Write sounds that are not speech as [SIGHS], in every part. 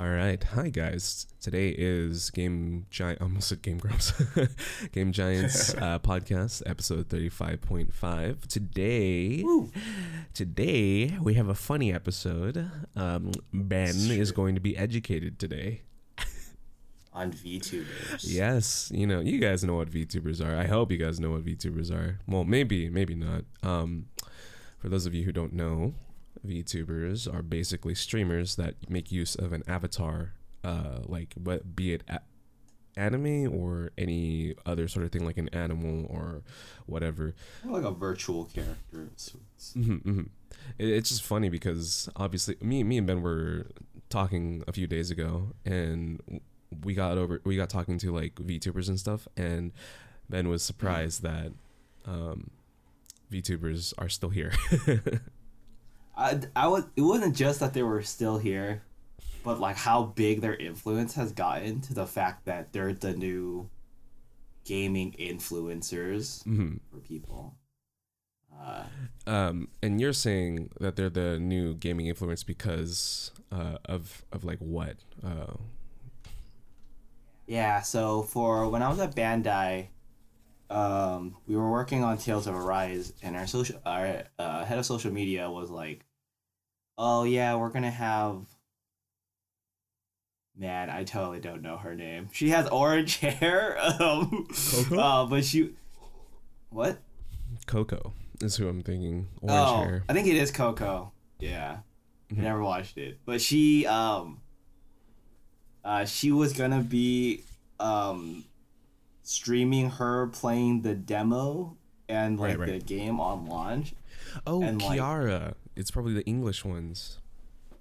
All right, hi guys. Today is Game Giant. Almost said Game Grumps. [LAUGHS] Game Giants [LAUGHS] uh, podcast, episode thirty-five point five. Today, today we have a funny episode. Um, ben is going to be educated today. on VTubers. Yes, you know, you guys know what VTubers are. I hope you guys know what VTubers are. Well, maybe, maybe not. Um, for those of you who don't know, VTubers are basically streamers that make use of an avatar, uh, like what be it a- anime or any other sort of thing, like an animal or whatever. Like a virtual character. of sorts. hmm hmm It, it's just funny because obviously me, me and Ben were talking a few days ago, and we got over, we got talking to like VTubers and stuff, and Ben was surprised that um, VTubers are still here. [LAUGHS] I, I was. It wasn't just that they were still here, but like how big their influence has gotten to the fact that they're the new gaming influencers hmm for people. Uh, Um, and you're saying that they're the new gaming influence because uh, of of like what? Uh, yeah. So for when I was at Bandai, um, we were working on Tales of Arise, and our social, our uh, head of social media was like, "Oh yeah, we're gonna have." Man, I totally don't know her name. She has orange [LAUGHS] hair. Um, Coco? uh, but she, what? Coco is who I'm thinking. Orange oh, hair. I think it is Coco. Yeah, Mhm. I never watched it, but she um, uh, she was gonna be um, streaming her playing the demo and like Right, the game on launch. Oh, and, like- Kiara. It's probably the English ones.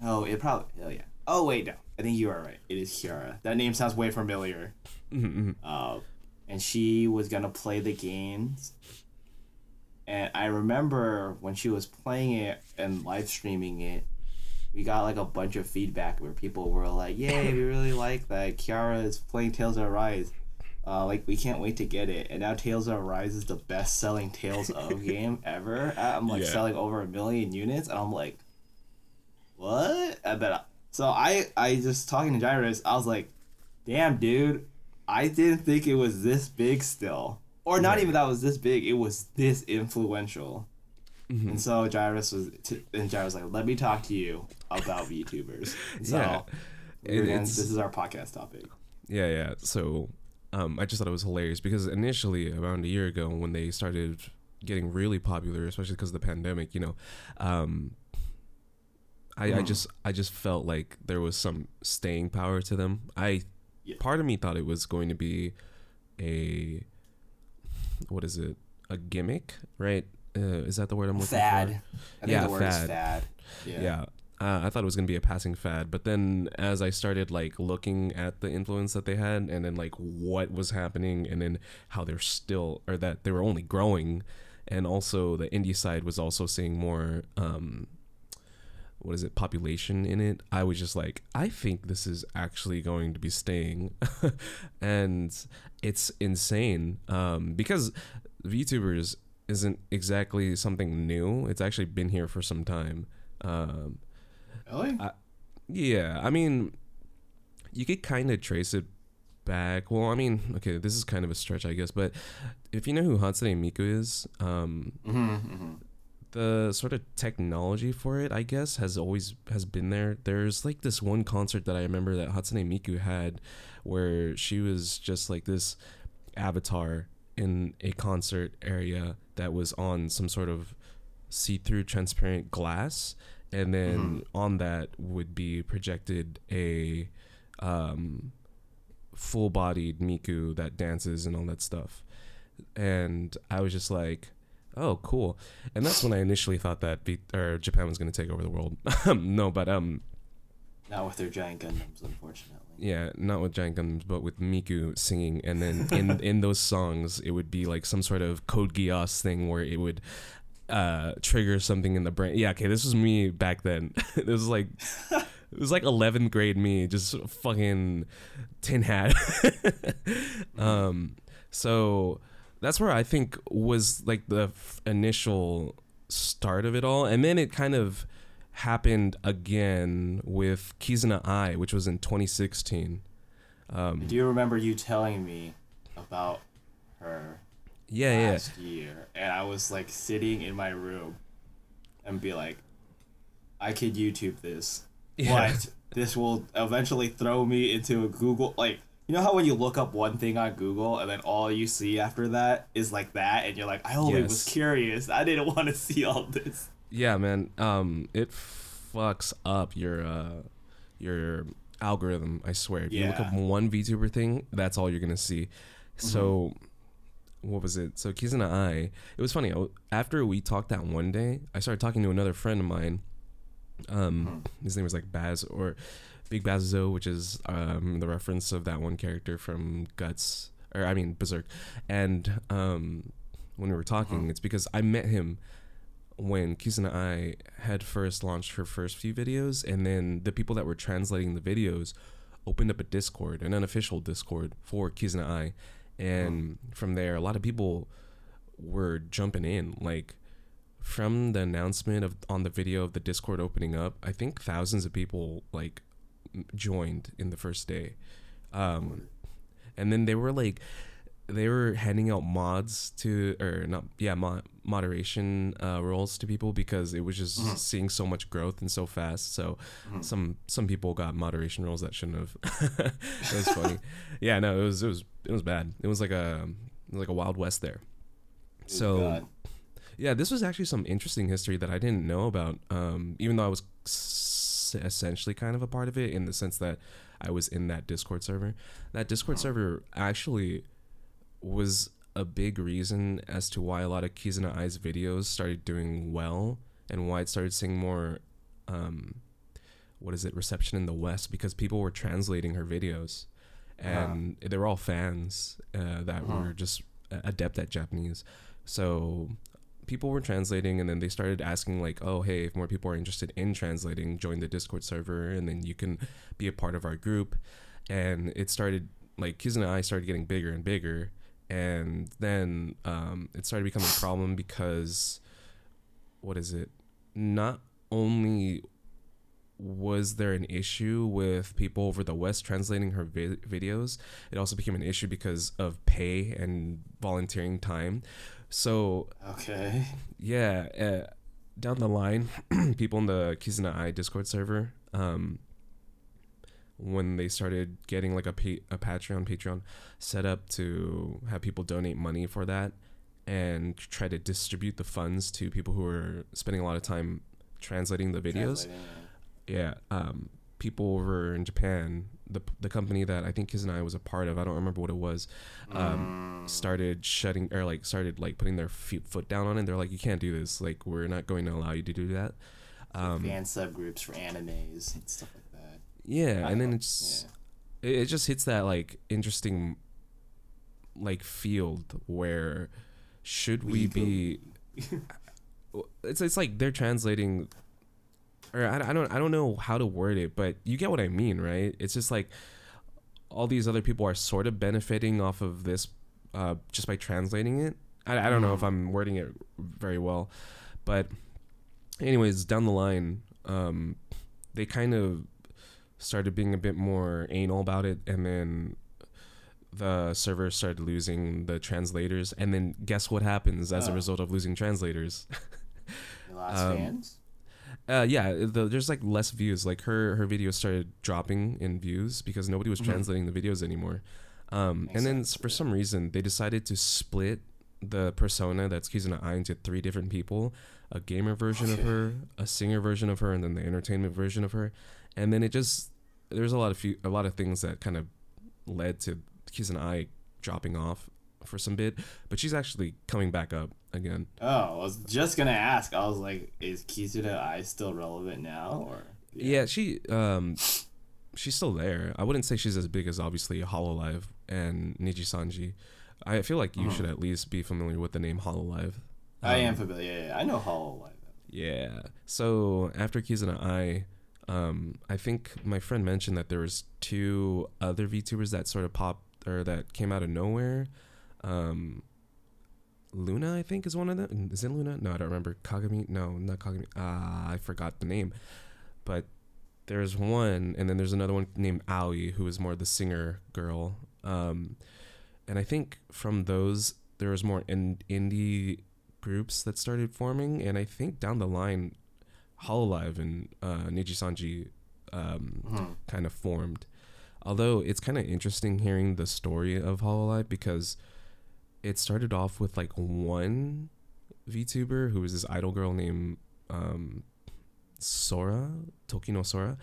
Oh, it probably. Oh yeah. Oh wait, no. I think you are right. It is Kiara. That name sounds way familiar. Mm-hmm. Uh, and she was gonna play the games. And I remember when she was playing it and live streaming it, we got like a bunch of feedback where people were like, "Yay, we really like that Kiara is playing Tales of Arise. Uh, like we can't wait to get it." And now Tales of Arise is the best-selling Tales of [LAUGHS] game ever. I'm like Yeah. selling over a million units, and I'm like, "What?" And then, so I I just talking to Jairus, I was like, "Damn, dude, I didn't think it was this big still. Or not Right. even that was this big, it was this influential. Mhm. And so Jairus was, t- and Jairus was like, let me talk to you about [LAUGHS] VTubers. So Yeah. gonna- this is our podcast topic. Yeah, yeah. So, um, I just thought it was hilarious because initially, around a year ago, when they started getting really popular, especially because of the pandemic, you know, um, I, I Mhm. just I just felt like there was some staying power to them. I Yeah. part of me thought it was going to be a what is it? A gimmick, right? Uh, is that the word I'm looking Fad. for? I Yeah, the word fad. is fad. Yeah. yeah, Uh, I thought it was gonna be a passing fad, but then as I started like looking at the influence that they had, and then like what was happening, and then how they're still or that they were only growing, and also the indie side was also seeing more um, what is it population in it. I was just like, I think this is actually going to be staying, [LAUGHS] and it's insane um, because VTubers isn't exactly something new. It's actually been here for some time. Um, Really? yeah, I mean, you could kind of trace it back. Well, I mean, okay, this is kind of a stretch, I guess, but if you know who Hatsune Miku is, um, mm-hmm, mm-hmm. the sort of technology for it, I guess, has always has been there. There's like this one concert that I remember that Hatsune Miku had, where she was just like this avatar in a concert area that was on some sort of see-through transparent glass and then on that would be projected a um, full-bodied Miku that dances and all that stuff. And I was just like, "Oh, cool!" And that's when I initially thought that be- or Japan was going to take over the world. [LAUGHS] no, but um, Not with their giant Gundams, unfortunately. yeah, not with giant guns, but with Miku singing, and then in [LAUGHS] in those songs, it would be like some sort of Code Geass thing where it would uh trigger something in the brain. Yeah, okay, this was me back then. [LAUGHS] it was like [LAUGHS] it was like 11th grade me, just fucking tin hat. [LAUGHS] um, so that's where I think was like the f- initial start of it all, and then it kind of happened again with Kizuna Ai, which was in 2016. Um, Do you remember you telling me about her yeah, yeah. last year? And I was like sitting in my room and be like, I could YouTube this. Yeah. But this will eventually throw me into a Google like you know how when you look up one thing on Google and then all you see after that is like that and you're like, I only was curious. I didn't want to [LAUGHS] see all this. Yeah, man. Um, it fucks up your uh, your algorithm. I swear. If you look Yeah. up one VTuber thing, that's all you're gonna see. So, what was it? So Kizuna Ai. It was funny. After we talked that one day, I started talking to another friend of mine. Um, his name was like Baz or Big Bazo, which is um the reference of that one character from Guts, or I mean Berserk. And um, when we were talking, it's because I met him when Kizuna Ai had first launched her first few videos, and then the people that were translating the videos opened up a Discord, an unofficial Discord for Kizuna Ai, and from there, a lot of people were jumping in. Like from the announcement of on the video of the Discord opening up, I think thousands of people like joined in the first day, um, and then they were like they were handing out mods to or not yeah mod, moderation uh, roles to people because it was just seeing so much growth and so fast. So some some people got moderation roles that shouldn't have. [LAUGHS] It was funny. [LAUGHS] Yeah no it was it was it was bad. It was like a was like a wild west there. So God. yeah, this was actually some interesting history that I didn't know about. Um, even though I was s- essentially kind of a part of it in the sense that I was in that Discord server. That Discord server actually was a big reason as to why a lot of Kizuna Ai's videos started doing well and why it started seeing more, um, what is it, reception in the West because people were translating her videos. And they were all fans uh, that were just adept at Japanese. So people were translating and then they started asking like oh hey if more people are interested in translating join the discord server and then you can be a part of our group and it started like Kizuna Ai started getting bigger and bigger and then um, it started becoming a problem because what is it not only was there an issue with people over the west translating her vi- videos it also became an issue because of pay and volunteering time so Okay. yeah, uh, down the line, [CLEARS THROAT] people in the Kizuna Ai Discord server, um, when they started getting like a pa- a Patreon Patreon set up to have people donate money for that and try to distribute the funds to people who are spending a lot of time translating the videos. Translating, Yeah, um, people over in Japan, the the company that I think his and I was a part of, I don't remember what it was, um, started shutting or like started like putting their feet, foot down on it. They're like, you can't do this. Like, we're not going to allow you to do that. Um, fan subgroups for animes and stuff like that. Yeah, I and then it's it, it just hits that like interesting like field where should we be [LAUGHS] it's it's like they're translating or I, I don't I don't know how to word it but you get what I mean right? It's just like all these other people are sort of benefiting off of this uh, just by translating it. I, I don't know if I'm wording it very well but anyways down the line um, they kind of started being a bit more anal about it and then the server started losing the translators and then guess what happens as a Oh. result of losing translators lost Um, fans. uh, yeah the, there's like less views like her her videos started dropping in views because nobody was Mhm. translating the videos anymore um, and then sense, for some reason they decided to split the persona that's Kizuna Ai into three different people a gamer version of [LAUGHS] her a singer version of her and then the entertainment version of her and then it just there's a lot of few, a lot of things that kind of led to Kizuna Ai dropping off for some bit but she's actually coming back up again Oh, I was just gonna ask. I was like, is Kizuna Ai still relevant now, or Yeah, she um she's still there. I wouldn't say she's as big as obviously Hololive and Niji Sanji. I feel like you Uh-huh. should at least be familiar with the name Hololive. I am Um, familiar. Yeah, yeah, I know Hololive. Yeah. So after Kizuna Ai, um, I think my friend mentioned that there was two other VTubers that sort of popped or that came out of nowhere. Um, Luna, I think, is one of them. Is it Luna? No, I don't remember. Kagami? No, not Kagami. Ah, I forgot the name. But there's one, and then there's another one named Aoi, who is more the singer girl. Um, and I think from those, there was more in- indie groups that started forming, and I think down the line, Hololive and uh, Niji Sanji um, Mhm. kind of formed. Although it's kind of interesting hearing the story of Hololive because it started off with like one VTuber who was this idol girl named um, Sora, Tokino Sora,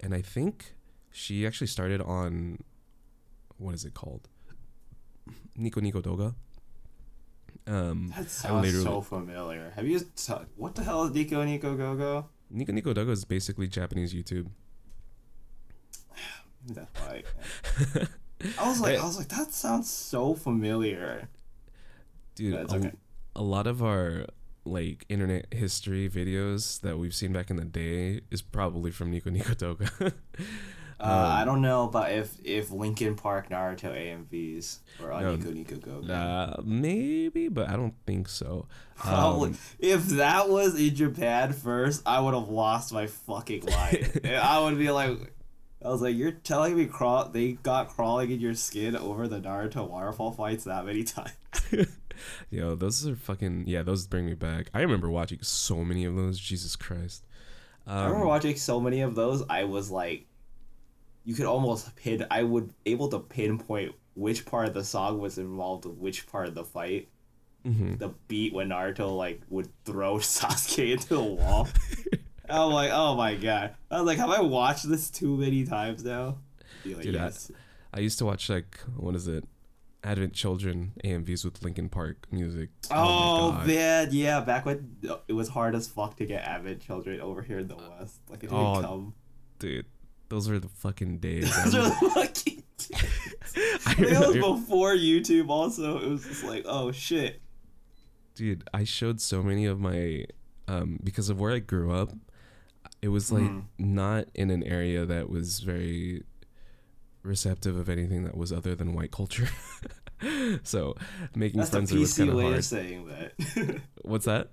and I think she actually started on what is it called? Nico Nico Douga. Um, That sounds literally- so familiar. Have you? T- what the hell is Nico Nico Go Go? Nico Nico Douga is basically Japanese YouTube. [SIGHS] That's right. I was [LAUGHS] like, I was like, that sounds so familiar. Dude, a, okay. a lot of our like internet history videos that we've seen back in the day is probably from Nico Nico Douga. [LAUGHS] Uh, I Um, don't know about if if Linkin Park Naruto AMVs or on No, Nico Nico Go Go. uh, maybe, but I don't think so. Probably. Um, if that was in Japan first, I would have lost my fucking life. [LAUGHS] I would be like, I was like, you're telling me crawl they got crawling in your skin over the Naruto waterfall fights that many [LAUGHS] times. [LAUGHS] Yo, those are fucking yeah. Those bring me back. I remember watching so many of those. Jesus Christ. Um, I remember watching so many of those. I was like, you could almost pin. I would able to pinpoint which part of the song was involved with which part of the fight. mhm. The beat when Naruto like would throw [LAUGHS] Sasuke into the wall. [LAUGHS] I'm like, oh my god. I was like, have I watched this too many times now? Like, Dude, I- yes. I used to watch like what is it? Advent Children AMVs with Linkin Park music. Oh, God. man, yeah. Back when it was hard as fuck to get Advent children over here in the West, like it didn't Oh, come. dude, those were the fucking days. Those are the fucking. [LAUGHS] [LAUGHS] I I think it was before YouTube. Also, it was just like, oh shit. dude i showed so many of my um because of where i grew up it was like Mhm. not in an area that was very receptive of anything that was other than white culture [LAUGHS] so making That's friends was kind PC of way hard of saying that. what's that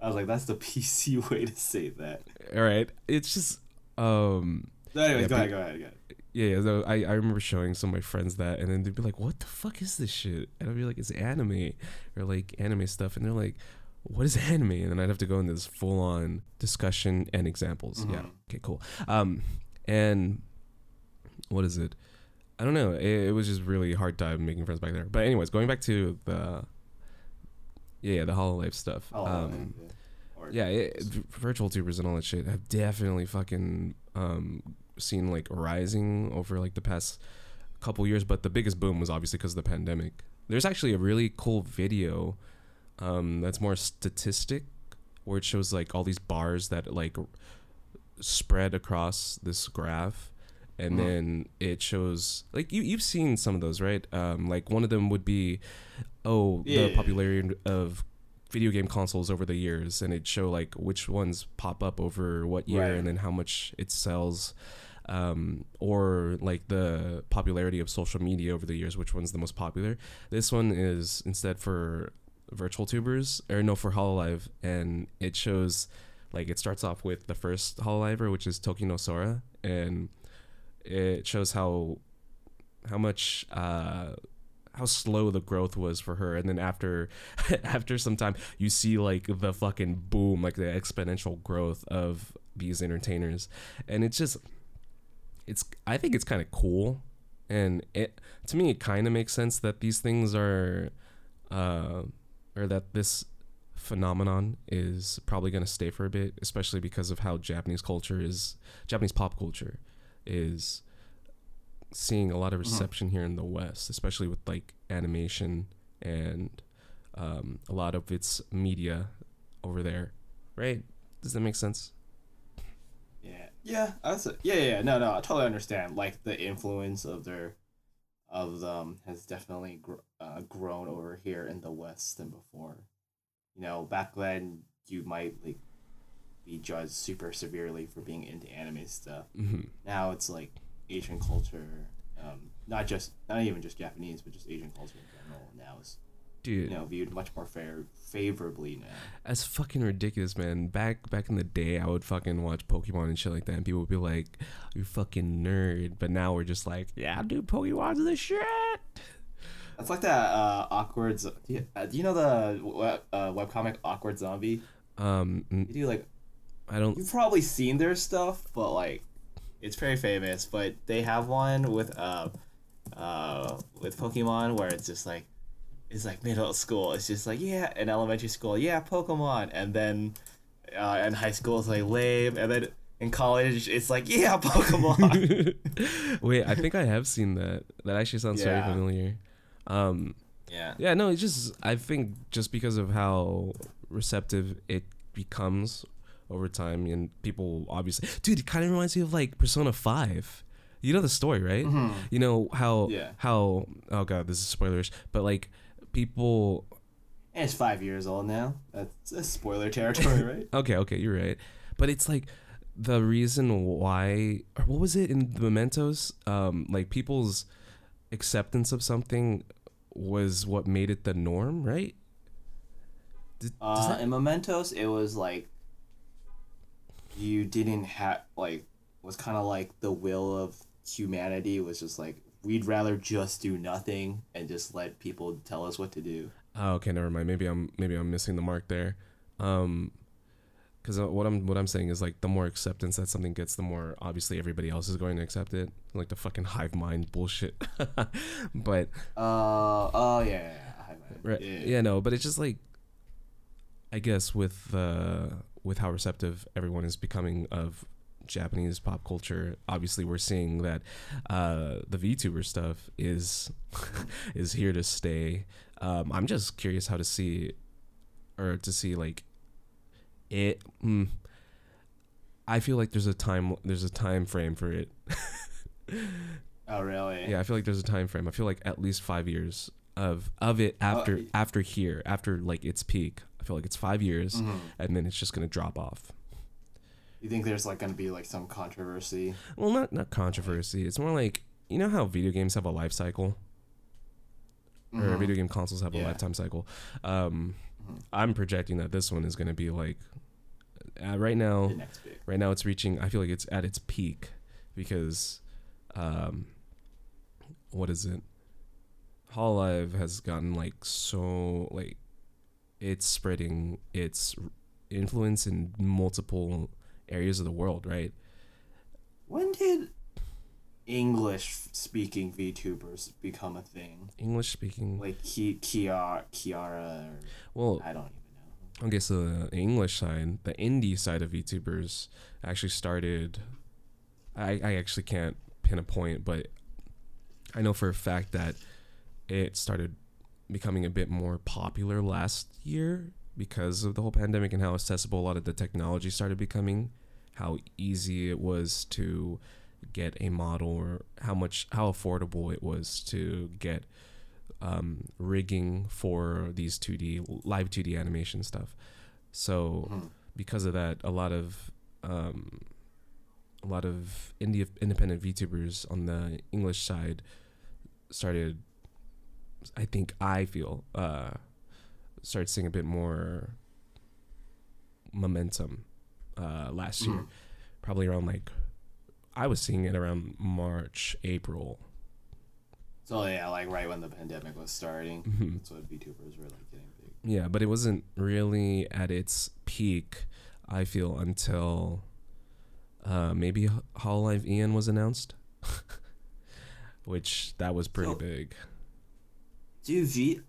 I was like, that's the PC way to say that. all right it's just um No, anyways, Yeah, go but- ahead, go ahead, go ahead. yeah, yeah so I, I remember showing some of my friends that and then they'd be like what the fuck is this shit? And i'd be like it's anime or like anime stuff. And they're like what is anime? And then i'd have to go into this full-on discussion and examples. Yeah Mhm. okay cool. Um and what is it? I don't know. It, it was just really hard time making friends back there. But anyways going back to the yeah the hololive stuff Oh, um yeah. Yeah, it, virtual tubers and all that shit have definitely fucking um, seen like rising over like the past couple years. But the biggest boom was obviously because of the pandemic. There's actually a really cool video um, that's more statistic, where it shows like all these bars that like r- spread across this graph. And Mhm. then it shows like you you've seen some of those right? Um, like one of them would be, oh, Yeah. the popularity of video game consoles over the years and it show like which ones pop up over what year Right. and then how much it sells um, or like the popularity of social media over the years which one's the most popular? This one is instead for virtual tubers or no for hololive and it shows like it starts off with the first hololiver which is tokino sora and it shows how how much uh how slow the growth was for her. And then after [LAUGHS] after some time you see like the fucking boom like the exponential growth of these entertainers. And it's just it's i think it's kind of cool and it to me it kind of makes sense that these things are uh or that this phenomenon is probably going to stay for a bit especially because of how japanese culture is japanese pop culture is seeing a lot of Mhm. reception here in the West, especially with like animation and um, a lot of its media over there. Right? Does that make sense? Yeah, yeah, I was, yeah, yeah. No, no, I totally understand. Like the influence of their, of them has definitely gr- uh, grown over here in the West than before. You know, back then you might like be judged super severely for being into anime stuff. hmm Now it's like Asian culture, um, not just not even just Japanese, but just Asian culture in general. Now is dude. you know viewed much more fair favorably now. That's fucking ridiculous, man. Back back in the day, I would fucking watch Pokemon and shit like that, and people would be like, "You fucking nerd." But now we're just like, "Yeah, dude, Pokemon's the shit." That's like that uh, awkward. Do you, uh, do you know the web, uh, webcomic Awkward Zombie? Um, You do like I don't. you've probably seen their stuff, but like it's very famous. But they have one with uh uh with Pokemon where it's just like it's like middle school. It's just like yeah, in elementary school, yeah, Pokemon, and then uh, in high school it's like lame, and then in college it's like yeah, [LAUGHS] Pokemon. [LAUGHS] Wait, I think I have seen that. That actually sounds very familiar. Um, yeah. yeah, no, it's just I think just because of how receptive it becomes over time, and people obviously, dude, it kind of reminds me of like Persona Five. You know the story, right? You know how Yeah. how oh god, this is spoilers, but like people. And it's five years old now. That's, that's spoiler territory, [LAUGHS] right? Okay, okay, you're right, but it's like the reason why or what was it in the mementos um like people's acceptance of something was what made it the norm right Did- does Uh, that- in Mementos, it was like you didn't have like was kind of like the will of humanity was just like we'd rather just do nothing and just let people tell us what to do. oh, okay never mind maybe i'm maybe i'm missing the mark there um because what i'm what i'm saying is like the more acceptance that something gets the more obviously everybody else is going to accept it like the fucking hive mind bullshit [LAUGHS] but Uh oh yeah, yeah, yeah. Right. yeah. Yeah. no, but it's just like I guess with uh with how receptive everyone is becoming of Japanese pop culture, obviously we're seeing that uh the VTuber stuff is [LAUGHS] is here to stay. Um I'm just curious how to see or to see like it mm, I feel like there's a time there's a time frame for it. [LAUGHS] Oh really? Yeah, I feel like there's a time frame. I feel like at least five years of of it after y- after here after like its peak. I feel like it's five years, Mhm. and then it's just gonna drop off. You think there's like gonna be like some controversy? Well, not not controversy. It's more like you know how video games have a life cycle, or Mhm. video game consoles have a lifetime cycle. Um, Mhm. I'm projecting that this one is gonna be like uh, right now. The next big. right now it's reaching i feel like it's at its peak because um what is it Hololive has gotten like so like it's spreading its influence in multiple areas of the world right When did English speaking VTubers become a thing? english speaking Like Ki- Kiara, Kiara, or well I don't even know. okay so the english side the indie side of vtubers actually started i i actually can't pin a point but i know for a fact that it started becoming a bit more popular last year because of the whole pandemic and how accessible a lot of the technology started becoming how easy it was to get a model or how much how affordable it was to get um, rigging for these 2D live 2D animation stuff. So Mhm. because of that, a lot of um, a lot of indie independent VTubers on the English side started. I think I feel uh, started seeing a bit more momentum uh, last year, Mhm. probably around like I was seeing it around March, April. So yeah, like right when the pandemic was starting, Mhm. that's what VTubers were like getting big. Yeah, but it wasn't really at its peak, I feel, until uh, maybe H- Hololive EN was announced, [LAUGHS] which that was pretty So- big. Dude, V,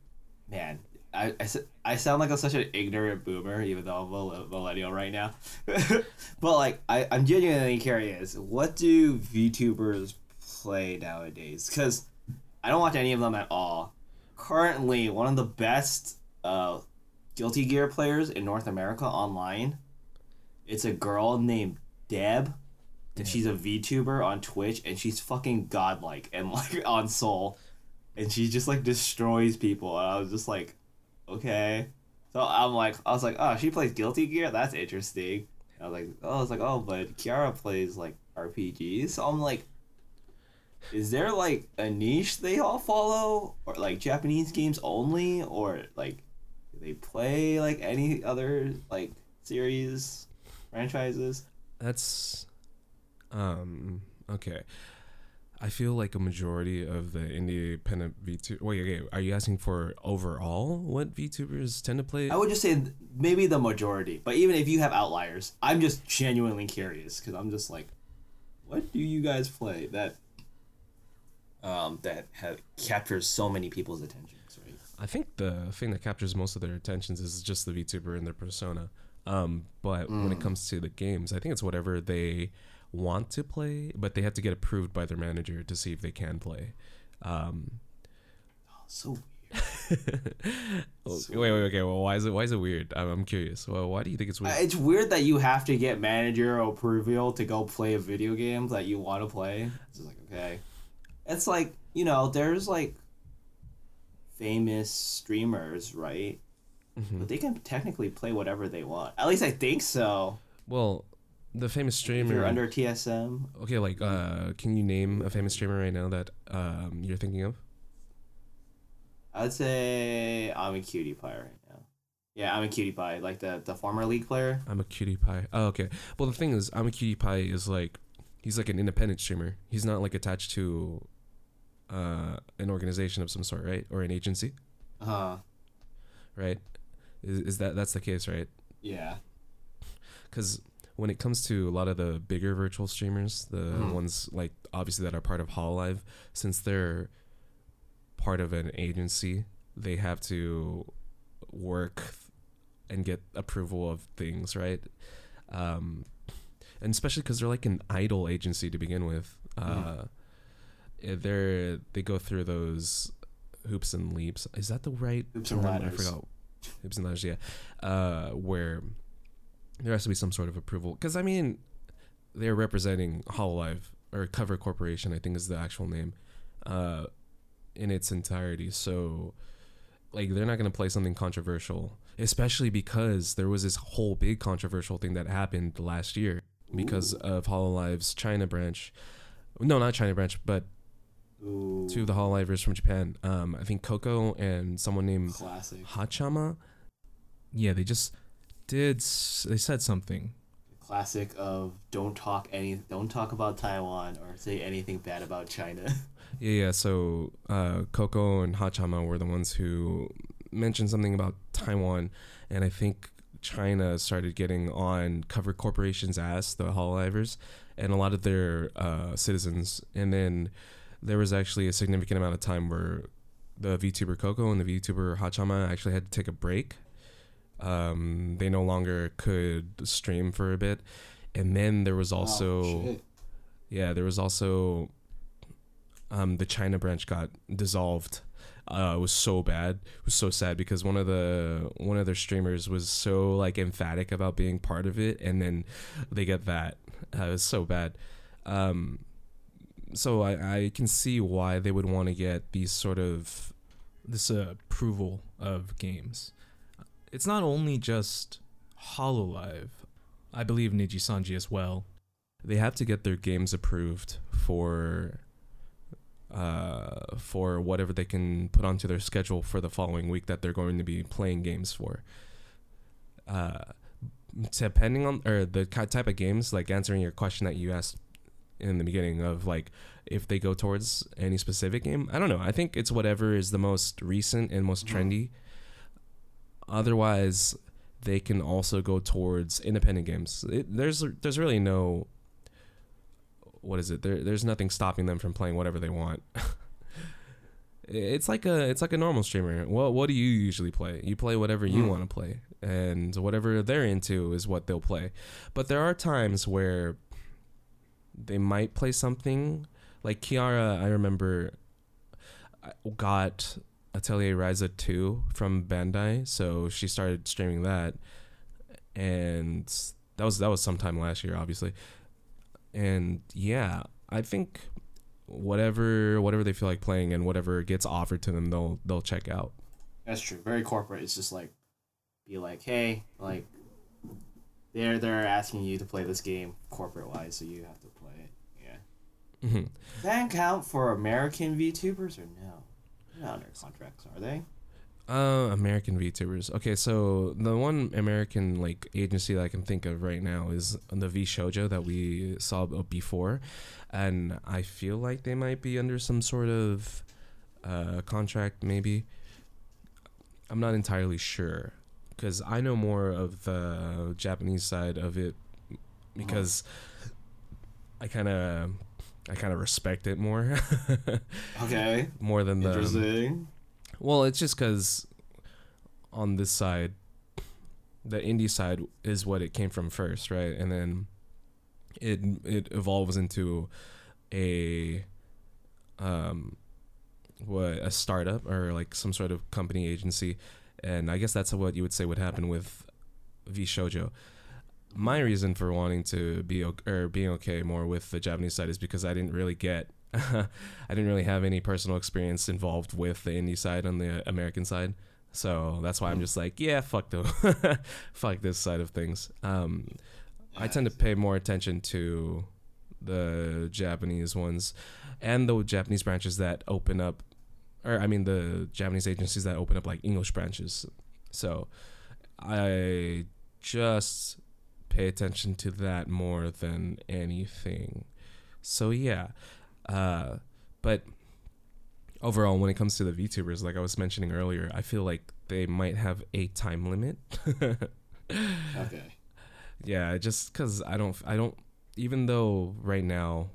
man, I, I, I sound like I'm such an ignorant boomer, even though I'm a millennial right now. [LAUGHS] but like, I, I'm genuinely curious. What do VTubers play nowadays? Because I don't watch any of them at all. Currently, one of the best uh, Guilty Gear players in North America online. It's a girl named Deb. And she's a VTuber on Twitch, and she's fucking godlike and like [LAUGHS] on Soul and she just like destroys people and i was just like okay. So i'm like i was like oh she plays guilty gear? That's interesting. I was like oh i was like oh but kiara plays like rpgs so i'm like is there like a niche they all follow, or like Japanese games only, or like do they play like any other like series franchises? That's um okay. I feel like a majority of the independent VTuber. Wait, okay. Are you asking for overall what VTubers tend to play? I would just say maybe the majority, but even if you have outliers, I'm just genuinely curious because I'm just like, what do you guys play that um that have captures so many people's attentions, right? I think the thing that captures most of their attentions is just the VTuber and their persona. Um, but when it comes to the games, I think it's whatever they want to play, but they have to get approved by their manager to see if they can play. Um, Oh, so weird. [LAUGHS] So- wait, wait, okay. Well, why is it why is it weird? I'm, I'm curious. Well, why do you think it's Uh, weird? It's weird that you have to get manager approval to go play a video game that you want to play. It's just like okay, it's like you know, there's like famous streamers, right? Mhm. But they can technically play whatever they want. At least I think so. Well, the famous If streamer. you're under TSM, okay, like, uh, can you name a famous streamer right now that um you're thinking of? I'd say Imaqtpie right now. Yeah, Imaqtpie, like the the former league player. Imaqtpie. Oh, okay. Well, the thing is, Imaqtpie is like, he's like an independent streamer. He's not like attached to, uh, an organization of some sort, right, or an agency, Uh, right? Is, is that that's the case, right? yeah. Because when it comes to a lot of the bigger virtual streamers, the Mhm. ones like obviously that are part of Hololive, since they're part of an agency, they have to work and get approval of things, right? Um, and especially because they're like an idol agency to begin with. Uh, eh, they're they go through those hoops and leaps. Is that the right Hoops and term? I forgot. Hoops and ladders, yeah. Uh, where there has to be some sort of approval. Because I mean, they're representing Hololive or Cover Corporation, I think is the actual name, uh, in its entirety. So, like, they're not gonna play something controversial, especially because there was this whole big controversial thing that happened last year because of Hololive's China branch. No, not China branch, but Ooh, two of the Hololivers from Japan. Um, I think Coco and someone named classic. Hachama. Yeah, they just did. They said something. classic of don't talk any don't talk about Taiwan or say anything bad about China. [LAUGHS] Yeah, yeah. So uh, Coco and Hachama were the ones who mentioned something about Taiwan, and I think China started getting on Cover Corporation's ass, the Hololivers, and a lot of their uh, citizens. And then there was actually a significant amount of time where the VTuber Coco and the VTuber Hachama actually had to take a break. Um, they no longer could stream for a bit, and then there was also. Oh. Yeah, there was also um the China branch got dissolved. Uh it was so bad. It was so sad because one of the one of their streamers was so like emphatic about being part of it and then they get that. Uh, it was so bad. Um so I, I can see why they would want to get these sort of this uh, approval of games. It's not only just Hololive. I believe Niji Sanji as well. they have to get their games approved for uh for whatever they can put onto their schedule for the following week that they're going to be playing games for uh depending on or the type of games like answering your question that you asked in the beginning of like if they go towards any specific game i don't know i think it's whatever is the most recent and most Mhm. trendy otherwise they can also go towards independent games. It, there's there's really no what is it? There there's nothing stopping them from playing whatever they want. [LAUGHS] It's like a it's like a normal streamer. Well what do you usually play? You play whatever you Hmm. want to play and whatever they're into is what they'll play. But there are times where they might play something. Like Kiara I remember got Atelier Ryza 2 from Bandai so she started streaming that and that was that was sometime last year obviously and yeah I think whatever whatever they feel like playing and whatever gets offered to them they'll they'll check out That's true. Very corporate. It's just like be like, hey, like they're they're asking you to play this game corporate wise, so you have to play it. Yeah. Mm-hmm. Does that count for American VTubers or no? They're not under contracts, are they? Uh, American VTubers. Okay, so the one American like agency that I can think of right now is the VShojo that we saw before, and I feel like they might be under some sort of uh, contract, maybe. I'm not entirely sure because I know more of the Japanese side of it because I kind of I kind of respect it more [LAUGHS] Okay. more than the Interesting. well, it's just because on this side, the indie side is what it came from first, right? And then it it evolves into a um what a startup or like some sort of company agency, and I guess that's what you would say would happen with VShojo. My reason for wanting to be or being okay more with the Japanese side is because I didn't really get [LAUGHS] I didn't really have any personal experience involved with the indie side on the American side. So that's why I'm just like, yeah, fuck them. [LAUGHS] fuck this side of things. Um, I tend to pay more attention to the Japanese ones and the Japanese branches that open up, or I mean, the Japanese agencies that open up like English branches. So I just pay attention to that more than anything. So yeah. Uh, but overall, when it comes to the VTubers, like I was mentioning earlier, I feel like they might have a time limit. [LAUGHS] Okay. yeah, just because I don't, I don't, even though right now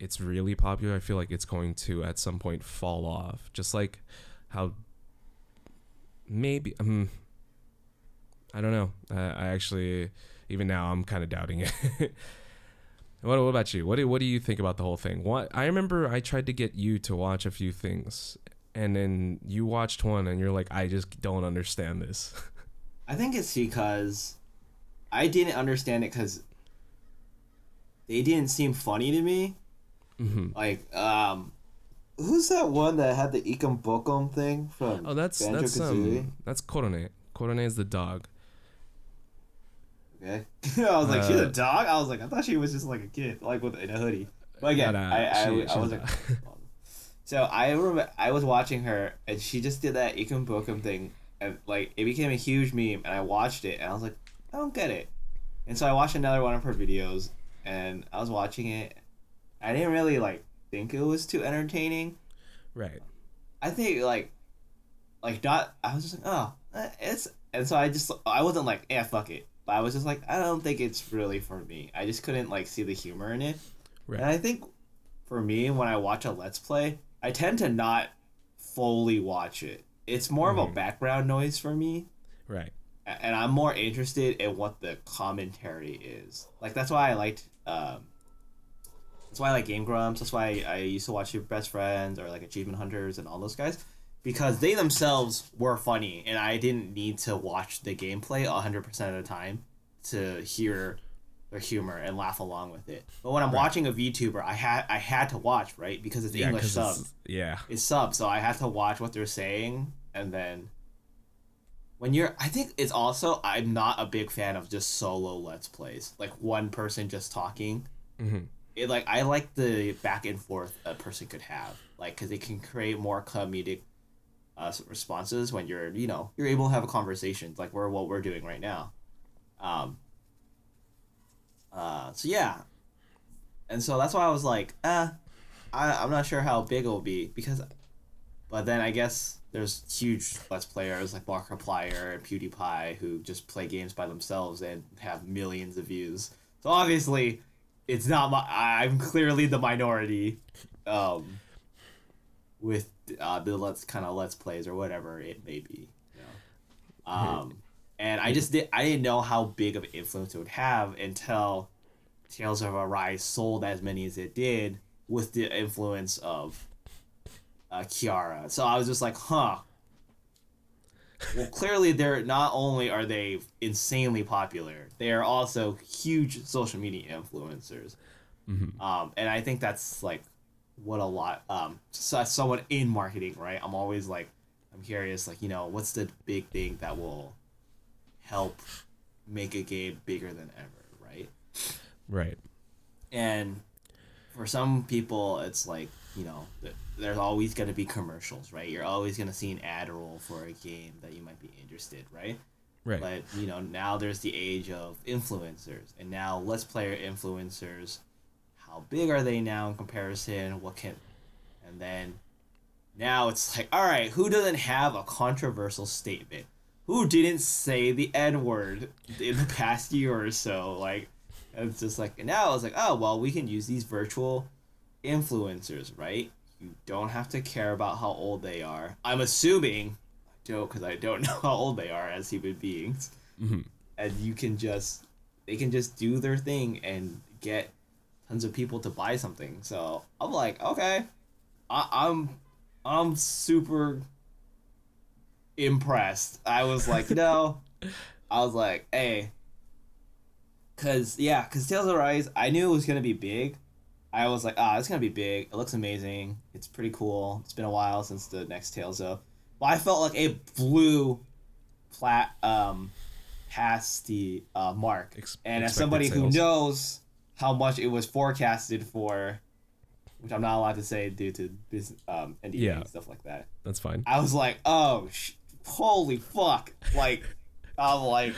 it's really popular, I feel like it's going to at some point fall off. Just like how maybe, um, I don't know. I, I actually, even now, I'm kind of doubting it. [LAUGHS] What, what about you? What do, what do you think about the whole thing? What I remember, I tried to get you to watch a few things, and then you watched one, and you're like, I just don't understand this. [LAUGHS] I think it's because I didn't understand it because they didn't seem funny to me. hmm Like, um, who's that one that had the Ikum Bokum thing from? Oh, that's Banjo that's um that's Korone. Korone is the dog. Okay. [LAUGHS] I was like, she's a Uh, dog. I was like, I thought she was just like a kid, like with in a hoodie. But again, I I, she- I was a [LAUGHS] like, [LAUGHS] so I remember I was watching her and she just did that Ikum Bokum thing and like it became a huge meme and I watched it and I was like, I don't get it. And so I watched another one of her videos and I was watching it. I didn't really like think it was too entertaining. right. I think like, like not. I was just like, oh, eh, it's. And so I just I wasn't like, yeah, fuck it. But I was just like, I don't think it's really for me. I just couldn't like see the humor in it. Right. And I think for me, when I watch a let's play, I tend to not fully watch it. It's more of a Mhm. background noise for me, Right. and I'm more interested in what the commentary is. Like that's why I liked. Um, that's why I like Game Grumps. That's why I used to watch Two Best Friends or like Achievement Hunters and all those guys, because they themselves were funny, and I didn't need to watch the gameplay hundred percent of the time to hear their humor and laugh along with it. But when I'm Right. watching a VTuber, I had I had to watch right because it's Yeah, English sub it's- yeah. it's sub, so I have to watch what they're saying, and then when you're, I think it's also I'm not a big fan of just solo let's plays, like one person just talking. hmm It like I like the back and forth a person could have, like because it can create more comedic uh, responses when you're you know you're able to have a conversation like we're what we're doing right now. Um. Uh. So yeah. And so that's why I was like, uh, I I'm not sure how big it will be because, but then I guess there's huge let's players like Markiplier and PewDiePie who just play games by themselves and have millions of views. So obviously, it's not my. I'm clearly the minority, um, with uh, the let's kind of let's plays or whatever it may be. You know? Um, and I just did. I didn't know how big of an influence it would have until Tales of Arise sold as many as it did with the influence of uh, Kiara. So I was just like, huh. Well, [LAUGHS] clearly they're not only are they insanely popular, they are also huge social media influencers. hmm Um, and I think that's like what a lot um so someone in marketing, right? I'm always like I'm curious, like, you know, what's the big thing that will help make a game bigger than ever, right? Right. And for some people, it's like you know, there's always gonna be commercials, right? You're always gonna see an ad roll for a game that you might be interested, right? Right. But you know, now there's the age of influencers, and now let's player influencers. How big are they now in comparison? What can, and then, now it's like, all right, who doesn't have a controversial statement? Who didn't say the N word in the [LAUGHS] past year or so? Like, it's just like and now it's like, oh well, we can use these virtual influencers, right? You don't have to care about how old they are. I'm assuming, I don't, because I don't [LAUGHS] know how old they are as human beings, Mhm. and you can just they can just do their thing and get tons of people to buy something. So I'm like, okay, I, I'm I'm super impressed. I was like, no, [LAUGHS] I was like, hey, cause yeah, cause Tales of Arise, I knew it was gonna be big. I was like, ah, it's gonna be big. It looks amazing. It's pretty cool. It's been a while since the next Tales of, but I felt like it blew, flat um, past the uh, mark. Ex- and as somebody who knows how much it was forecasted for, which I'm not allowed to say due to business um NDA Yeah. and stuff like that. That's fine. I was like, oh, sh- holy fuck! Like, I was like,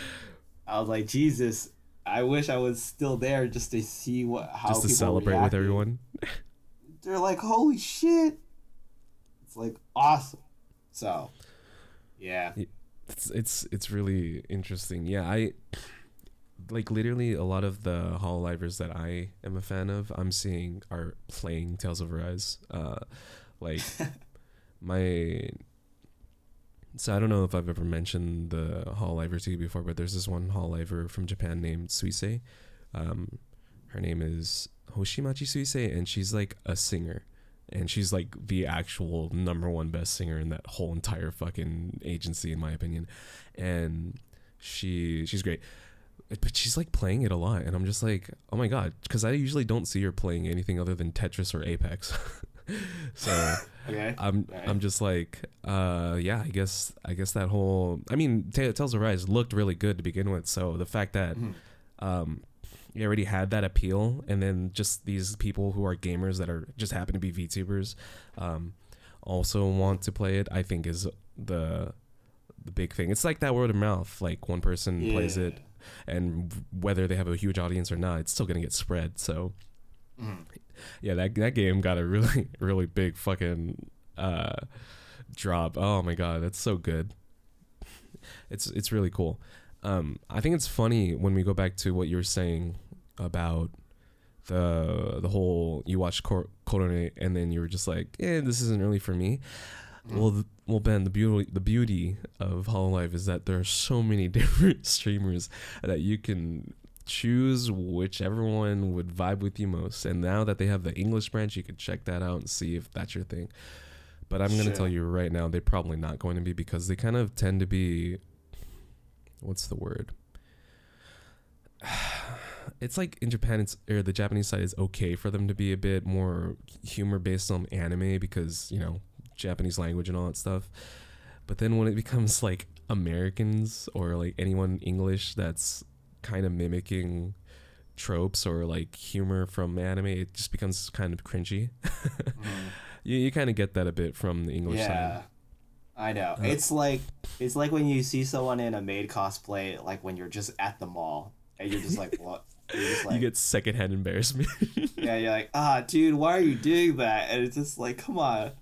I was like, Jesus. I wish I was still there just to see what how Just to celebrate with everyone. [LAUGHS] They're like, holy shit! It's like awesome. So, yeah, It's it's it's really interesting. Yeah, I like literally a lot of the hololivers that I am a fan of. I'm seeing are playing Tales of Arise. Uh, like [LAUGHS] my. So I don't know if I've ever mentioned the hololiver to you before, but there's this one hololiver from Japan named Suisei. Um, her name is Hoshimachi Suisei, and she's like a singer and she's like the actual number one best singer in that whole entire fucking agency in my opinion and she she's great but she's like playing it a lot and i'm just like oh my god because i usually don't see her playing anything other than tetris or apex [LAUGHS] so [LAUGHS] okay. i'm Right. i'm just like uh yeah i guess i guess that whole i mean Ta- tales of arise looked really good to begin with so the fact that Mhm. um you already had that appeal and then just these people who are gamers that are just happen to be VTubers um also want to play it I think is the the big thing. It's like that word of mouth like one person plays it and whether they have a huge audience or not it's still going to get spread. So Mhm. yeah, that that game got a really [LAUGHS] really big fucking uh drop. Oh my god, that's so good. It's it's really cool. Um I think it's funny when we go back to what you were saying about the the whole you watched Korone and then you were just like, "Eh, this isn't really for me." Mhm. Well, th- well, Ben, the beauty the beauty of Hololive is that there are so many [LAUGHS] different streamers that you can choose whichever one would vibe with you most. And now that they have the English branch, you can check that out and see if that's your thing. But I'm gonna Sure. tell you right now, they're probably not going to be because they kind of tend to be. What's the word? [SIGHS] It's like in Japan, it's or the Japanese side is okay for them to be a bit more humor based on anime because you know Japanese language and all that stuff. But then when it becomes like Americans or like anyone English that's kind of mimicking tropes or like humor from anime, it just becomes kind of cringy. Mhm. [LAUGHS] You, you kind of get that a bit from the English yeah. side. I know. Uh, it's like it's like when you see someone in a maid cosplay, like when you're just at the mall and you're just like, what? [LAUGHS] Just like, you get secondhand embarrassment. [LAUGHS] yeah, you're like, ah, dude, why are you doing that? And it's just like, come on.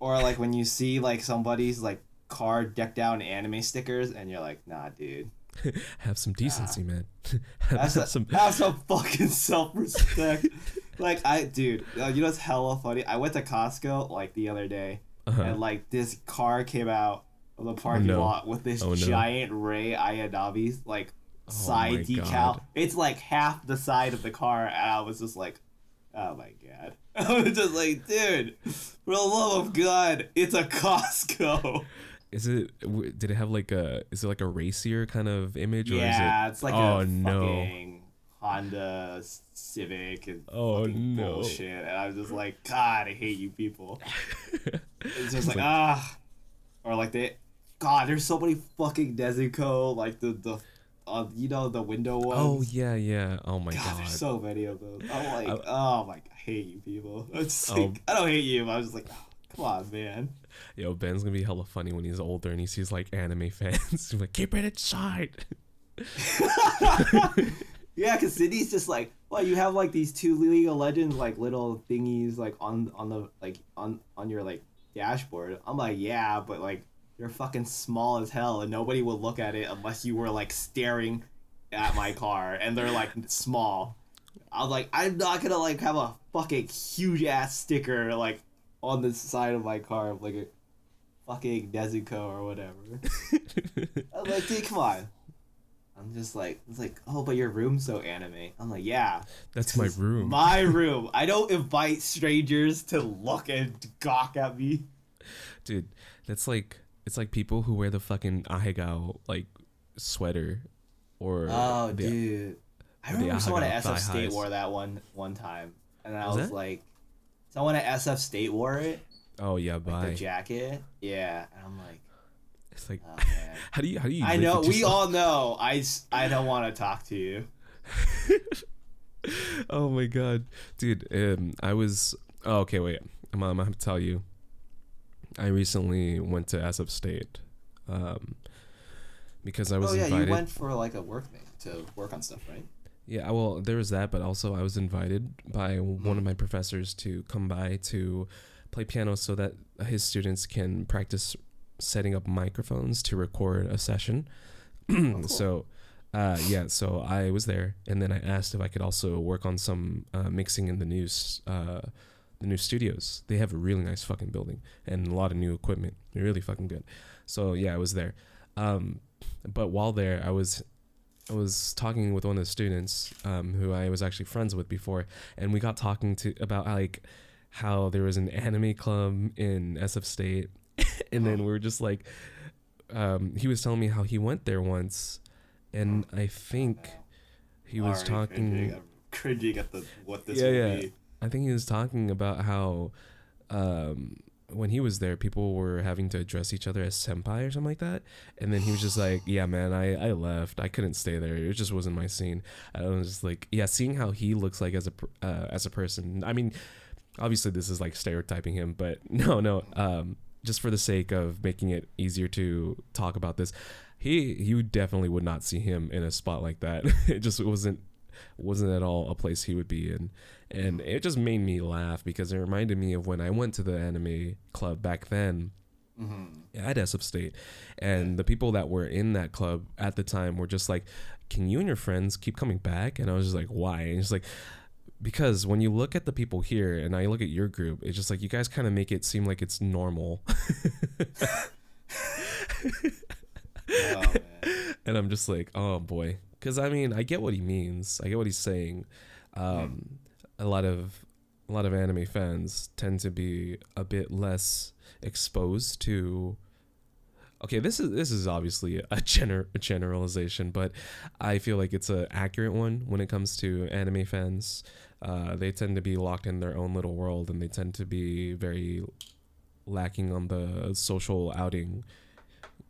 Or like when you see like somebody's like car decked out in anime stickers, and you're like, nah, dude, [LAUGHS] have some decency, man. [LAUGHS] have, have, have some, have some fucking self respect. [LAUGHS] like I, dude, uh, you know it's hella funny? I went to Costco like the other day, Uh-huh. and like this car came out of the parking no. lot with this Oh, no. giant Rei Ayanami like Oh side decal. God. It's like half the side of the car, and I was just like, oh my god. [LAUGHS] I was just like, dude, for the love of God, it's a Costco. Is it? Did it have like a? Is it like a racier kind of image, or yeah, is it's like Oh, a no. fucking Honda Civic and Oh, no. bullshit. And I was just like, God, I hate you people. [LAUGHS] It's just like, ah, or like they, God, there's so many fucking Nezuko, like the the uh, you know the window ones. Oh yeah, yeah. Oh my God, god. there's so many of them. I'm like, I- oh my, I hate you people. [LAUGHS] It's Oh. like, I don't hate you. But I was just like, oh, come on, man. Yo, Ben's gonna be hella funny when he's older and he sees like anime fans. [LAUGHS] he's like, keep it inside. [LAUGHS] Yeah, because Sydney's just like, well, you have like these two League of Legends like little thingies like on on the like on on your like dashboard. I'm like, yeah, but like they're fucking small as hell, and nobody would look at it unless you were like staring at my car, and they're like small. I was like, I'm not gonna like have a fucking huge ass sticker like on the side of my car of like a fucking Nezuko or whatever. [LAUGHS] I was like, dude, come on. I'm just like, it's like, oh, but your room's so anime. I'm like, yeah, That's my [LAUGHS] room. My [LAUGHS] room. I don't invite strangers to look and gawk at me. Dude, that's like it's like people who wear the fucking ahegao like sweater or Oh, the- dude. I remember someone at SF State thigh-highs. wore that one one time, and I Was was like, someone at SF State wore it, Oh yeah, like bye. the jacket. Yeah, and I'm like, It's like oh [LAUGHS] how do you how do you I know. We yourself? all know. I I don't want to talk to you. [LAUGHS] oh my god, dude. Um, I was. Oh, okay, wait. I'm, I'm gonna have to tell you. I recently went to SF State, um, because I was oh yeah, invited. you went for like a work thing to work on stuff, right? Yeah, well, there was that, but also I was invited by one of my professors to come by to play piano so that his students can practice setting up microphones to record a session. oh, [CLEARS THROAT] cool. So, uh, yeah, so I was there, and then I asked if I could also work on some uh, mixing in the news. uh, the new studios. They have a really nice fucking building and a lot of new equipment. They're really fucking good. So yeah, I was there. Um, but while there, I was I was talking with one of the students um, who I was actually friends with before, and we got talking to about like how there was an anime club in SF State, [LAUGHS] and then we were just like, um, he was telling me how he went there once, and I think he was talking. Cringing, I'm cringing at the what this Yeah, yeah. be. I think he was talking about how um, when he was there, people were having to address each other as senpai or something like that. And then he was just like, "Yeah, man, I, I left. I couldn't stay there. It just wasn't my scene." I was just like, "Yeah, seeing how he looks like as a uh, as a person. I mean, obviously this is like stereotyping him, but [LAUGHS] no, no. Um, just for the sake of making it easier to talk about this, he you definitely would not see him in a spot like that. [LAUGHS] it just wasn't wasn't at all a place he would be in and it just made me laugh because it reminded me of when I went to the anime club back then hmm at SF State, and the people that were in that club at the time were just like, "Can you and your friends keep coming back?" And I was just like, "Why?" And it's like. Because when you look at the people here and I look at your group, it's just like you guys kind of make it seem like it's normal. [LAUGHS] Oh, man. and I'm just like, oh boy. Because I mean, I get what he means. I get what he's saying. Um, A lot of a lot of anime fans tend to be a bit less exposed to. Okay, this is this is obviously a, gener- a generalization, but I feel like it's a accurate one when it comes to anime fans. Uh, they tend to be locked in their own little world, and they tend to be very lacking on the social outing.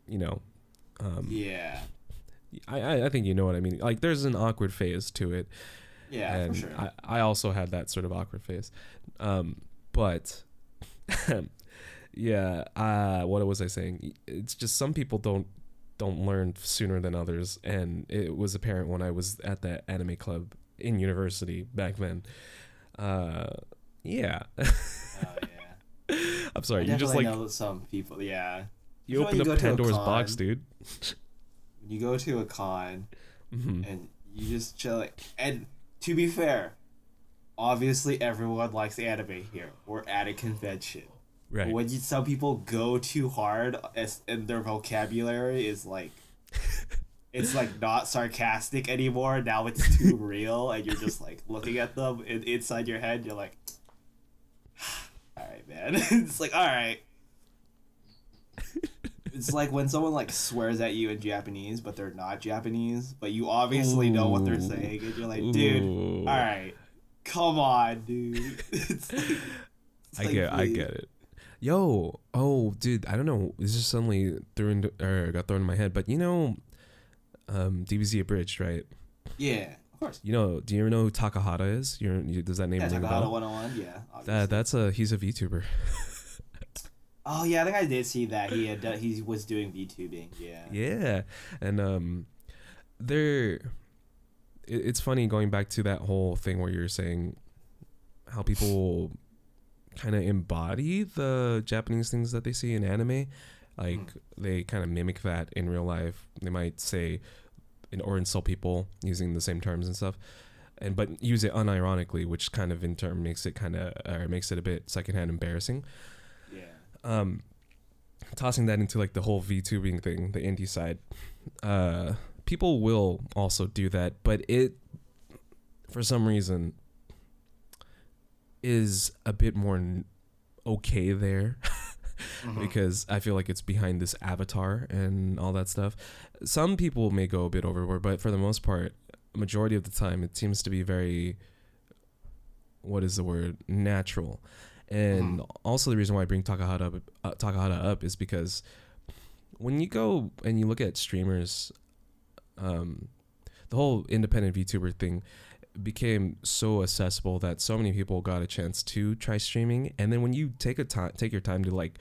You know, um, Yeah. I, I I think you know what I mean. Like there's an awkward phase to it, Yeah, and for sure. I, I also had that sort of awkward face. Um, but [LAUGHS] yeah, uh, what was I saying? It's just some people don't don't learn sooner than others, and it was apparent when I was at that anime club in university back then. Uh, yeah, [LAUGHS] oh, yeah. I'm sorry. I You just like know some people. Yeah. you opened you up Pandora's box, dude. You go to a con [LAUGHS] hmm and you just chill, like, and to be fair, obviously everyone likes anime here. We're at a convention. Right. When you, some people go too hard, as, and their vocabulary is like, [LAUGHS] it's like not sarcastic anymore. Now it's too [LAUGHS] real, and you're just like looking at them in, inside your head. You're like, [SIGHS] all right, man. [LAUGHS] it's like, all right. It's like when someone like swears at you in Japanese, but they're not Japanese, but you obviously know what they're saying, and you're like, dude, Ooh. all right, come on, dude. [LAUGHS] it's like, it's I like, get, I get it. Yo, oh, dude, I don't know. This just suddenly threw into, or got thrown in my head. But you know, um, DBZ Abridged, right? Yeah, of course. You know, do you ever know who Takahata is? You're, you does that name Yeah, ring a Takahata bell? 101, yeah. obviously. That that's a he's a VTuber. [LAUGHS] oh, yeah, I think I did see that. He had done, he was doing VTubing, yeah. Yeah, and um, there, it, it's funny going back to that whole thing where you're saying how people kind of embody the Japanese things that they see in anime, like Mm. they kind of mimic that in real life. They might say, in, or insult people using the same terms and stuff. And but use it unironically, which kind of in turn makes it kind of or makes it a bit secondhand embarrassing. Um tossing that into like the whole VTubing thing, the indie side, uh people will also do that, but it for some reason is a bit more n- okay there Mhm. [LAUGHS] because I feel like it's behind this avatar and all that stuff. Some people may go a bit overboard, but for the most part, majority of the time it seems to be very what is the word natural. And also the reason why I bring Takahata up, uh, Takahata up is because when you go and you look at streamers um the whole independent VTuber thing became so accessible that so many people got a chance to try streaming. And then when you take a time take your time to like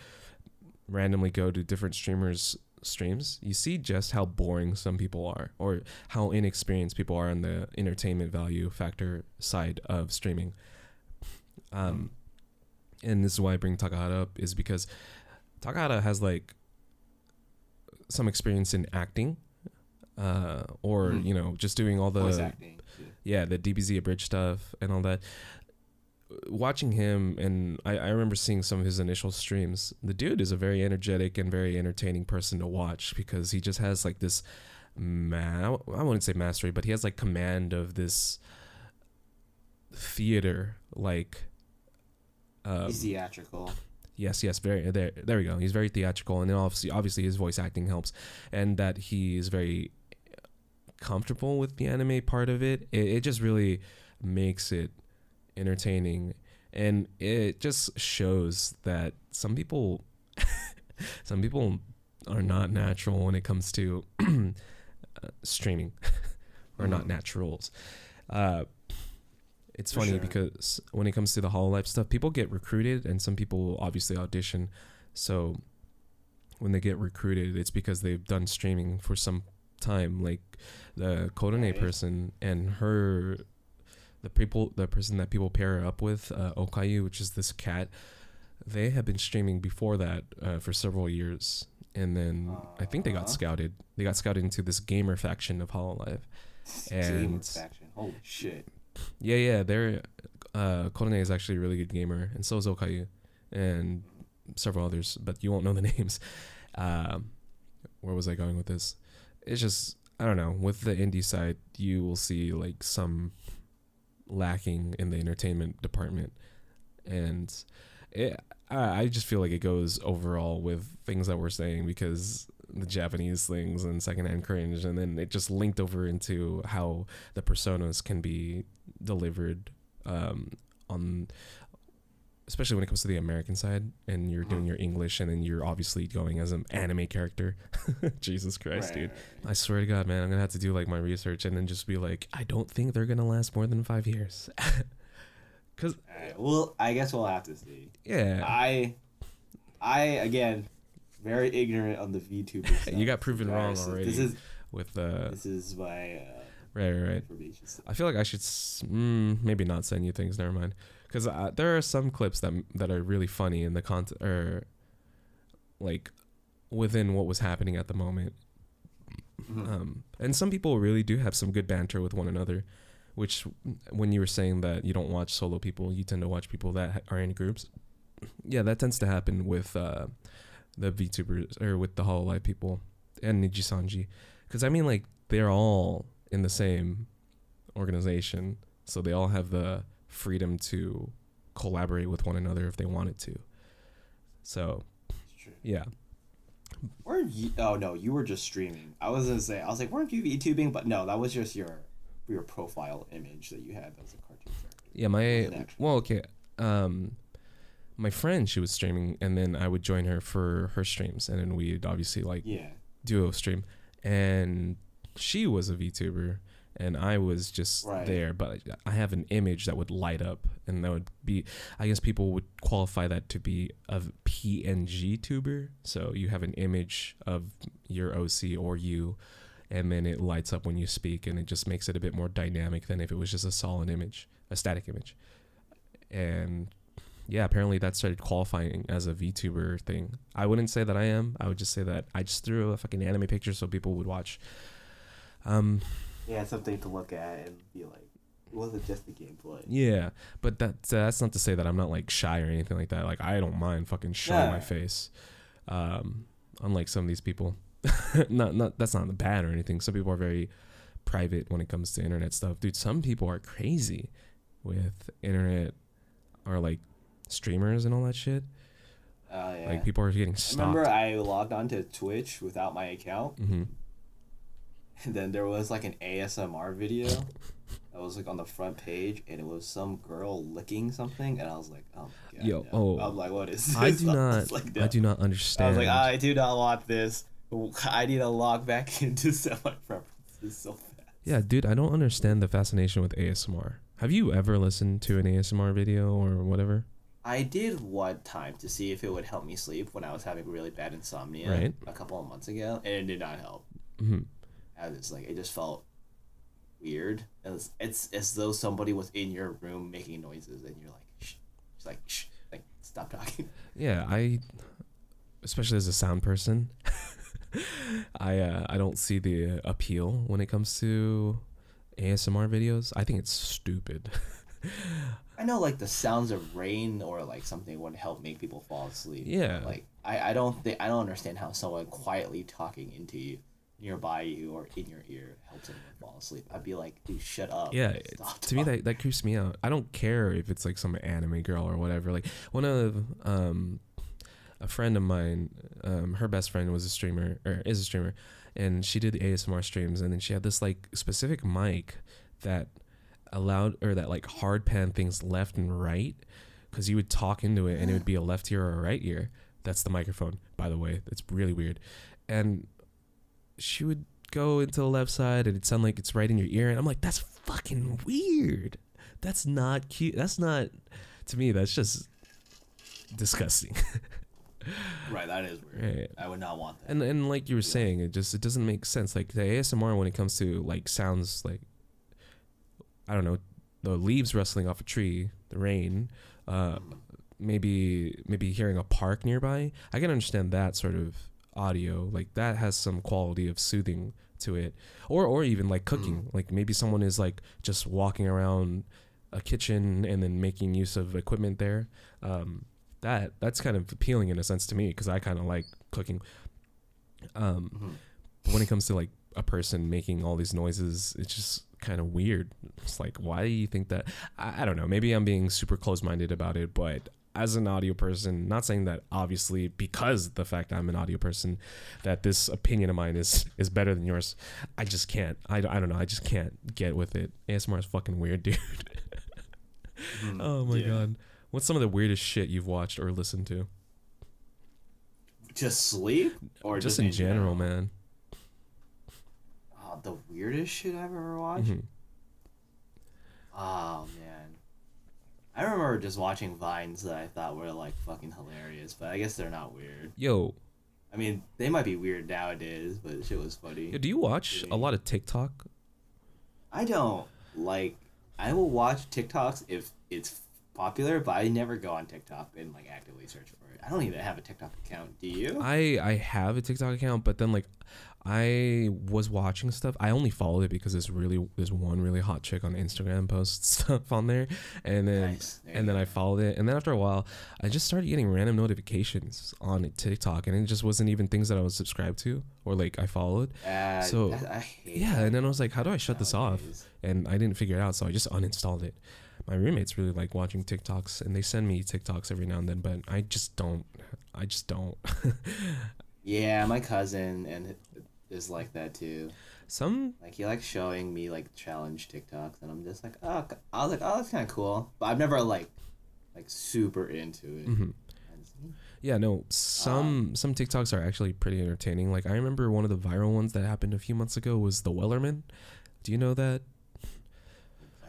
randomly go to different streamers streams you see just how boring some people are or how inexperienced people are on the entertainment value factor side of streaming. Um and this is why I bring Takahata up is because Takahata has like some experience in acting uh or Mhm. you know just doing all the acting. yeah, the DBZ abridged stuff and all that. Watching him, and I, I remember seeing some of his initial streams. The dude is a very energetic and very entertaining person to watch because he just has like this, ma- I wouldn't say mastery, but he has like command of this theater, like. Um, He's theatrical. Yes, yes, very there. There we go. He's very theatrical, and then obviously, obviously, his voice acting helps, and that he is very comfortable with the anime part of it. It, it just really makes it entertaining, and it just shows that some people, [LAUGHS] some people are not natural when it comes to [CLEARS THROAT] uh, streaming, [LAUGHS] or not Mhm. naturals. Uh, it's For funny sure. because when it comes to the Hololive stuff, people get recruited, and some people obviously audition. So when they get recruited, it's because they've done streaming for some time. Like the Korone Right. person and her, the people, the person that people pair up with, uh, Okayu, which is this cat. They have been streaming before that uh, for several years, and then I think they got scouted. They got scouted into this gamer faction of Hololive. Gamer And- faction. Holy shit. Yeah, yeah, they're uh Korone is actually a really good gamer, and so is Okayu, and several others, but you won't know the [LAUGHS] names. Um, where was I going with this? It's just I don't know. With the indie side, you will see like some lacking in the entertainment department, and it, I just feel like it goes overall with things that we're saying because the Japanese things and secondhand cringe, and then it just linked over into how the personas can be delivered um, on especially when it comes to the American side and you're doing Mhm. your English and then you're obviously going as an anime character. [LAUGHS] Jesus Christ, Right, dude. right, right. I swear to God, man, I'm gonna have to do like my research and then just be like, I don't think they're gonna last more than five years. [LAUGHS] Cause Alright, Well, I guess we'll have to see. yeah, I, I again, very ignorant on the VTuber. [LAUGHS] stuff. you got proven wrong already This is with uh, this is my uh, right, right, right. information. I feel like I should s- mm, maybe not send you things. Never mind, because uh, there are some clips that that are really funny in the content or like within what was happening at the moment. Mhm. Um, and some people really do have some good banter with one another, which when you were saying that you don't watch solo people, you tend to watch people that are in groups. Yeah, that tends to happen with uh, the VTubers or with the Hololive people and Nijisanji, because I mean like they're all in the same organization, so they all have the freedom to collaborate with one another if they wanted to. So yeah, Weren't you? Oh no, you were just streaming. I was gonna say. I was like, weren't you VTubing? But no, that was just your your profile image that you had as a cartoon character. Yeah, my well, okay. Um, my friend, she was streaming, and then I would join her for her streams, and then we'd obviously like Yeah. duo stream, and she was a VTuber and I was just Right. there, but I have an image that would light up, and that would be, I guess people would qualify that to be a PNG tuber. So you have an image of your OC or you, and then it lights up when you speak, and it just makes it a bit more dynamic than if it was just a solid image, a static image. And yeah, apparently that started qualifying as a VTuber thing. I wouldn't say that I am. I would just say that I just threw a fucking anime picture so people would watch. Um, Yeah, something to look at and be like, it wasn't just the gameplay. Yeah, but that's that's not to say that I'm not like shy or anything like that. Like I don't mind fucking showing my face. Um, unlike some of these people, [LAUGHS] not not that's not bad or anything. Some people are very private when it comes to internet stuff, dude. Some people are crazy with internet or like streamers and all that shit. Oh yeah. Like people are getting stalked. Remember, I logged onto Twitch without my account, hmm and [LAUGHS] then there was like an ASMR video that was like on the front page, and it was some girl licking something, and I was like, oh my god. Yo, no. oh. I'm like, what is this? [LAUGHS] I do not. like, I do not understand. I was like, I do not want this. I need to log back [LAUGHS] into set my preferences so fast. Yeah, dude, I don't understand the fascination with ASMR. Have you ever listened to an ASMR video or whatever? I did one time to see if it would help me sleep when I was having really bad insomnia Right. a couple of months ago, and it did not help. hmm I was like, it just felt weird. It was, it's as though somebody was in your room making noises, and you're like, shh, it's like, shh, like stop talking. [LAUGHS] Yeah, I, especially as a sound person, [LAUGHS] I uh, I don't see the appeal when it comes to ASMR videos. I think it's stupid. [LAUGHS] I know like the sounds of rain or like something would help make people fall asleep. Yeah. Like I, I don't think I don't understand how someone quietly talking into you nearby you or in your ear helps anyone fall asleep. I'd be like, dude, shut up. Yeah, Stop to me that that creeps me out. I don't care if it's like some anime girl or whatever. Like one of um a friend of mine, um her best friend was a streamer or is a streamer and she did the ASMR streams and then she had this like specific mic that allowed or that like hard pan things left and right cuz you would talk into it and it would be a left ear or a right ear. That's the microphone, by the way. It's really weird. And she would go into the left side and it sound like it's right in your ear and I'm like that's fucking weird. That's not cute. That's not to me that's just disgusting. [LAUGHS] right, that is weird. Right. I would not want that. And and like you were saying, it just it doesn't make sense. Like the ASMR when it comes to like sounds like I don't know, the leaves rustling off a tree, the rain, uh maybe maybe hearing a park nearby. I can understand that sort of audio. Like that has some quality of soothing to it. Or or even like cooking. Like maybe someone is like just walking around a kitchen and then making use of equipment there. Um that that's kind of appealing in a sense to me because I kind of like cooking. Um Mhm. but when it comes to like a person making all these noises, it's just kind of weird. It's like, why do you think that? I, I don't know. Maybe I'm being super close minded about it, but as an audio person, not saying that obviously because the fact I'm an audio person, that this opinion of mine is is better than yours. I just can't. I, don't- I don't know. I just can't get with it. ASMR is fucking weird, [LAUGHS] dude. Mhm. oh my Yeah. god. What's some of the weirdest shit you've watched or listened to? Just sleep or just in general, man. Oh, the weirdest shit I've ever watched. Mhm. Oh man, I remember just watching vines that I thought were like fucking hilarious, but I guess they're not weird. Yo, I mean, they might be weird nowadays, but shit was funny. yo, do you watch a lot of TikTok? I don't like. I will watch TikToks if it's popular, but I never go on TikTok and like actively search for it. I don't even have a TikTok account. Do you? I I have a TikTok account, but then like I was watching stuff. I only followed it because there's really there's one really hot chick on Instagram posts [LAUGHS] stuff on there, and then Nice. And then I followed it, and then after a while, I just started getting random notifications on TikTok, and it just wasn't even things that I was subscribed to or like I followed. Uh, So, Yeah, and then I was like, how do I shut this off? And I didn't figure it out, so I just uninstalled it. My roommates really like watching TikToks, and they send me TikToks every now and then, but I just don't. I just don't. [LAUGHS] Yeah, my cousin and is like that too. Some Like he likes showing me like challenge TikToks, and I'm just like, oh, I was like, oh, that's kind of cool. But I've never like, like super into it. mhm. Yeah, no, some some TikToks are actually pretty entertaining. Like I remember one of the viral ones that happened a few months ago was the Wellerman. Do you know that?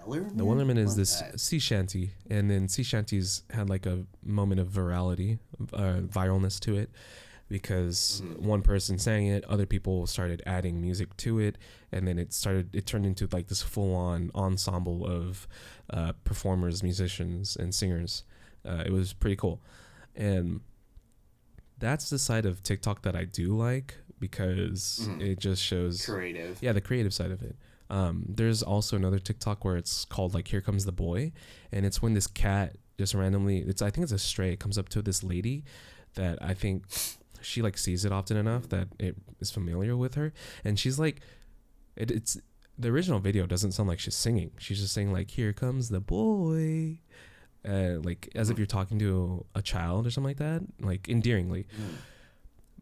Wellerman? The Wellerman is this that? sea shanty, and then sea shanties had like a moment of virality, uh, viralness to it, because Mhm. one person sang it, other people started adding music to it, and then it started. It turned into like this full-on ensemble of uh, performers, musicians, and singers. Uh, it was pretty cool, and that's the side of TikTok that I do like because Mhm. it just shows creative. yeah, the creative side of it. Um, there's also another TikTok where it's called like "Here Comes the Boy," and it's when this cat just randomly, it's I think it's a stray, it comes up to this lady that I think she like sees it often enough that it is familiar with her, and she's like, it, it's the original video doesn't sound like she's singing. She's just saying like "Here comes the boy," uh, like as if you're talking to a child or something like that, like endearingly. Mm.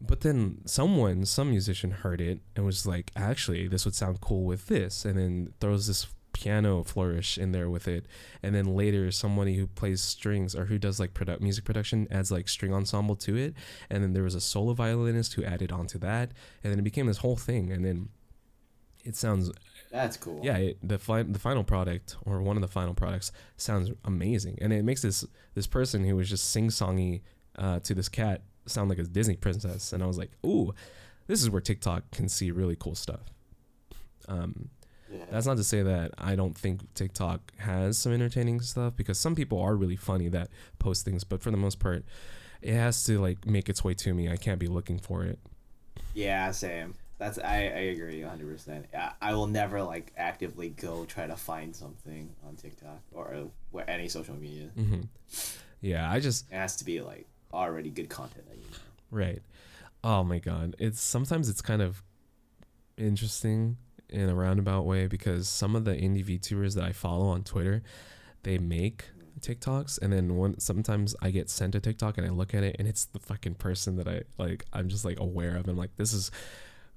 But then someone, some musician heard it and was like, actually, this would sound cool with this. And then throws this piano flourish in there with it. And then later, somebody who plays strings or who does like music production adds like string ensemble to it. And then there was a solo violinist who added onto that. And then it became this whole thing. And then it sounds That's cool. yeah it, the fi- the final product or one of the final products sounds amazing and it makes this this person who was just sing songy uh, to this cat sound like a disney princess and i was like ooh this is where tiktok can see really cool stuff um, Yeah. that's not to say that i don't think tiktok has some entertaining stuff because some people are really funny that post things but for the most part it has to like make its way to me i can't be looking for it Yeah, same. That's I, I agree 100%. I, I will never like actively go try to find something on TikTok or uh, where any social media. hmm yeah i just It has to be like already good content that you know. Right. Oh my god. It's sometimes it's kind of interesting in a roundabout way because some of the indie VTubers that I follow on Twitter, they make TikToks and then when sometimes I get sent a TikTok and I look at it and it's the fucking person that I like I'm just like aware of and like this is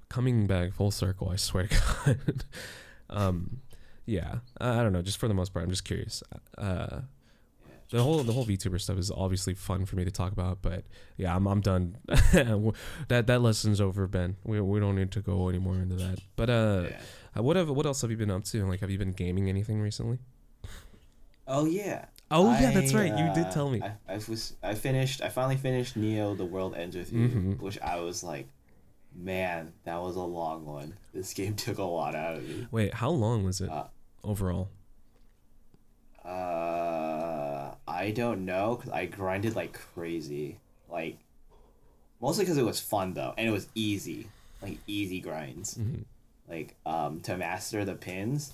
coming back full circle, I swear [LAUGHS] to God. um yeah. I I don't know, just for the most part, I'm just curious. Uh the whole the whole VTuber stuff is obviously fun for me to talk about, but yeah, I'm I'm done. [LAUGHS] that that lesson's over, Ben. We we don't need to go any more into that. But uh, Yeah. what have what else have you been up to? Like, have you been gaming anything recently? Oh yeah. Oh yeah, that's I, right. You did uh, tell me. I, I was I finished I finally finished Neo The World Ends With You, Mhm. which I was like, man, that was a long one. This game [LAUGHS] took a lot out of me. Wait, how long was it Uh, overall? Uh, I don't know because I grinded like crazy. Like, mostly because it was fun though, and it was easy, like easy grinds. Mhm. Like, um, to master the pins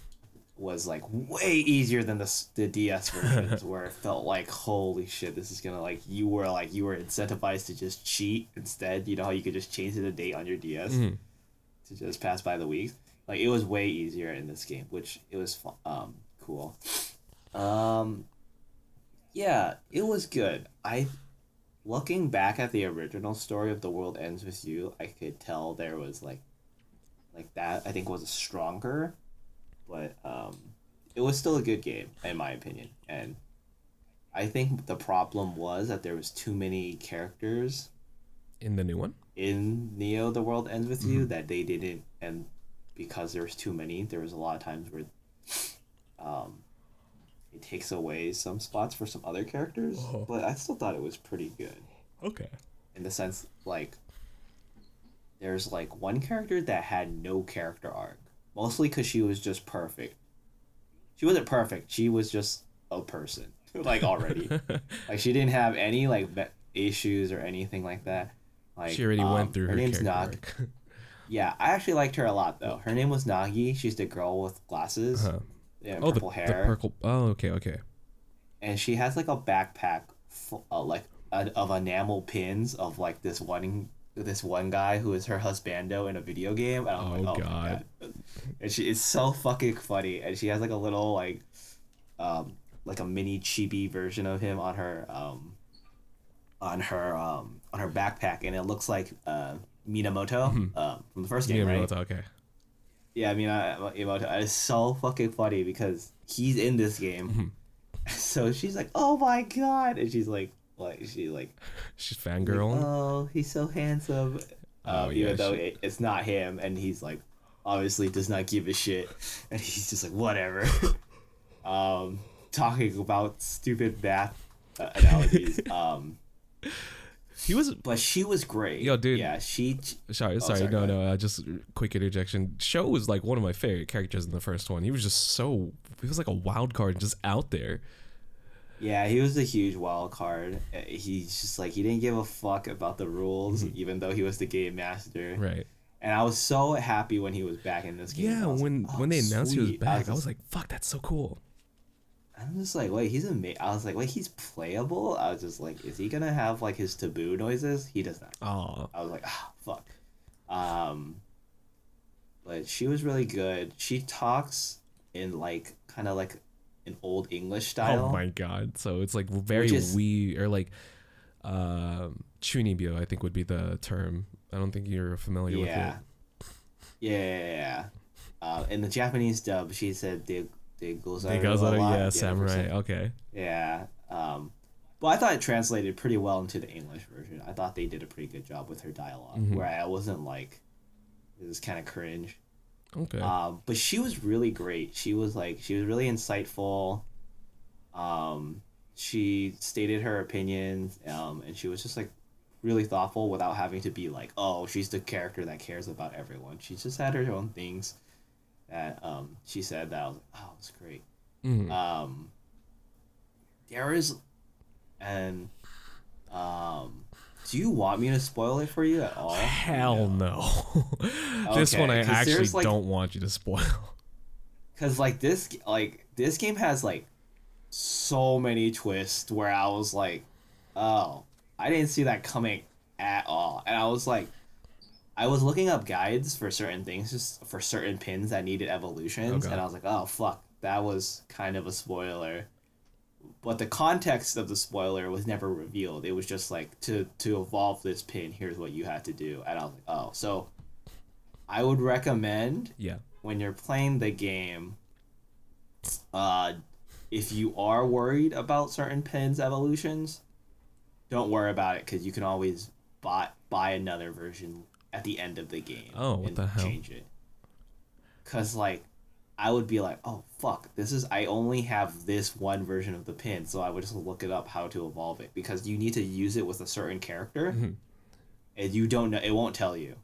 was like way easier than the the DS [LAUGHS] versions, where it felt like holy shit, this is gonna like you were like you were incentivized to just cheat instead. You know how you could just change the date on your DS Mhm. to just pass by the weeks. Like it was way easier in this game, which it was fu- um cool. Um, yeah, it was good. I, looking back at the original story of the world ends with you, I could tell there was like, like that. I think was stronger, but um, it was still a good game in my opinion. And I think the problem was that there was too many characters In the new one? in Neo the World Ends With You that they didn't and because there was too many, there was a lot of times where um it takes away some spots for some other characters. Oh. But I still thought it was pretty good. Okay. In the sense like there's like one character that had no character arc. Mostly because she was just perfect. She wasn't perfect, she was just a person. [LAUGHS] like already. [LAUGHS] like she didn't have any like issues or anything like that. Like she already um, went through her, name's character Nag. arc. [LAUGHS] Yeah, I actually liked her a lot though. Her name was Nagi. She's the girl with glasses Uh-huh. And Oh, the, purple the hair, purple. Oh, okay, okay. and she has like a backpack full, uh, like uh, of enamel pins of like this one this one guy who is her husbando in a video game. And I'm Oh, like, oh God. my god! And she is so fucking funny, and she has like a little like, um, like a mini chibi version of him on her um, on her um on her backpack, and it looks like uh Minamoto um from the first game, Yeah, right? okay. Yeah, I mean, I, Emoto it's so fucking funny because he's in this game. Mm-hmm. [LAUGHS] So she's like, "Oh my god!" and she's like, like she like She's fangirl. oh he's so handsome Oh, um, yeah, even though she- it, it's not him and he's like obviously does not give a shit [LAUGHS] and he's just like whatever [LAUGHS] um talking about stupid math uh, analogies um he was. but she was great Yo, dude. yeah she Sorry, sorry, Oh, sorry, no, no. Uh, just quick interjection. Sho was like one of my favorite characters in the first one. He was just so. He was like a wild card, just out there. Yeah, he was a huge wild card. Uh, He's just like he didn't give a fuck about the rules, even though he was the game master. Mm-hmm. Right. And I was so happy when he was back in this game. Yeah. When like, when they "Oh, announced he was back, I was, just- like, "Fuck, that's so cool." I'm just like, wait, he's ama- I was like, wait, he's playable. I was just like, is he gonna have like his taboo noises? He does not. Oh, I was like, ah, fuck. Um, but she was really good. She talks in like kind of like an old English style. oh my god. So it's like very is- wee or like, um, chunibyo. I think would be the term. I don't think you're familiar with yeah. it. Yeah, yeah, yeah. Uh, in the Japanese dub, she said "de de gozaru." They goes of lot. yeah, samurai. Okay. Yeah. Um, but I thought it translated pretty well into the English version. I thought they did a pretty good job with her dialog Mhm. where I wasn't like, this is kind of cringe. Okay. Um, but she was really great. She was like, she was really insightful. Um, she stated her opinions, um, and she was just like really thoughtful without having to be like, oh, she's the character that cares about everyone. She just had her own things that um, she said that I was like, oh, it's great. Mhm. Um, there is, and um, do you want me to spoil it for you at all? Hell no. [LAUGHS] this Okay, one I actually like- don't want you to spoil. [LAUGHS] Cause like this, like this game has like so many twists where I was like, oh, I didn't see that coming at all, and I was like, I was looking up guides for certain things, just for certain pins that needed evolutions, and I was like, oh fuck, that was kind of a spoiler. But the context of the spoiler was never revealed. It was just like to to evolve this pin, here's what you had to do, and I was like, oh, so I would recommend Yeah. when you're playing the game, uh, if you are worried about certain pins evolutions, don't worry about it because you can always buy buy another version at the end of the game. Oh, what and the hell? Change it. Cause like, I would be like, oh fuck, this is I only have this one version of the pin, so I would just look it up how to evolve it because you need to use it with a certain character, Mhm. and you don't know it won't tell you.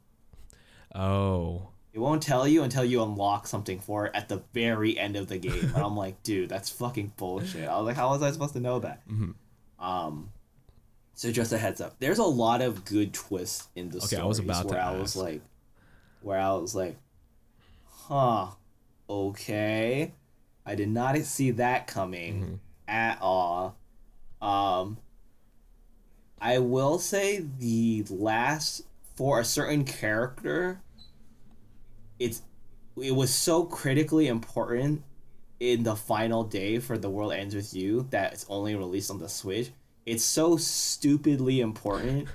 Oh. It won't tell you until you unlock something for it at the very end of the game. And I'm like, dude, that's fucking bullshit. I was like, how was I supposed to know that? [LAUGHS] Mhm. Um, so just a heads up. There's a lot of good twists in the Okay, stories I was about to where I was like, where I was like, huh, okay, I did not see that coming Mhm. at all. Um, I will say the last for a certain character, it's it was so critically important in the final day for the world ends with you that it's only released on the Switch. It's so stupidly important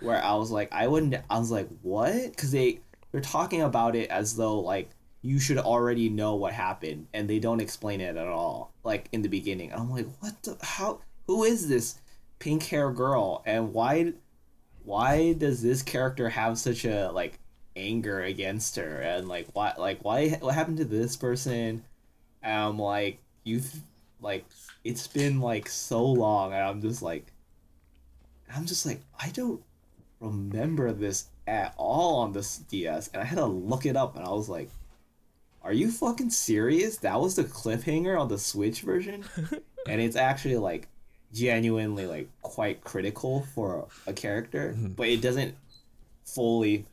where I was like, I wouldn't. I was like, what? Because they they're talking about it as though like you should already know what happened, and they don't explain it at all. Like in the beginning, I'm like, what the how? Who is this pink hair girl, and why? Why does this character have such a like anger against her, and like why? Like why? What happened to this person? And I'm like, you've like it's been like so long, and I'm just like, I'm just like, I don't remember this at all on this DS, and I had to look it up, and I was like, "Are you fucking serious? That was the cliffhanger on the Switch version?" [LAUGHS] and it's actually like genuinely like quite critical for a character, Mhm. but it doesn't fully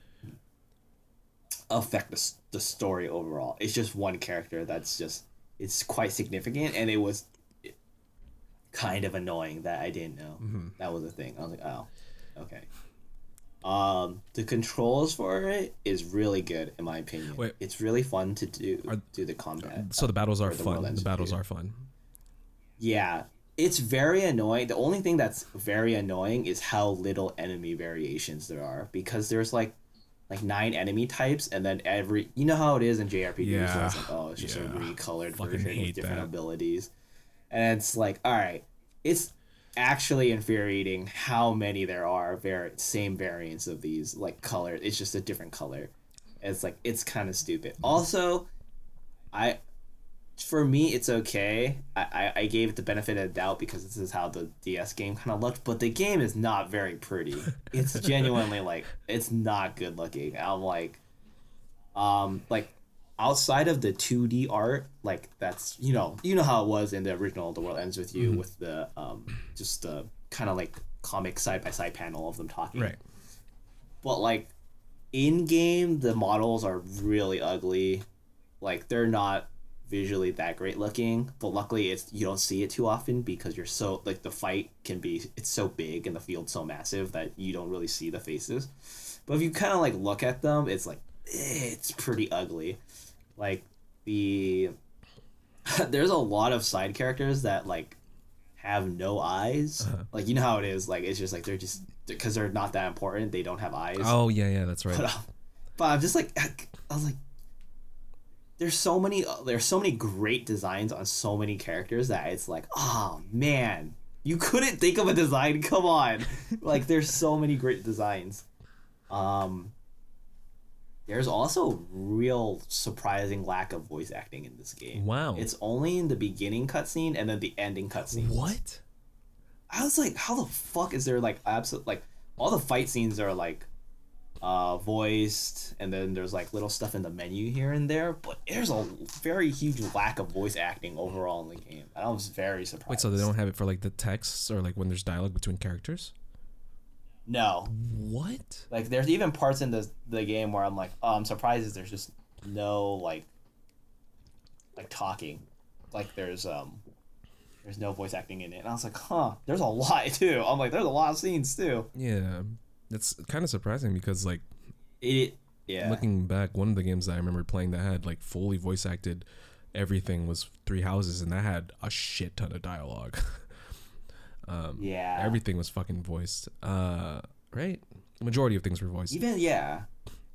affect the, the story overall. It's just one character that's just it's quite significant, and it was kind of annoying that I didn't know Mhm. that was a thing. I was like, oh, okay. Um, the controls for it is really good in my opinion. Wait. it's really fun to do Are- do the combat. So the battles are the fun. The battles are fun. Yeah, it's very annoying. The only thing that's very annoying is how little enemy variations there are because there's like like nine enemy types and then every you know how it is in JRPGs Yeah. it's like oh it's just Yeah. a recolored Fucking version with different that. abilities. And it's like, all right, it's actually infuriating how many there are var- same variants of these like color. It's just a different color. It's like it's kind of stupid. Also i for me it's okay. I, I i gave it the benefit of the doubt because this is how the ds game kind of looked but the game is not very pretty. It's [LAUGHS] genuinely like it's not good looking. I'm like um like outside of the 2D art, like that's you know you know how it was in the original The World Ends with You Mm-hmm. with the um just the kind of like comic side by side panel of them talking. Right. But like in game, the models are really ugly. Like they're not visually that great looking, but luckily it's you don't see it too often because you're so like the fight can be it's so big and the field's so massive that you don't really see the faces. But if you kind of like look at them, it's like eh, it's pretty ugly. Like the [LAUGHS] there's a lot of side characters that like have no eyes. Like you know how it is. Like it's just like they're just because they're not that important. They don't have eyes. Oh yeah, yeah, that's right. But, uh, but I'm just like [LAUGHS] I was like, there's so many there's so many great designs on so many characters that it's like, oh man, you couldn't think of a design. Come on, [LAUGHS] like there's so many great designs. Um, there's also real surprising lack of voice acting in this game. Wow. It's only in the beginning cutscene and then the ending cutscene. What? I was like, how the fuck is there like absolute like all the fight scenes are like uh voiced and then there's like little stuff in the menu here and there, but there's a very huge lack of voice acting overall in the game. I was very surprised. Wait, so they don't have it for like the texts or like when there's dialogue between characters? No. What? Like there's even parts in the the game where I'm like, oh, I'm surprised there's just no like like talking. Like there's um there's no voice acting in it. And I was like, huh, there's a lot [LAUGHS] too. I'm like, there's a lot of scenes too. Yeah, that's kind of surprising because like It yeah. looking back, one of the games that I remember playing that had like fully voice acted everything was Three Houses, and that had a shit ton of dialogue. [LAUGHS] um, yeah. everything was fucking voiced. Uh, right? Majority of things were voiced. even yeah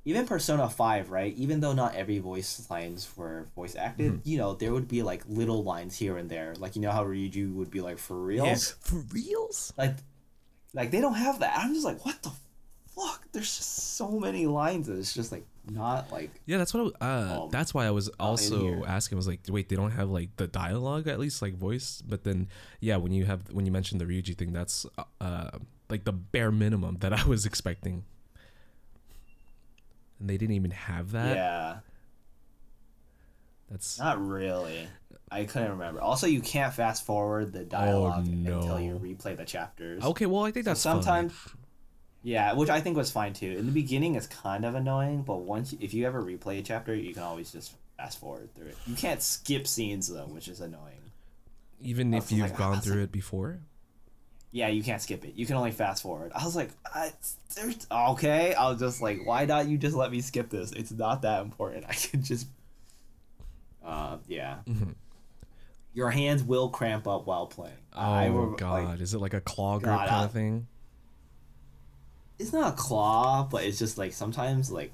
even persona 5 right even though not every voice lines were voice acted Mm-hmm. you know there would be like little lines here and there like you know how Ryuji would be like for reals For reals? like like they don't have that i'm just like what the fuck there's just so many lines that it's just like not like Yeah, that's what. I, uh, Um, that's why I was also asking. I was like, wait, they don't have like the dialogue at least like voice. But then, yeah, when you have when you mentioned the Ryuji thing, that's uh, uh like the bare minimum that [LAUGHS] I was expecting. And they didn't even have that. yeah That's not really i couldn't remember also you can't fast forward the dialogue until you replay the chapters okay. Well, I think that's fine. sometimes yeah which i think was fine too. In the beginning it's kind of annoying but once if you ever replay a chapter you can always just fast forward through it. You can't skip scenes though which is annoying. Even if you've like, gone through like- it before. yeah you can't skip it. You can only fast forward. I was like I, there's, okay i was just like why not you just let me skip this? It's not that important. [LAUGHS] I can just uh yeah. Mm-hmm. your hands will cramp up while playing. Oh I God, like, is it like a claw grip God, kind I- of thing? It's not a claw, but it's just like sometimes like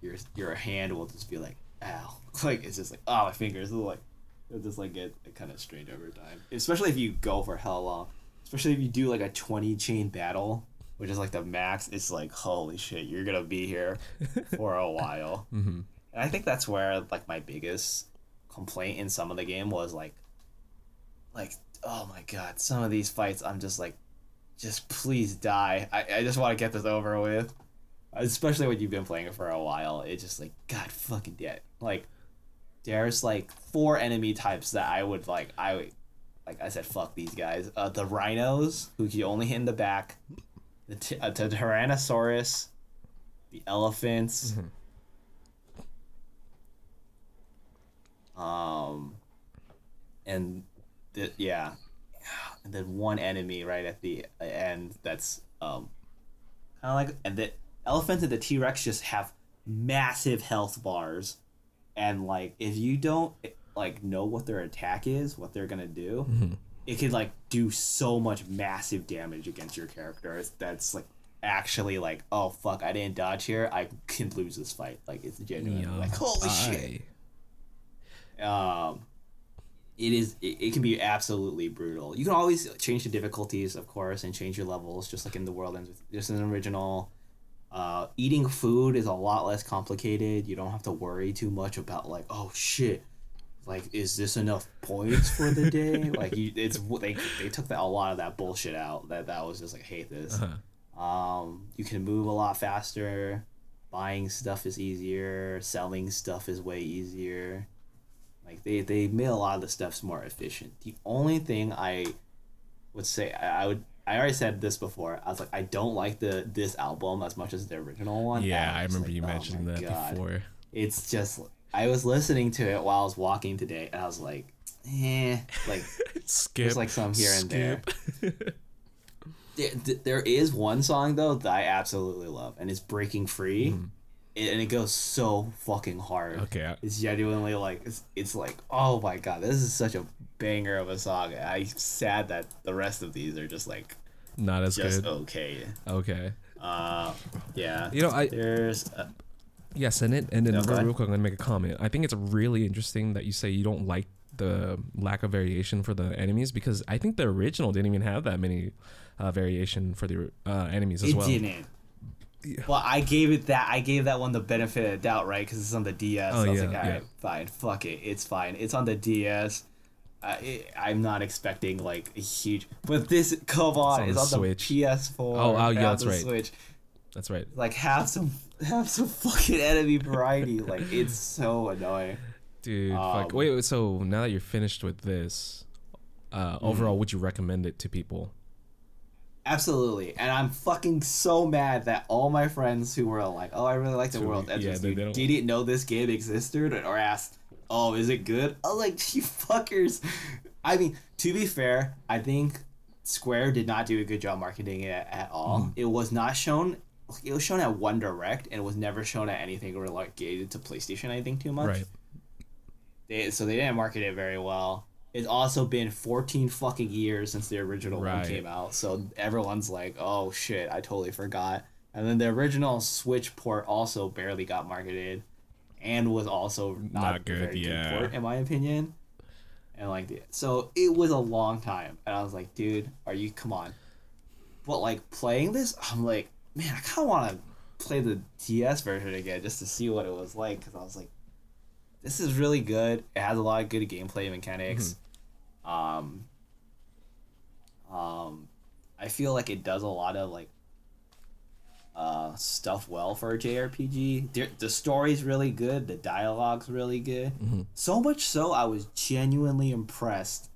your your hand will just be like ow, [LAUGHS] like it's just like oh my fingers will like it'll just like get kind of strained over time. Especially if you go for hell long. Especially if you do like a twenty chain battle, which is like the max. It's like holy shit, you're gonna be here [LAUGHS] for a while. Mm-hmm. And I think that's where like my biggest complaint in some of the game was like like oh my god, some of these fights I'm just like just please die. I, I just want to get this over with. Especially when you've been playing it for a while. It's just like god fucking dead. Like there's like four enemy types that I would like I would like I said fuck these guys. Uh, the rhinos who you only hit in the back. The, t- uh, the Tyrannosaurus, the elephants, Um, and the, yeah, and then one enemy right at the end that's um, kind of like and the elephant and the T Rex just have massive health bars, and like if you don't like know what their attack is, what they're gonna do, it could like do so much massive damage against your character. That's like actually like oh fuck I didn't dodge here. I can lose this fight. Like it's genuine Yeah. like holy shit. Um, it is it, it can be absolutely brutal. You can always change the difficulties, of course, and change your levels, just like in the world ends with just an original. Uh, eating food is a lot less complicated. You don't have to worry too much about like, oh shit, like is this enough points for the day? [LAUGHS] like you, it's they they took that, a lot of that bullshit out. That that was just like hate this. Uh-huh. Um, you can move a lot faster. Buying stuff is easier. Selling stuff is way easier. Like they they made a lot of the stuffs more efficient. The only thing I would say I, I would I already said this before. I was like I don't like the this album as much as the original one. Yeah, I remember like, you oh mentioned that God. before. It's just I was listening to it while I was walking today, and I was like, eh, like [LAUGHS] Skip. there's like some here and there. [LAUGHS] there, there is one song though that I absolutely love, and it's "Breaking Free," It- and it goes so fucking hard. Okay. I- It's genuinely like it's, it's like oh my god, this is such a banger of a song. I'm sad that the rest of these are just like Not as just good. okay. Okay. Uh, yeah. You know, I There's uh, yes, and it and then No, real, real quick, I'm gonna make a comment. I think it's really interesting that you say you don't like the lack of variation for the enemies because I think the original didn't even have that many uh, variation for the uh, enemies as it well. didn't. Well, I gave it that. I gave that one the benefit of the doubt, right? Because it's on the DS. Oh, so I was yeah, like, all yeah. right, fine, fuck it, it's fine. It's on the DS. Uh, it, I'm not expecting like a huge, but this come on, on it's the on, the PS4. Oh, oh, yeah, that's the right. Switch. That's right. Like have some, have some fucking enemy variety. [LAUGHS] like it's so annoying. Dude, Um, fuck. Wait, wait, so now that you're finished with this, uh, Mm-hmm. overall, would you recommend it to people? Absolutely, and I'm fucking so mad that all my friends who were like, "Oh, I really like the So, world," yeah, they- they didn't know this game existed, or asked, "Oh, is it good?" I was like, [LAUGHS] "You fuckers." I mean, to be fair, I think Square did not do a good job marketing it at all. Mm-hmm. It was not shown. It was shown at One Direct, and it was never shown at anything related to PlayStation. I think too much. Right. They, so they didn't market it very well. It's also been 14 fucking years since the original one came out, so everyone's like, "Oh shit, I totally forgot." And then the original Switch port also barely got marketed, and was also not, Not a good, very yeah. good port in my opinion. And like, so it was a long time, and I was like, "Dude, are you? Come on!" But like playing this, I'm like, man, I kind of want to play the DS version again just to see what it was like, because I was like this is really good. It has a lot of good gameplay mechanics. Mm-hmm. Um, um, I feel like it does a lot of like uh, stuff well for a JRPG. The, the story's really good. The dialogue's really good. So much so, I was genuinely impressed.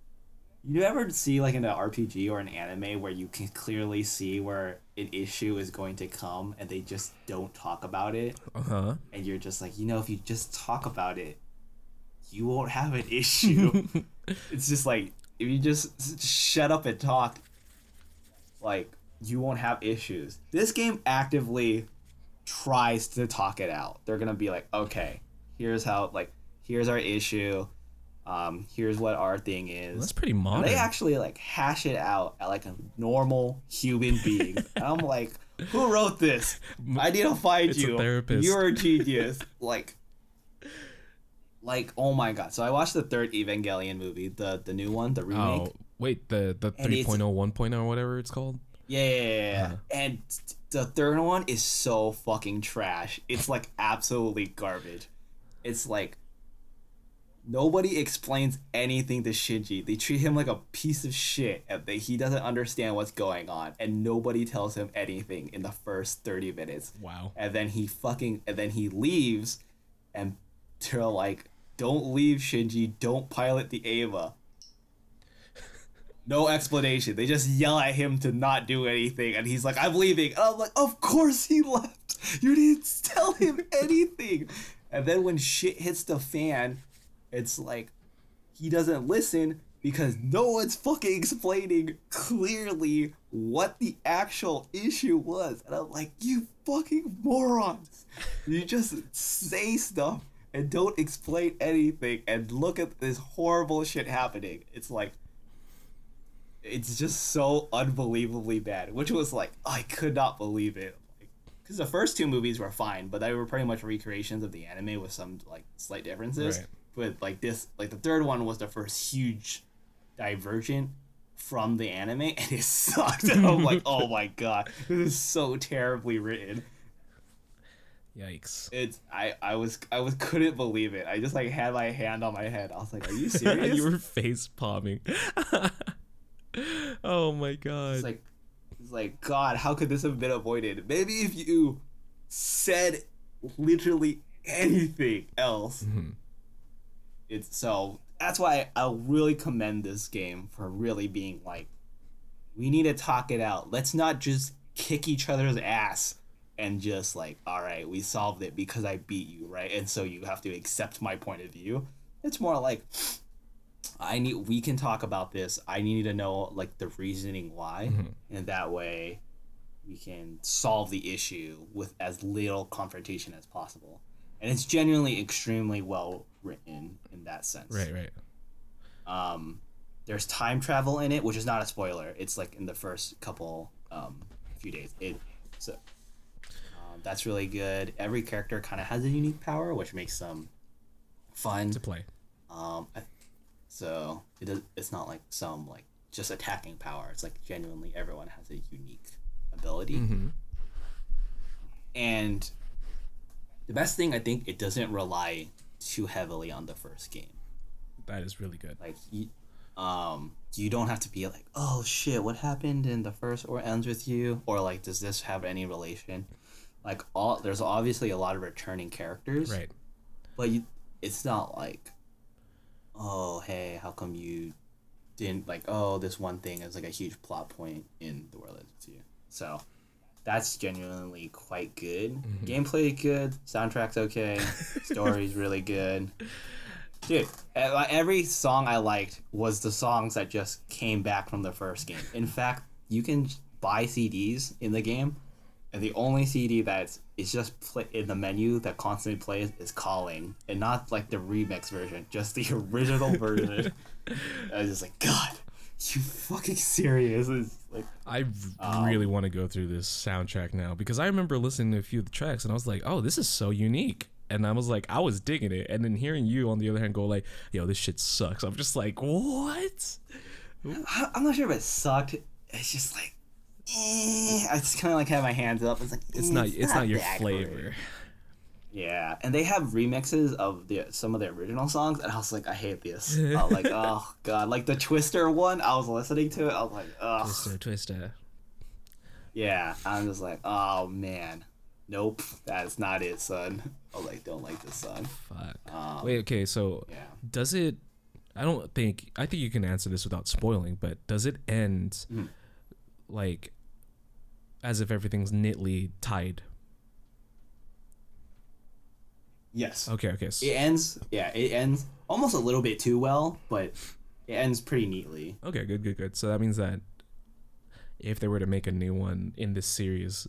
You ever see like in an RPG or an anime where you can clearly see where an issue is going to come and they just don't talk about it? Uh huh. and you're just like, you know, if you just talk about it, you won't have an issue. [LAUGHS] it's just like if you just shut up and talk, like you won't have issues. This game actively tries to talk it out. They're gonna be like, okay, here's how, like, here's our issue. Um, here's what our thing is. That's pretty And they actually like hash it out at like a normal human [LAUGHS] being. and I'm like, who wrote this? I need to find It's you. therapist. You're a genius. [LAUGHS] like, like oh my god. So I watched the third Evangelion movie, the the new one, the remake. oh, wait, the the And it's- 3.0, 1.0, or whatever it's called. Yeah, yeah, yeah, yeah. Uh-huh. and the third one is so fucking trash. It's like absolutely garbage. It's like nobody explains anything to Shinji. They treat him like a piece of shit, and they, he doesn't understand what's going on, and nobody tells him anything in the first thirty minutes. Wow. And then he fucking, and then he leaves, and they're like, "Don't leave, Shinji. Don't pilot the Eva." No explanation. They just yell at him to not do anything, and he's like, "I'm leaving." And I'm like, "Of course he left. You didn't [LAUGHS] tell him anything." And then when shit hits the fan, it's like he doesn't listen because no one's fucking explaining clearly what the actual issue was. And I'm like, "You fucking morons! You just say stuff." And don't explain anything, and look at this horrible shit happening. It's like, it's just so unbelievably bad. Which was like, I could not believe it. Because the first two movies were fine, but they were pretty much recreations of the anime with some like slight differences. Right. but like this, like the third one was the first huge divergent from the anime, and it [LAUGHS] sucked. I'm like, [LAUGHS] oh my god, this is so terribly written. Yikes. It's I I was I was [LAUGHS] couldn't believe it. I just like had my hand on my head. I was like, are you [LAUGHS] serious? you were face palming. [LAUGHS] oh my god. It's like, it's like, God, how could this have been avoided? Maybe if you said literally anything else. Mhm. It's so that's why I really commend this game for really being like, we need to talk it out. Let's not just kick each other's ass and just like, all right, we solved it because I beat you, right? And so you have to accept my point of view. It's more like, I need we can talk about this. I need to know like the reasoning why, and that way we can solve the issue with as little confrontation as possible. And it's genuinely extremely well written in that sense. Right, right. Um, there's time travel in it, which is not a spoiler. It's like in the first couple um, few days. It so that's really good. Every character kind of has a unique power, which makes them fun. To play. Um, so it does, it's not like some like just attacking power. It's like genuinely everyone has a unique ability. Mm-hmm. And the best thing I think it doesn't rely too heavily on the first game. That is really good. Like you, um, you don't have to be like, oh shit, what happened in the first or ends with you, or like, does this have any relation? Like all there's obviously a lot of returning characters, Right. but you, it's not like, oh hey, how come you didn't like? Oh, this one thing is like a huge plot point in the world ends with you. So. That's genuinely quite good. Mm-hmm. Gameplay good, soundtrack's okay, [LAUGHS] story's really good. Dude, every song I liked was the songs that just came back from the first game. In fact, you can buy CDs in the game, and the only CD that's is just play in the menu that constantly plays is "Calling," and not like the remix version, just the [LAUGHS] original version. [LAUGHS] I was just like, God, you fucking serious? Like, I Um, really want to go through this soundtrack now because I remember listening to a few of the tracks and I was like, oh, this is so unique. And I was like, I was digging it. And then hearing you on the other hand go like, yo, this shit sucks. I'm just like, what? I'm not sure if it sucked. It's just like, eh. I just kind of like had my hands up. It's like It's eh, not it's not your flavor. great. Yeah, and they have remixes of the some of the original songs, and I was like, I hate this. I was like, [LAUGHS] oh god, like the Twister one. I was listening to it. I was like, oh Twister, twister. yeah. I'm just like, oh man, nope, that's not it, son. I was like, don't like this son. Fuck. Um, Wait, okay, so Yeah. does it I don't think I think you can answer this without spoiling, but does it end Mhm. like as if everything's neatly tied? Yes. Okay, okay. So, It ends. Yeah, it ends almost a little bit too well, but it ends pretty neatly. Okay, good, good, good. So that means that if they were to make a new one in this series,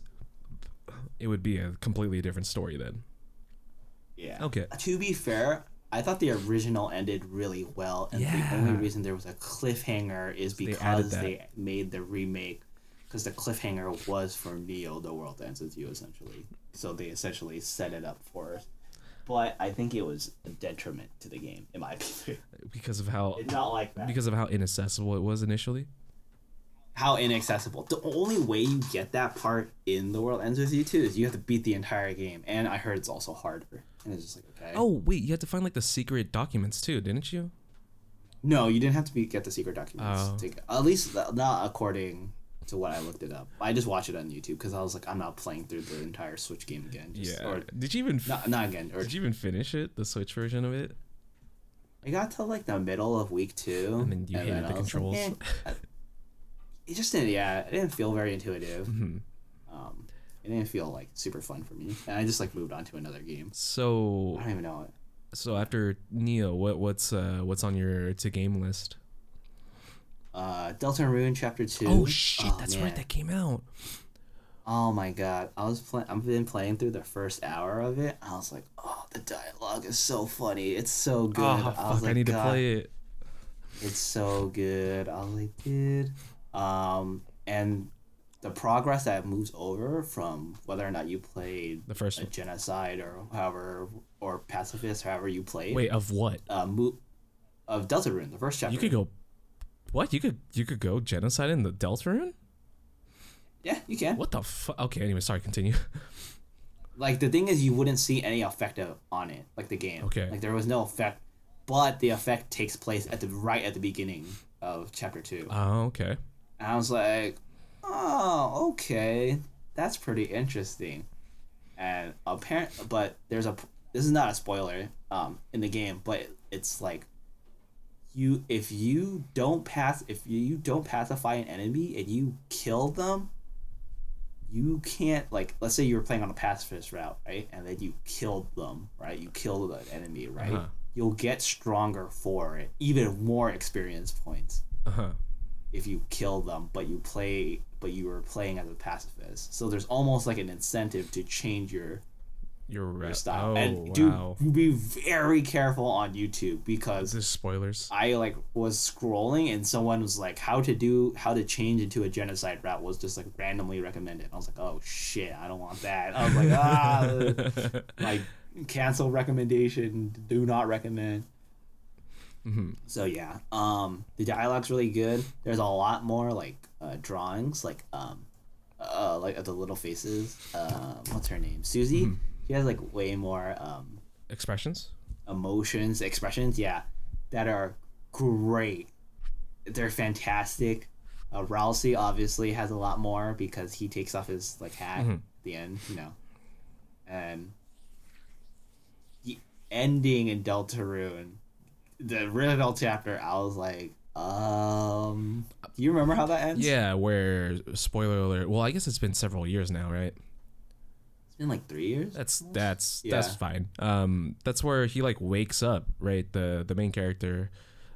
it would be a completely different story then. Yeah. Okay. To be fair, I thought the original ended really well, and the only Yeah. reason there was a cliffhanger is they added because that. they, made the remake. Because the cliffhanger was for Neo, the world ends with you, essentially. So they essentially set it up for us. But I think it was a detriment to the game, in my [LAUGHS] opinion. Because of how It's not like that. because of how inaccessible it was initially. How inaccessible. The only way you get that part in the world ends with you too is you have to beat the entire game, and I heard it's also harder. And it's just like okay. Oh wait, you had to find like the secret documents too, didn't you? No, you didn't have to be get the secret documents. Oh. To, at least not according to what I looked it up. I just watched it on YouTube because I was like, I'm not playing through the entire Switch game again. Just, Yeah. Or Did you even f- not, not again. Or did you even finish it, the Switch version of it? I got to like the middle of week two, And then you hated the I was like, controls. eh. [LAUGHS] It just didn't. Yeah, it didn't feel very intuitive. Mhm. Um, it didn't feel like super fun for me, and I just like moved on to another game. So I don't even know it. so after Neo, what what's uh what's on your to game list? Uh, Deltarune Chapter Two. Oh shit, Oh, that's man. right, that came out. Oh my god, I was playing. I've been playing through the first hour of it. I was like, oh, the dialogue is so funny. It's so good. Oh I fuck, was I like, need to play it. It's so good. I was like, dude. Um, and the progress that moves over from whether or not you played The first genocide or however or pacifist, however you played. Wait, of what? uh, mo- of Deltarune, the first chapter. You could go. What? You could you could go genocide in the Deltarune? Yeah, you can. What the fuck? Okay, anyway, sorry. Continue. [LAUGHS] Like the thing is, you wouldn't see any effect of, on it, like the game. Okay. Like there was no effect, but the effect takes place at the right at the beginning of chapter two. Oh, okay. And I was like, oh, okay, that's pretty interesting. And apparent, but there's a this is not a spoiler um in the game, but it's like you if you don't pass if you don't pacify an enemy and you kill them, you can't like let's say you were playing on a pacifist route, right? And then you killed them, right? You killed the enemy, right? Uh-huh. You'll get stronger for it, even more experience points Uh huh. if you kill them, but you play, but you were playing as a pacifist. So there's almost like an incentive to change your Your right. style. Oh and wow. do be very careful on YouTube because This spoilers. I like was scrolling and someone was like, "How to do how to change into a genocide route" was just like randomly recommended. I was like, "Oh shit, I don't want that." I was like, [LAUGHS] "Ah, like cancel recommendation. Do not recommend." Mhm. So yeah, um, the dialogue's really good. There's a lot more like uh, drawings, like um, uh, like of the little faces. Uh, what's her name? Susie. She has like way more um Expressions. emotions, expressions. Yeah, that are great. They're fantastic. Uh, Ralsei obviously has a lot more because he takes off his like hat Mhm. at the end, you know, and the ending in Deltarune, the Riddle chapter. I was like, um, do you remember how that ends? Yeah, where spoiler alert. Well, I guess it's been several years now, right? It's like three years. That's that's Yeah. that's fine. Um, that's where he like wakes up, right? The the main character,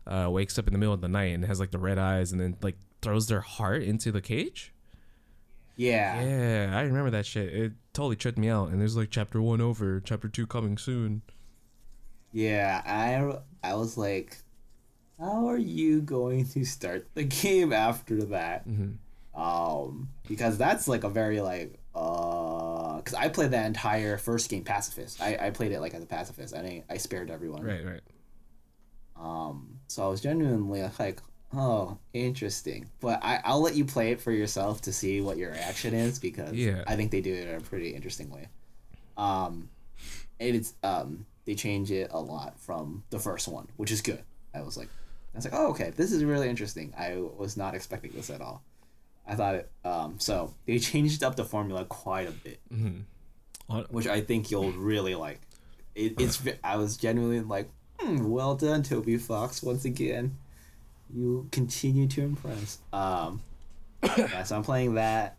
uh, wakes up in the middle of the night and has like the red eyes, and then like throws their heart into the cage. yeah. Yeah, I remember that shit. It totally tripped me out. And there's like chapter one over, chapter two coming soon. Yeah, I I was like, how are you going to start the [LAUGHS] game after that? Mm-hmm. Um, because that's like a very like uh, because I played that entire first game pacifist. I, I played it like as a pacifist. I didn't, I spared everyone. Right, right. Um, so I was genuinely like, oh, interesting. But I I'll let you play it for yourself to see what your reaction is because Yeah. I think they do it in a pretty interesting way. Um, and it's um they change it a lot from the first one, which is good. I was like, I was like, oh okay, this is really interesting. I was not expecting this at all. I thought it. Um, so they changed up the formula quite a bit, Mm-hmm. On, which I think you'll really like. It, it's. I was genuinely like, hmm, well done, Toby Fox. Once again, you continue to impress. Um, [COUGHS] yeah, so I'm playing that,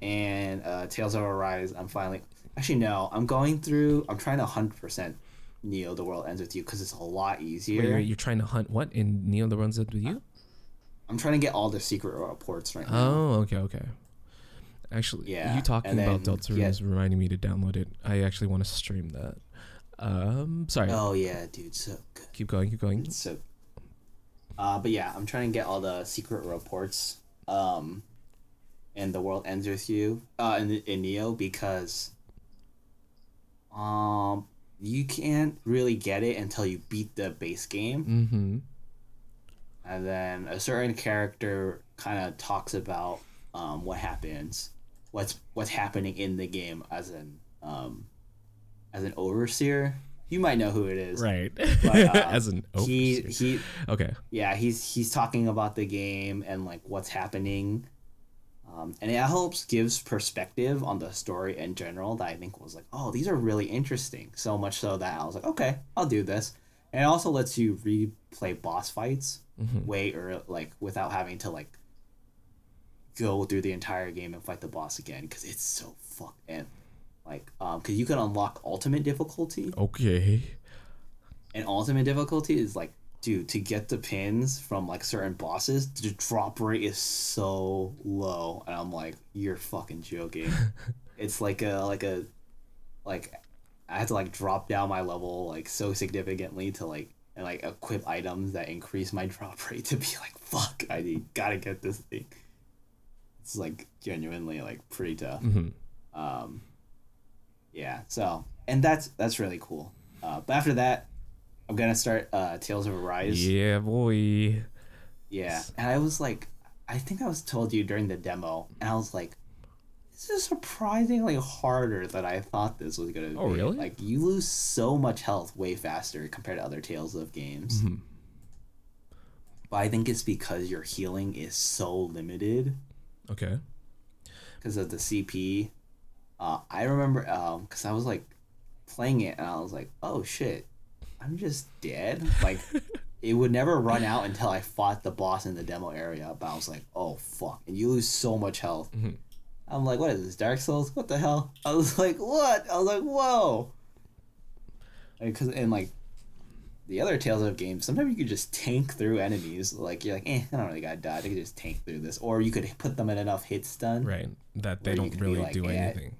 and uh, Tales of Arise. I'm finally. Actually, no. I'm going through. I'm trying to hundred percent Neo. The world ends with you because it's a lot easier. wait, wait, you're trying to hunt what in Neo the Runs Up with you? I'm trying to get all the secret reports right now. Oh, okay, okay. Actually, Yeah, you talking and about then Deltarune get- is reminding me to download it. I actually want to stream that. Um, sorry. Oh yeah, dude, so good. Keep going, keep going. So, uh, but yeah, I'm trying to get all the secret reports. Um, and the world ends with you. Uh, in in Neo because, um, you can't really get it until you beat the base game, Mm-hmm. And then a certain character kind of talks about um what happens, what's what's happening in the game as an um, as an overseer. You might know who it is. Right. But, uh, [LAUGHS] As an oh, he he okay. yeah he's he's talking about the game and like what's happening um, and it helps gives perspective on the story in general that i think was like oh these are really interesting so much so that i was like okay i'll do this and it also lets you replay boss fights Mhm. way or like without having to like go through the entire game and fight the boss again because it's so fuck and like um because you can unlock ultimate difficulty Okay. and ultimate difficulty is like dude to get the pins from like certain bosses the drop rate is so low and i'm like you're fucking joking [LAUGHS] it's like a like a like i had to like drop down my level like so significantly to like and like equip items that increase my drop rate to be like fuck i need, gotta get this thing It's like genuinely like pretty tough. Mhm. Um, yeah. So and that's that's really cool. Uh, but after that, I'm gonna start uh, Tales of Arise. Yeah, boy. Yeah, and I was like, I think I was told you during the demo, and I was like, this is surprisingly harder than I thought this was gonna Oh, be. Oh really? Like you lose so much health way faster compared to other Tales of games. Mm-hmm. But I think it's because your healing is so limited Okay. because of the CP. Uh, I remember because I was like playing it and I was like, oh shit, I'm just dead. Like [LAUGHS] it would never run out until I fought the boss in the demo area. But I was like, oh fuck, and you lose so much health. Mhm. I'm like, what is this, Dark Souls? What the hell? I was [LAUGHS] like, what? I was like, whoa. Because and like the other Tales of games, sometimes you could just tank through enemies. Like you're like, eh, I don't really gotta die. I could just tank through this, or you could put them in enough hit stun. Right. That they don't really like, do yeah, anything.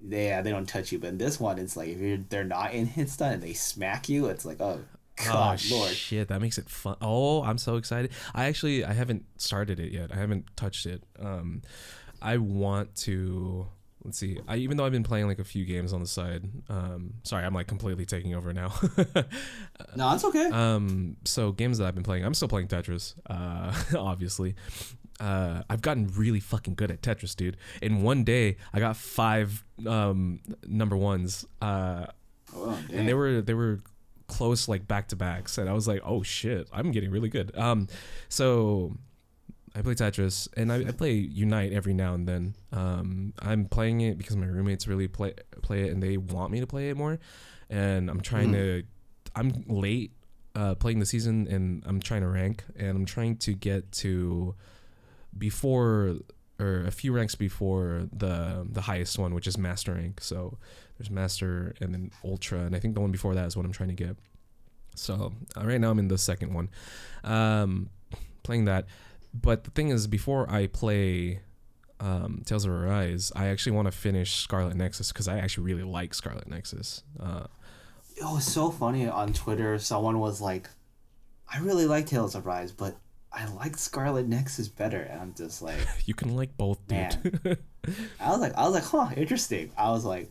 yeah, they don't touch you. But in this one, it's like if you're they're not in hit stun and they smack you, it's like oh god, oh lord. shit, that makes it fun. Oh, I'm so excited. I actually I haven't started it yet. I haven't touched it. Um I want to let's see. I even though I've been playing like a few games on the side. Um sorry, I'm like completely taking over now. [LAUGHS] No, it's okay. um so games that I've been playing. I'm still playing Tetris. Uh [LAUGHS] obviously. Uh, I've gotten really fucking good at Tetris, dude. In one day, I got five um, number ones. Uh, oh, and they were they were close like back to backs and i was like oh shit i'm getting really good um so i play tetris and I, I play unite every now and then. Um i'm playing it because my roommates really play play it and they want me to play it more. And i'm trying to i'm late uh playing the season and i'm trying to rank and i'm trying to get to before or a few ranks before the the highest one which is master rank. So there's master and then ultra and i think the one before that is what i'm trying to get. So uh, right now i'm in the second one. Um playing that but the thing is before i play um tales of arise i actually want to finish scarlet nexus because i actually really like scarlet nexus uh it was so funny on Twitter. Someone was like, "I really like Tales of Arise, but I like Scarlet Nexus better." And I'm just like, [LAUGHS] you can like both dude. [LAUGHS] I was like, I was like, huh, interesting. I was like,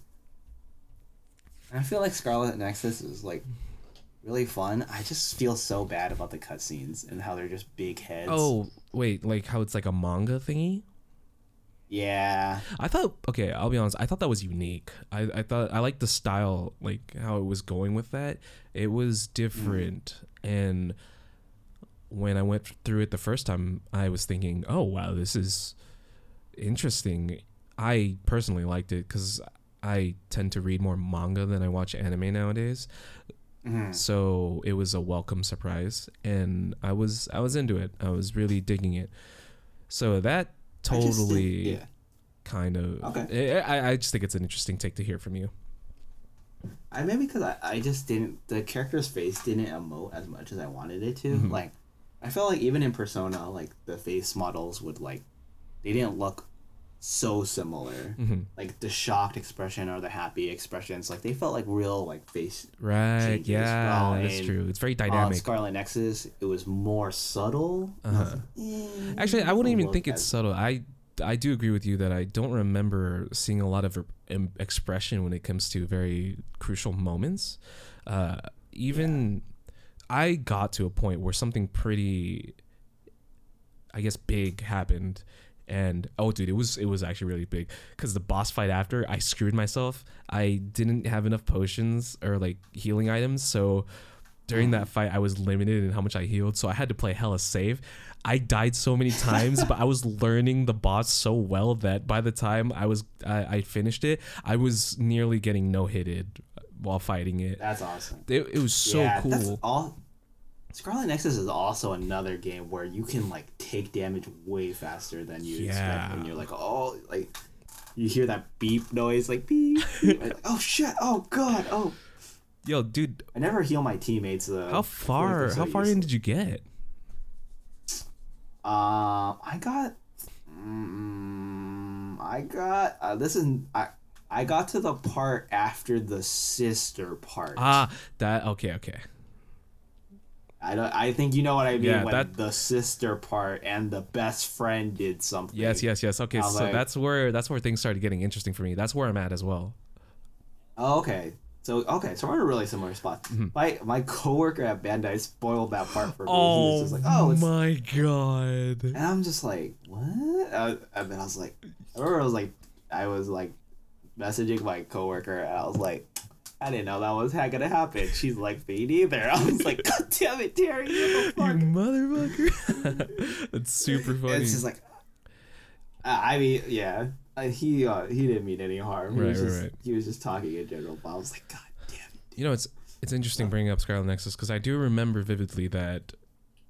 I feel like Scarlet Nexus is like really fun. I just feel so bad about the cutscenes and how they're just big heads. oh wait like how it's like a manga thingy yeah, I thought okay, I'll be honest, I thought that was unique. I, I thought I liked the style, like how it was going with that. It was different and when I went through it the first time, I was thinking, "Oh wow, this is interesting." I personally liked it cuz I tend to read more manga than I watch anime nowadays. Mhm. So it was a welcome surprise and I was I was into it. I was really digging it. So that just think- totally yeah. kind of Okay. I, I- just think it's an interesting take to hear from you I maybe because I, I just didn't the character's face didn't emote as much as I wanted it to. Mhm. Like I felt like even in Persona, like the face models would like they didn't look so similar. Mhm. Like the shocked expression or the happy expressions, like they felt like real like face. right Changes. yeah Well, that's true it's very On dynamic Scarlet Nexus, it was more subtle. And I was Uh-huh. like, eh, actually i wouldn't even think it's subtle i i do agree with you that i don't remember seeing a lot of expression when it comes to very crucial moments uh even i got to a point where something pretty i guess big happened and oh dude it was it was actually really big because the boss fight after i screwed myself i didn't have enough potions or like healing items so during that fight i was limited in how much i healed so i had to play hella safe i died so many [LAUGHS] times but i was learning the boss so well that by the time i was i, I finished it i was nearly getting no hitted while fighting it That's awesome. it, it was so yeah, cool That's all. Scarlet Nexus is also another game where you can like take damage way faster than you expect when you're like, oh, like you hear that beep noise, like beep. beep, [LAUGHS] like, oh shit! Oh god! Oh, yo dude I never heal my teammates though. how I feel like far so how far in did you get Um, I got. Mm, I got. Uh, this is I. I got to the part after the sister part. ah that okay okay I don't. I think you know what I mean Yeah, when that- the sister part and the best friend did something. Yes, yes, yes. Okay, I so like- that's where that's where things started getting interesting for me. That's where I'm at as well. Oh, okay. So okay, so we're in a really similar spot. Mm-hmm. My my coworker at Bandai spoiled that part for me. he Oh, was just like, "Oh, it's," my god! and I'm just like, "What?" I, and then I was like, I remember I was like, I was like messaging my coworker, and I was like, I didn't know that was gonna happen. She's like, me neither. I was like, God damn it, Terry, [LAUGHS] you motherfucker. [LAUGHS] That's super funny. It's just like, uh, I mean, yeah, uh, he uh, he didn't mean any harm. He Right, was right, just right. he was just talking in general. But I was like, God damn it. You know, it's it's interesting bringing up Scarlet Nexus because I do remember vividly that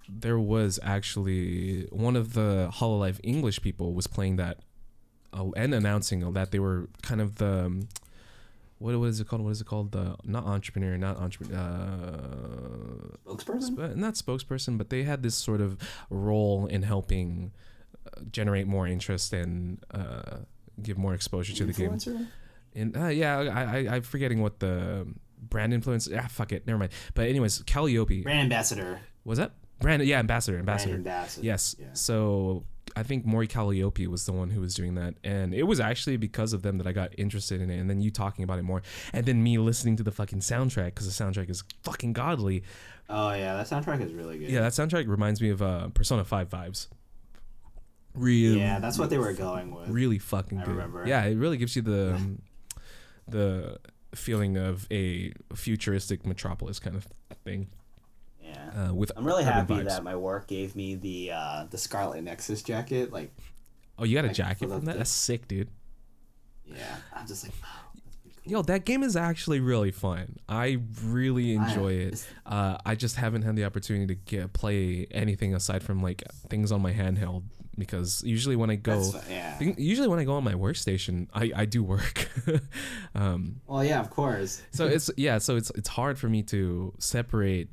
there was actually one of the Hololive English people was playing that uh, and announcing that they were kind of the um, what what is it called? What is it called? The not entrepreneur, not entrepreneur, uh, Spokesperson. sp- not spokesperson, but they had this sort of role in helping uh, generate more interest and uh, give more exposure to the game. Influencer? And uh, yeah, I, I I'm forgetting what the brand influence. Ah, fuck it, never mind. But anyways, Calliope Brand ambassador. was that brand? Yeah, ambassador, ambassador. Brand ambassador. Yes. Yeah. So I think Mori Calliope was the one who was doing that, and it was actually because of them that I got interested in it. And then you talking about it more, and then me listening to the fucking soundtrack because the soundtrack is fucking godly. Oh yeah, that soundtrack is really good. Yeah, that soundtrack reminds me of uh, Persona Five vibes. Really, Yeah, that's what they were going with. really fucking I good. remember. Yeah, it really gives you the um, the feeling of a futuristic metropolis kind of thing. Yeah. Uh, with I'm really happy vibes. that my work gave me the uh, the Scarlet Nexus jacket. Like, Oh, you got a jacket for from the- that? That's sick, dude. yeah, I'm just like, wow, that's pretty cool. Yo, that game is actually really fun. I really I- enjoy it. Uh, I just haven't had the opportunity to get play anything aside from like things on my handheld because usually when I go, yeah. usually when I go on my workstation, I, I do work. [LAUGHS] um, Well, yeah, of course. so it's yeah, so it's it's hard for me to separate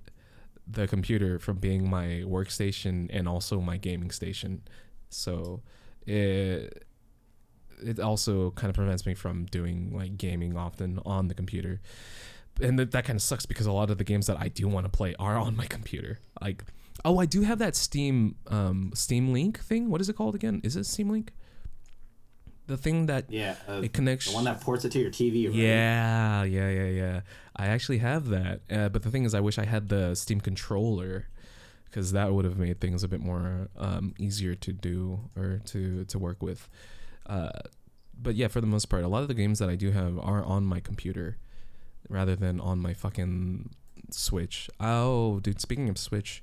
the computer from being my workstation and also my gaming station. So it it also kind of prevents me from doing like gaming often on the computer. And that, that kind of sucks because a lot of the games that I do want to play are on my computer. Like oh, I do have that Steam um Steam Link thing. What is it called again? Is it Steam Link? The thing that Yeah, uh, it connects the one that ports it to your TV. Right? yeah, yeah, yeah, yeah. I actually have that, uh, but the thing is, I wish I had the Steam controller, because that would have made things a bit more um, easier to do or to to work with. Uh, but yeah, for the most part, a lot of the games that I do have are on my computer, rather than on my fucking Switch. Oh, dude, speaking of Switch,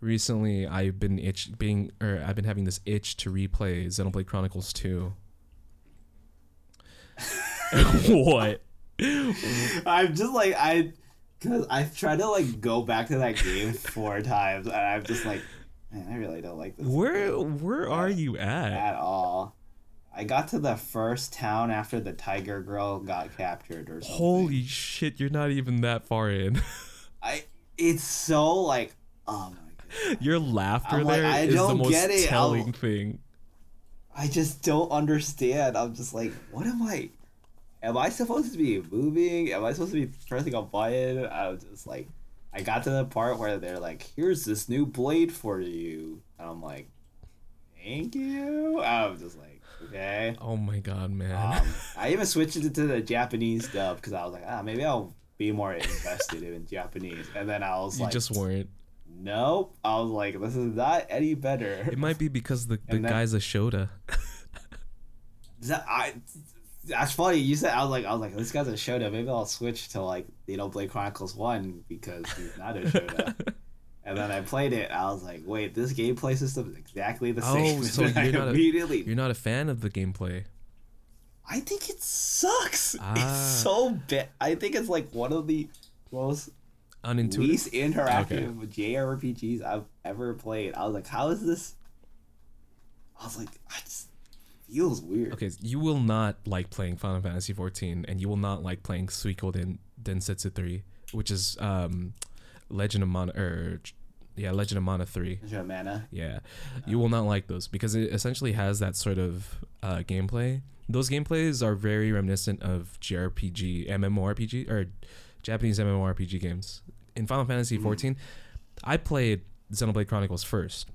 recently I've been itch being or I've been having this itch to replay Xenoblade Chronicles 2. [LAUGHS] what? I'm just like I, cause I've tried to like go back to that game four times, and I'm just like, man, I really don't like this Where game where are you at? at all. I got to the first town after the tiger girl got captured or something. Holy shit, you're not even that far in. [LAUGHS] I it's so like oh my god. Your laughter I'm like, there I is the most telling I'll- thing. I just don't understand. I'm just like, what am I? Am I supposed to be moving? Am I supposed to be pressing a button? I was just like, I got to the part where they're like, "Here's this new blade for you," and I'm like, "Thank you." I'm just like, okay. Oh my god, man. Um, [LAUGHS] I even switched it to the Japanese dub because I was like, ah, maybe I'll be more invested in Japanese. And then I was like you like, just weren't. Nope. I was like, this is not any better. It might be because the, the then- guy's a Shota. That- I, that's funny. You said I was like I was like this guy's a Shota. Maybe I'll switch to like you know Blade Chronicles One because he's not a Shota. [LAUGHS] and then I played it. I was like, wait, this gameplay system is exactly the same. Oh, so [LAUGHS] you're not a- immediately. You're not a fan of the gameplay. I think it sucks. Ah. It's so bad. I think it's like one of the most Unintuitive. least interactive JRPGs I've ever played. I was like, how is this? I was like, I just feels weird. Okay, you will not like playing Final Fantasy 14, and you will not like playing Seiken Densetsu 3, which is um, Legend of Mana, or yeah, Legend of Mana 3. Is there a mana? Yeah, you will not like those because it essentially has that sort of uh, gameplay. Those gameplays are very reminiscent of JRPG, MMORPG, or Japanese MMORPG games. In Final Fantasy 14, I played Xenoblade Chronicles first.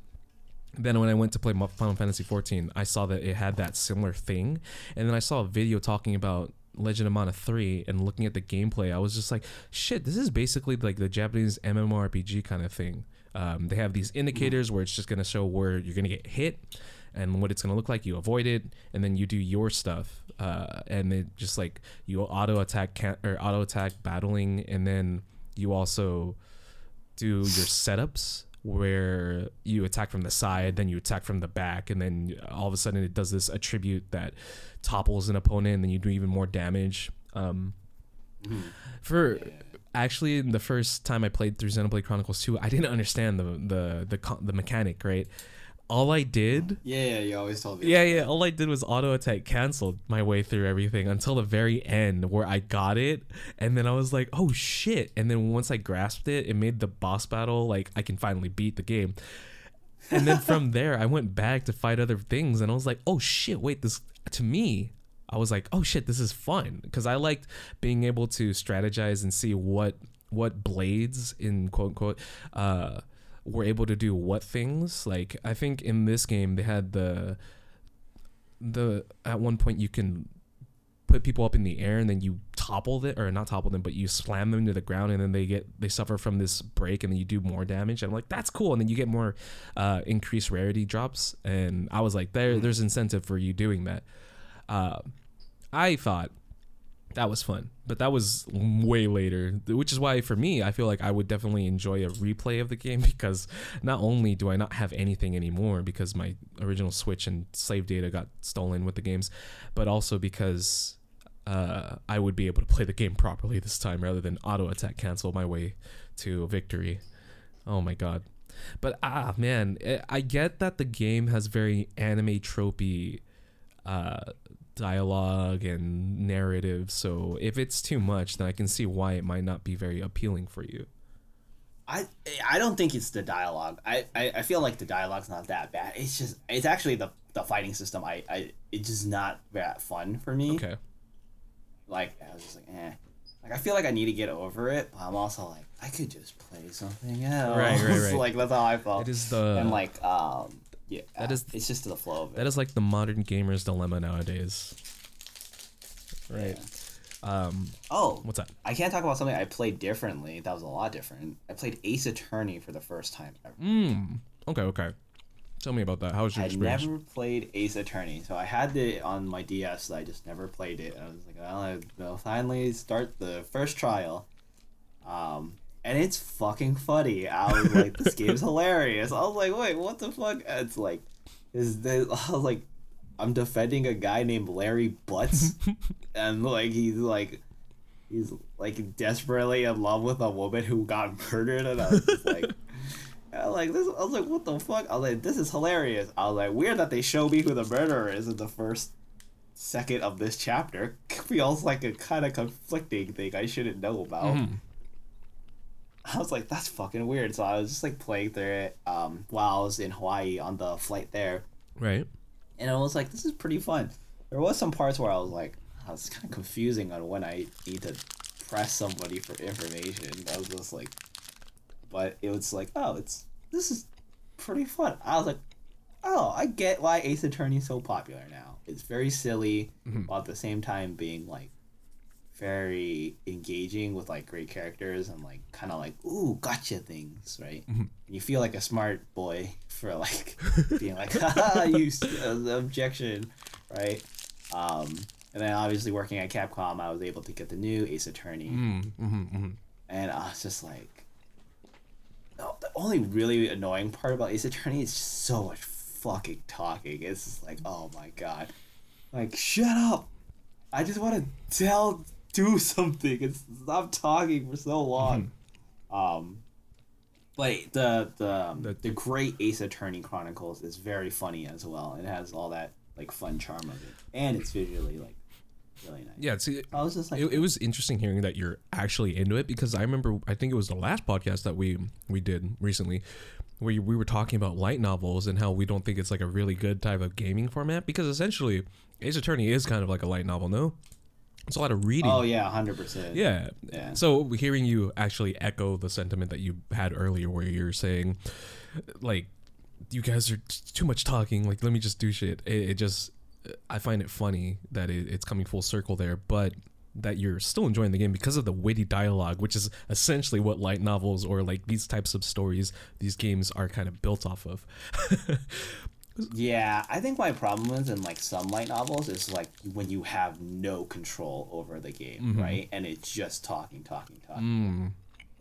Then when I went to play Final Fantasy 14, I saw that it had that similar thing, and then I saw a video talking about Legend of Mana 3 and looking at the gameplay, I was just like, shit, this is basically like the Japanese MMORPG kind of thing. Um, they have these indicators where it's just gonna show where you're gonna get hit and what it's gonna look like. You avoid it, and then you do your stuff, uh, and it just like you auto attack can- or auto attack battling, and then you also do your setups where you attack from the side, then you attack from the back, and then all of a sudden it does this attribute that topples an opponent, and then you do even more damage. Um, for actually the first time I played through Xenoblade Chronicles 2, I didn't understand the the the the mechanic, right? All I did Yeah, yeah, you always told me. yeah, yeah. All I did was auto attack canceled my way through everything until the very end where I got it, and then I was like, "Oh shit!" And then once I grasped it, it made the boss battle like I can finally beat the game. And then from [LAUGHS] there, I went back to fight other things, and I was like, "Oh shit! Wait, this to me." I was like, "Oh shit, this is fun," because I liked being able to strategize and see what what blades in quote unquote uh, were able to do what things. Like I think in this game they had the the at one point you can put people up in the air and then you topple it or not topple them but you slam them to the ground and then they get they suffer from this break and then you do more damage. And I'm like that's cool. And then you get more uh, increased rarity drops. And I was like there there's incentive for you doing that. Uh, I thought that was fun but that was way later which is why for me i feel like i would definitely enjoy a replay of the game [LAUGHS] because not only do i not have anything anymore because my original switch and save data got stolen with the games but also because uh, i would be able to play the game properly this time rather than auto attack cancel my way to victory. Oh my god. But ah man eh, i get that the game has very anime tropey uh dialogue and narrative. So if it's too much, then I can see why it might not be very appealing for you. I I don't think it's the dialogue. I, I, I feel like the dialogue's not that bad. It's just it's actually the, the fighting system. I, I it's just not that fun for me. Okay. Like I was just like eh. Like I feel like I need to get over it, but I'm also like I could just play something else. Right, right, [LAUGHS] right. like that's how I felt. It is the and like um yeah That is- it's just the flow of it. that is like the modern gamer's dilemma nowadays. Right. Um oh what's that? I can't talk about something I played differently. That was a lot different. I played Ace Attorney for the first time ever. Mm. Okay, okay. Tell me about that. How was your I experience? I never played Ace Attorney, so I had it on my DS. I just never played it. I was like, well, I will finally start the first trial, um, and it's fucking funny. I was like, this game's hilarious. I was like, wait, what the fuck? It's like, is this? [LAUGHS] I was like, I'm defending a guy named Larry Butts, [LAUGHS] and like he's like. He's like desperately in love with a woman who got murdered, and I was like, [LAUGHS] I was like this. I was like, what the fuck? I was like, this is hilarious. I was like, weird that they show me who the murderer is in the first second of this chapter. Feels like a kind of conflicting thing I shouldn't know about. Mhm. [LAUGHS] I was like, that's fucking weird. So I was just like playing through it um, while I was in Hawaii on the flight there, Right. and I was like, this is pretty fun. There was some parts where I was like, I was kind of confusing on when I need to press somebody for information. I was just like, but it was like, oh, it's this is pretty fun. I was like, oh, I get why Ace Attorney is so popular now. It's very silly, Mhm. while at the same time being like very engaging with like great characters and like kind of like ooh gotcha things, right? Mhm. You feel like a smart boy [LAUGHS] for like [LAUGHS] being like, haha, you s- uh, objection, right? Um, and then obviously working at Capcom, I was able to get the new Ace Attorney, Mm, mm-hmm, mm-hmm. and I was just like, no, the only really annoying part about Ace Attorney is just so much fucking talking. It's just like, oh my god, like shut up! I just want to tell, do [LAUGHS] something, and stop talking for so long. Um, but the the The- the great Ace Attorney Chronicles is very funny as well. It has all that like fun charm of it, and it's visually like really nice. Yeah, see, I was just like, it, it was interesting hearing that you're actually into it because I remember I think it was the last podcast that we we did recently where we were talking about light novels and how we don't think it's like a really good type of gaming format because essentially Ace Attorney is kind of like a light novel, no? It's a lot of reading. Oh yeah, hundred percent. Yeah. Yeah. So hearing you actually echo the sentiment that you had earlier, where you're saying, like, you guys are t- too much talking. Like, let me just do shit. It, it just, I find it funny that it, it's coming full circle there, but that you're still enjoying the game because of the witty dialogue, which is essentially what light novels or like these types of stories, these games are kind of built off of. [LAUGHS] [LAUGHS] Yeah, I think my problem is in like some light novels is like when you have no control over the game, mm-hmm. right? And it's just talking, talking, talking, mm.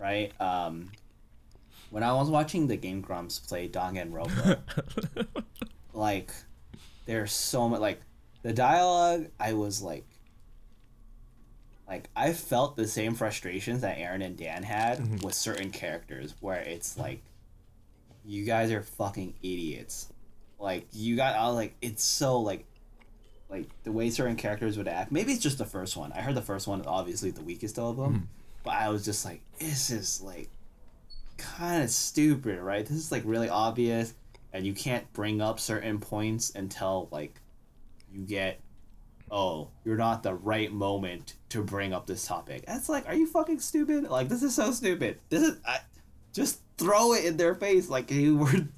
right? Um, when I was watching the Game Grumps play Danganronpa, [LAUGHS] like there's so much like the dialogue. I was like, like I felt the same frustrations that Arin and Dan had mm-hmm. with certain characters, where it's like, you guys are fucking idiots like you got I was like it's so like like the way certain characters would act maybe it's just the first one. I heard the first one is obviously the weakest of them mm-hmm. but i was just like this is like kind of stupid right? This is like really obvious and you can't bring up certain points until like you get oh you're not the right moment to bring up this topic. That's like are you fucking stupid? Like this is so stupid. This is I, just throw it in their face like you [LAUGHS] were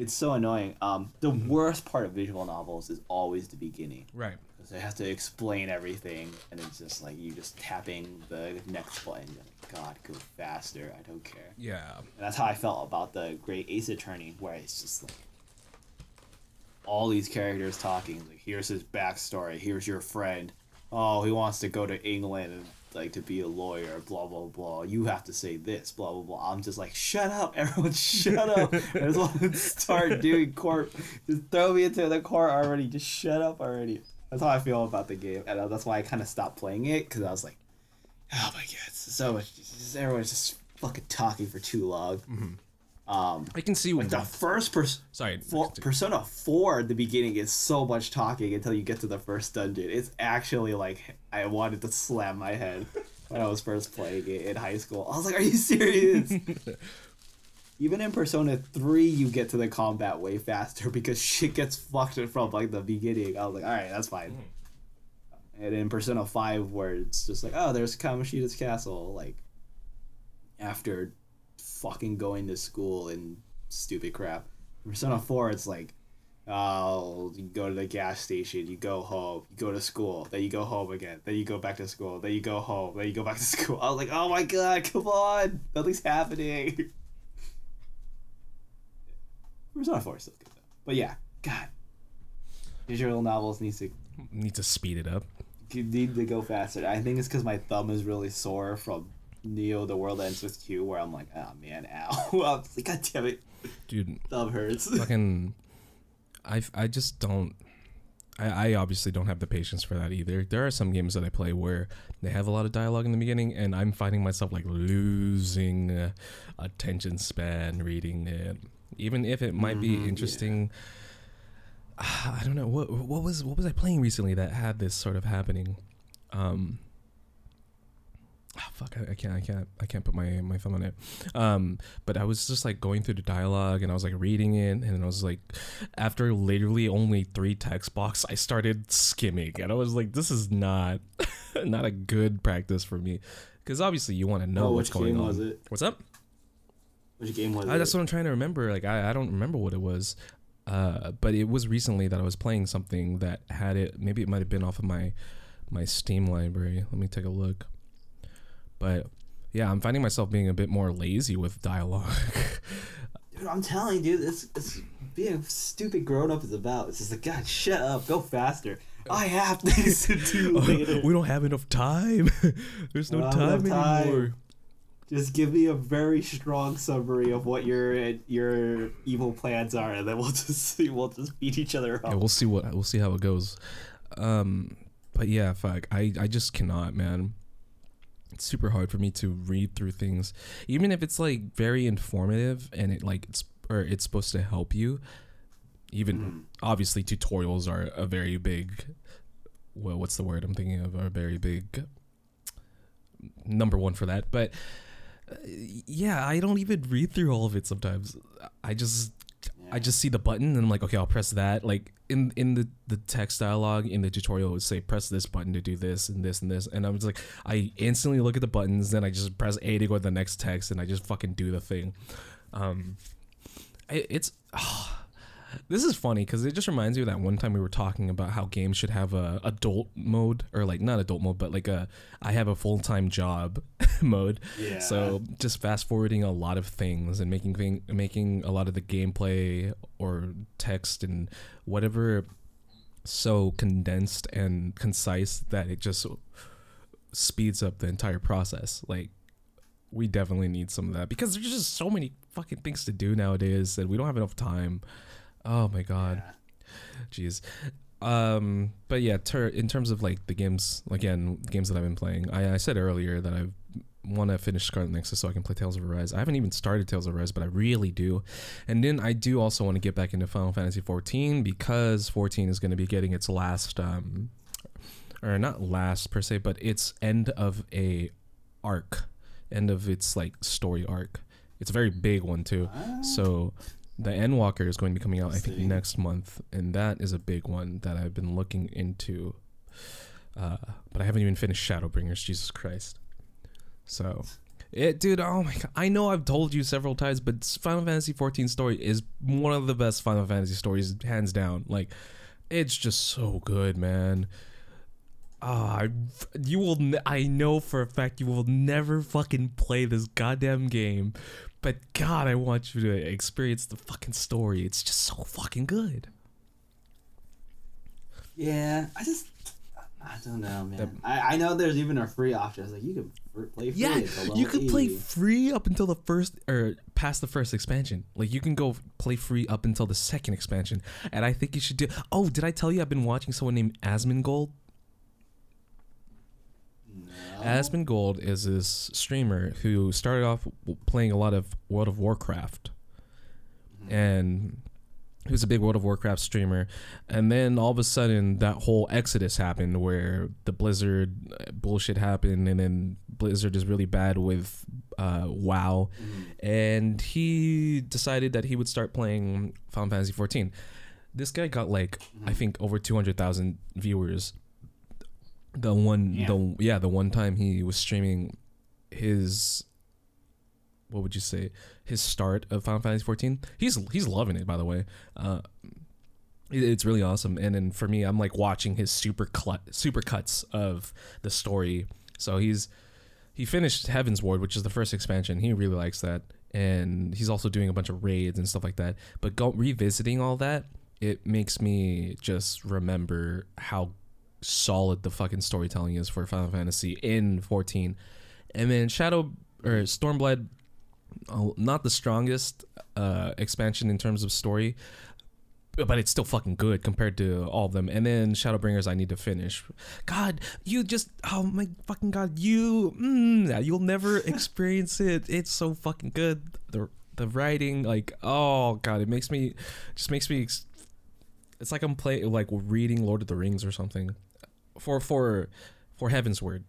it's so annoying. Um, the worst part of visual novels is always the beginning right. because they have to explain everything, and it's just like you just tapping the next button. Like, God, go faster! I don't care. Yeah. And that's how I felt about the Great Ace Attorney, where it's just like all these characters talking. Like, here's his backstory. Here's your friend. Oh, he wants to go to England and like to be a lawyer. Blah blah blah. You have to say this. Blah blah blah. I'm just like, shut up, everyone, [LAUGHS] shut up. I just want to start doing court. Just throw me into the court already. Just shut up already. That's how I feel about the game, and uh, that's why I kind of stopped playing it because I was like, oh my god, so much. Everyone's just fucking talking for too long. Um, I can see like the first person. Sorry. For, Persona 4 at the beginning is so much talking until you get to the first dungeon. It's actually like I wanted to slam my head when I was first playing it in high school. I was like, "Are you serious?" [LAUGHS] Even in Persona 3, you get to the combat way faster because shit gets fucked from like the beginning. I was like, "All right, that's fine." And in Persona 5 where it's just like, "Oh, there's Kamoshida's castle," like after fucking going to school and stupid crap. Persona 4, it's like, oh, you go to the gas station, you go home, you go to school, then you go home again, then you go back to school, then you go home, then you go back to [LAUGHS] school. I was like, oh my god, come on, nothing's happening. [LAUGHS] Persona 4 is still good though. But yeah, God. Visual novels needs to Need to speed it up. You need to go faster. I think it's because my thumb is really sore from Neo: The World Ends with You, where I'm like, oh man, ow. [LAUGHS] God damn it, Dude, thumb hurts. [LAUGHS] fucking I I just don't I, I obviously don't have the patience for that either. There are some games that I play where they have a lot of dialogue in the beginning, and I'm finding myself like losing uh, attention span reading it, even if it might be Mhm, yeah. interesting. [SIGHS] I don't know what what was what was I playing recently that had this sort of happening. Um, ah, fuck, I, I can't, I can't, I can't put my my thumb on it. Um, but I was just like going through the dialogue and I was like reading it, and I was like, after literally only three text box, I started skimming, and I was like, this is not [LAUGHS] not a good practice for me, because obviously you want to know Oh, what's which going on. was it? What's up? Which game was Uh, it? that's what I'm trying to remember. Like I, I don't remember what it was. Uh, but it was recently that I was playing something that had it. Maybe it might have been off of my my Steam library. Let me take a look. But yeah, I'm finding myself being a bit more lazy with dialogue. [LAUGHS] Dude, I'm telling you, dude, this, this being a stupid grown up is about. It's just like, God, shut up, go faster. I have [LAUGHS] things to do [LAUGHS] later. we don't have enough time. There's no We don't have time, time. anymore. Just give me a very strong summary of what your your evil plans are, and then we'll just see. We'll just beat each other up. Yeah, we'll see what we'll see how it goes. Um, but yeah, fuck, I I just cannot, man. It's super hard for me to read through things, even if it's like very informative and it like it's or it's supposed to help you. Even Mm. obviously, tutorials are a very big. Well, what's the word I'm thinking of? Are very big. Number one for that, but uh, yeah, I don't even read through all of it sometimes. I just I just see the button and I'm like, okay, I'll press that. Like in in the the text dialogue in the tutorial it would say press this button to do this and this and this, and I'm just like, I instantly look at the buttons, then I just press A to go to the next text, and I just fucking do the thing. Um, it, it's. This is funny because it just reminds me of that one time we were talking about how games should have a adult mode or like not adult mode but like a I have a full time job [LAUGHS] mode. Yeah. So just fast forwarding a lot of things and making thing making a lot of the gameplay or text and whatever so condensed and concise that it just speeds up the entire process. Like we definitely need some of that because there's just so many fucking things to do nowadays that we don't have enough time. Oh my god. Jeez. Um, but yeah, ter- in terms of like the games, again, games that I've been playing, I, I said earlier that I want to finish Scarlet Nexus so I can play Tales of Arise. I haven't even started Tales of Arise, but I really do. And then I do also want to get back into Final Fantasy 14 because 14 is going to be getting its last, um, or not last per se, but its end of a arc, end of its like story arc. It's a very big one too. So the Endwalker is going to be coming out, I think, next month, and that is a big one that I've been looking into. Uh, but I haven't even finished Shadowbringers. Jesus Christ! So, it, dude. Oh my god! I know I've told you several times, but Final Fantasy 14 story is one of the best Final Fantasy stories, hands down. Like, it's just so good, man. Ah, I- you will. Ne- I know for a fact you will never fucking play this goddamn game, but God, I want you to experience the fucking story. It's just so fucking good. Yeah, I just I don't know, man. That- I, I know there's even a free option. It's like you can play free. Yeah, you could play free up until the first or past the first expansion. Like you can go play free up until the second expansion, and I think you should do. Oh, did I tell you I've been watching someone named Asmongold? No. Gold is this streamer who started off playing a lot of World of Warcraft, and he was a big World of Warcraft streamer. And then all of a sudden, that whole exodus happened where the Blizzard uh, bullshit happened, and then Blizzard is really bad with uh, WoW, Mhm. and he decided that he would start playing Final Fantasy 14. This guy got like I Mhm. think over 200,000 viewers. The one Yeah. the yeah, the one time he was streaming his what would you say? His start of Final Fantasy 14. He's he's loving it by the way. Uh it- it's really awesome and then for me I'm like watching his super clut, super cuts of the story. So he's he finished Heavensward, which is the first expansion. He really likes that, and he's also doing a bunch of raids and stuff like that. But go revisiting all that, it makes me just remember how solid the fucking storytelling is for Final Fantasy in 14. And then Shadow or Stormblood, uh, not the strongest uh, expansion in terms of story, but it's still fucking good compared to all of them. And then Shadowbringers, I need to finish. God, you just oh my fucking god, you mm, you'll never [LAUGHS] experience it. It's so fucking good. The the writing, like oh god, it makes me just makes me. ex- It's like I'm playing like reading Lord of the Rings or something, for for for Heavensward,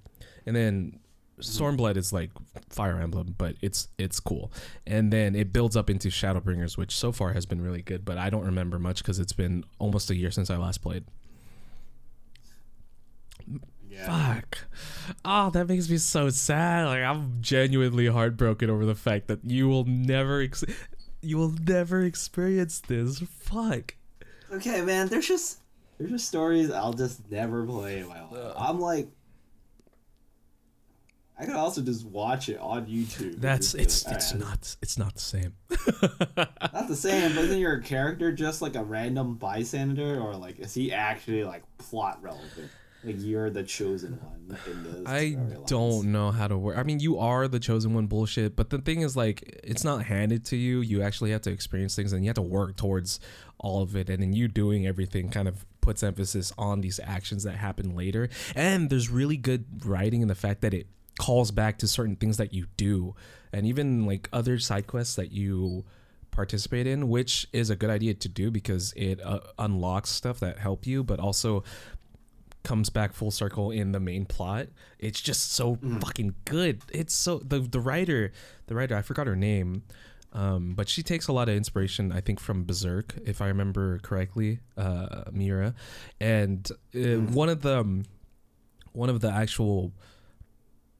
and then Stormblood is like Fire Emblem, but it's it's cool. And then it builds up into Shadowbringers, which so far has been really good, but I don't remember much because it's been almost a year since I last played. Yeah. Fuck. Oh, that makes me so sad. Like I'm genuinely heartbroken over the fact that you will never ex- you will never experience this. Fuck. Okay, man. There's just there's just stories I'll just never play in my life. Ugh. I'm like. I could also just watch it on YouTube. That's it's like, it's "Alright, not it's not the same. [LAUGHS] [LAUGHS] not the same, but isn't your character just like a random bystander, or like is he actually like plot relevant? Like you're the chosen one in this. I don't know how to work. I mean, you are the chosen one bullshit, but the thing is like it's not handed to you. You actually have to experience things and you have to work towards all of it and then you doing everything kind of puts emphasis on these actions that happen later. And there's really good writing in the fact that it calls back to certain things that you do and even like other side quests that you participate in, which is a good idea to do because it uh, unlocks stuff that help you, but also comes back full circle in the main plot. It's just so Mhm. fucking good. It's so the the writer, the writer I forgot her name. Um, but she takes a lot of inspiration, I think, from Berserk, if I remember correctly, uh, Miura, and uh, one of the um, one of the actual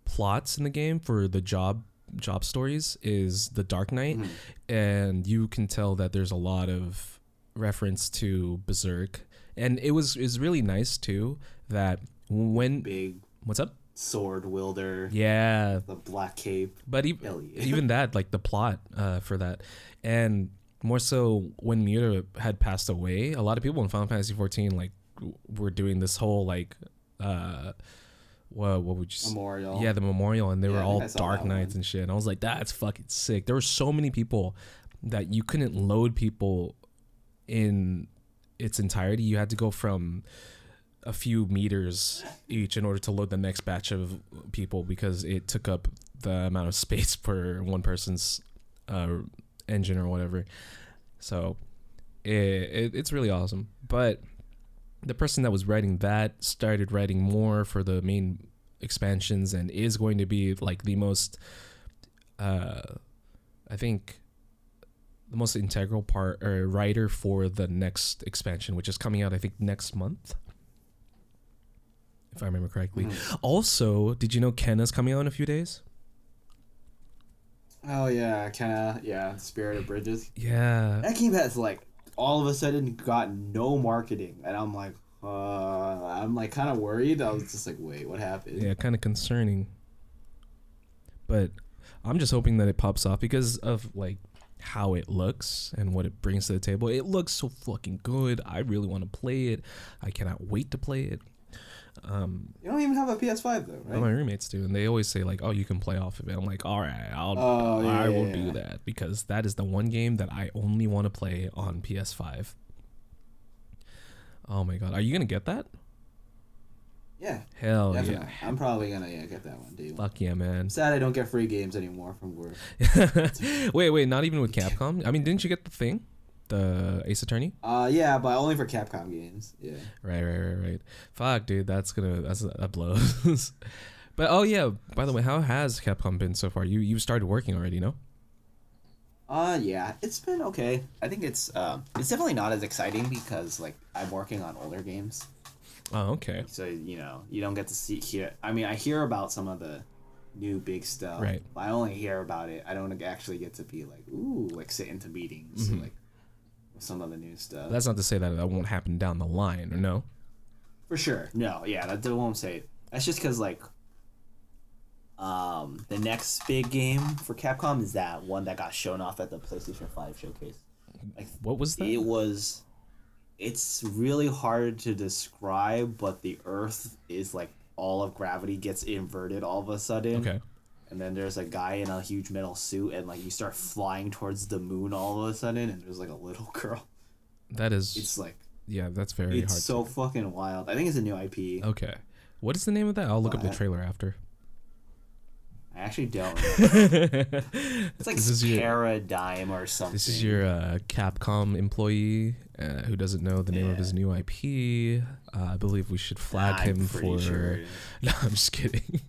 plots in the game for the job job stories is the Dark Knight, Mhm. and you can tell that there's a lot of reference to Berserk, and it was is really nice too that when Big. What's up, sword wielder, yeah, the black cape. but e- even that, like the plot uh, for that, and more so when Miura had passed away, a lot of people in Final Fantasy 14 like were doing this whole like, uh, what what would you? Memorial. Yeah, the memorial, and they Yeah, were all Dark Knights and shit. And I was like, that's fucking sick. There were so many people that you couldn't load people in its entirety. You had to go from a few meters each in order to load the next batch of people because it took up the amount of [LAUGHS] space per one person's uh, engine or whatever. So it, it it's really awesome. But the person that was writing that started writing more for the main expansions and is going to be like the most uh I think the most integral part or writer for the next expansion, which is coming out I think next month. If I remember correctly. Mhm. Also, did you know Kena's coming out in a few days? Oh yeah, of yeah. Spirit of Bridges. Yeah. That game has like all of a sudden got no marketing, and I'm like, uh, I'm like kind of worried. I was just like, wait, what happened? Yeah, kind of concerning. But I'm just hoping that it pops off because of like how it looks and what it brings to the table. It looks so fucking good. I really want to play it. I cannot wait to play it. Um, You don't even have a PS5 though, right? my roommates do, and they always say like, "Oh, you can play off of it." I'm like, "All right, I'll, Oh, yeah, I will yeah, do yeah. that because that is the one game that I only want to play on PS5." Oh my god, are you gonna get that? Yeah, Hell definitely. yeah! I'm probably gonna yeah get that one, dude. Fuck yeah, man! I'm sad I don't get free games anymore from work. [LAUGHS] wait, wait, not even with [LAUGHS] Capcom. I mean, didn't you get the thing, the Ace Attorney? Uh, yeah, but only for Capcom games. Yeah. Right, right, right, right. Fuck, dude, that's gonna that's that blows. [LAUGHS] but oh yeah, by the way, how has Capcom been so far? You you started working already, no? Uh, yeah, it's been okay. I think it's um, it's definitely not as exciting because like I'm working on older games, Oh, okay. so you know you don't get to see hear. I mean, I hear about some of the new big stuff, Right. But I only hear about it. I don't actually get to be like, ooh, like sit into meetings, like with some of the new stuff. That's not to say that that won't happen down the line, or no? For sure. No, yeah, that, that won't say it. That's just because like, um, the next big game for Capcom is that one that got shown off at the PlayStation Five showcase. Like, What was that? it was, it's really hard to describe, but the Earth is like all of gravity gets inverted all of a sudden. okay. And then there's a guy in a huge metal suit, and like you start flying towards the moon all of a sudden, and there's like a little [LAUGHS] girl. That is It's like yeah, that's very it's hard. so fucking wild. I think it's a new IP. okay. What is the name of that? I'll look up the trailer after. I actually don't. [LAUGHS] It's like This is your- Paradigm or something. This is your uh, Capcom employee uh, who doesn't know the name of his new IP. Uh, I believe we should flag I'm him for. sure. [LAUGHS] No, I'm just kidding.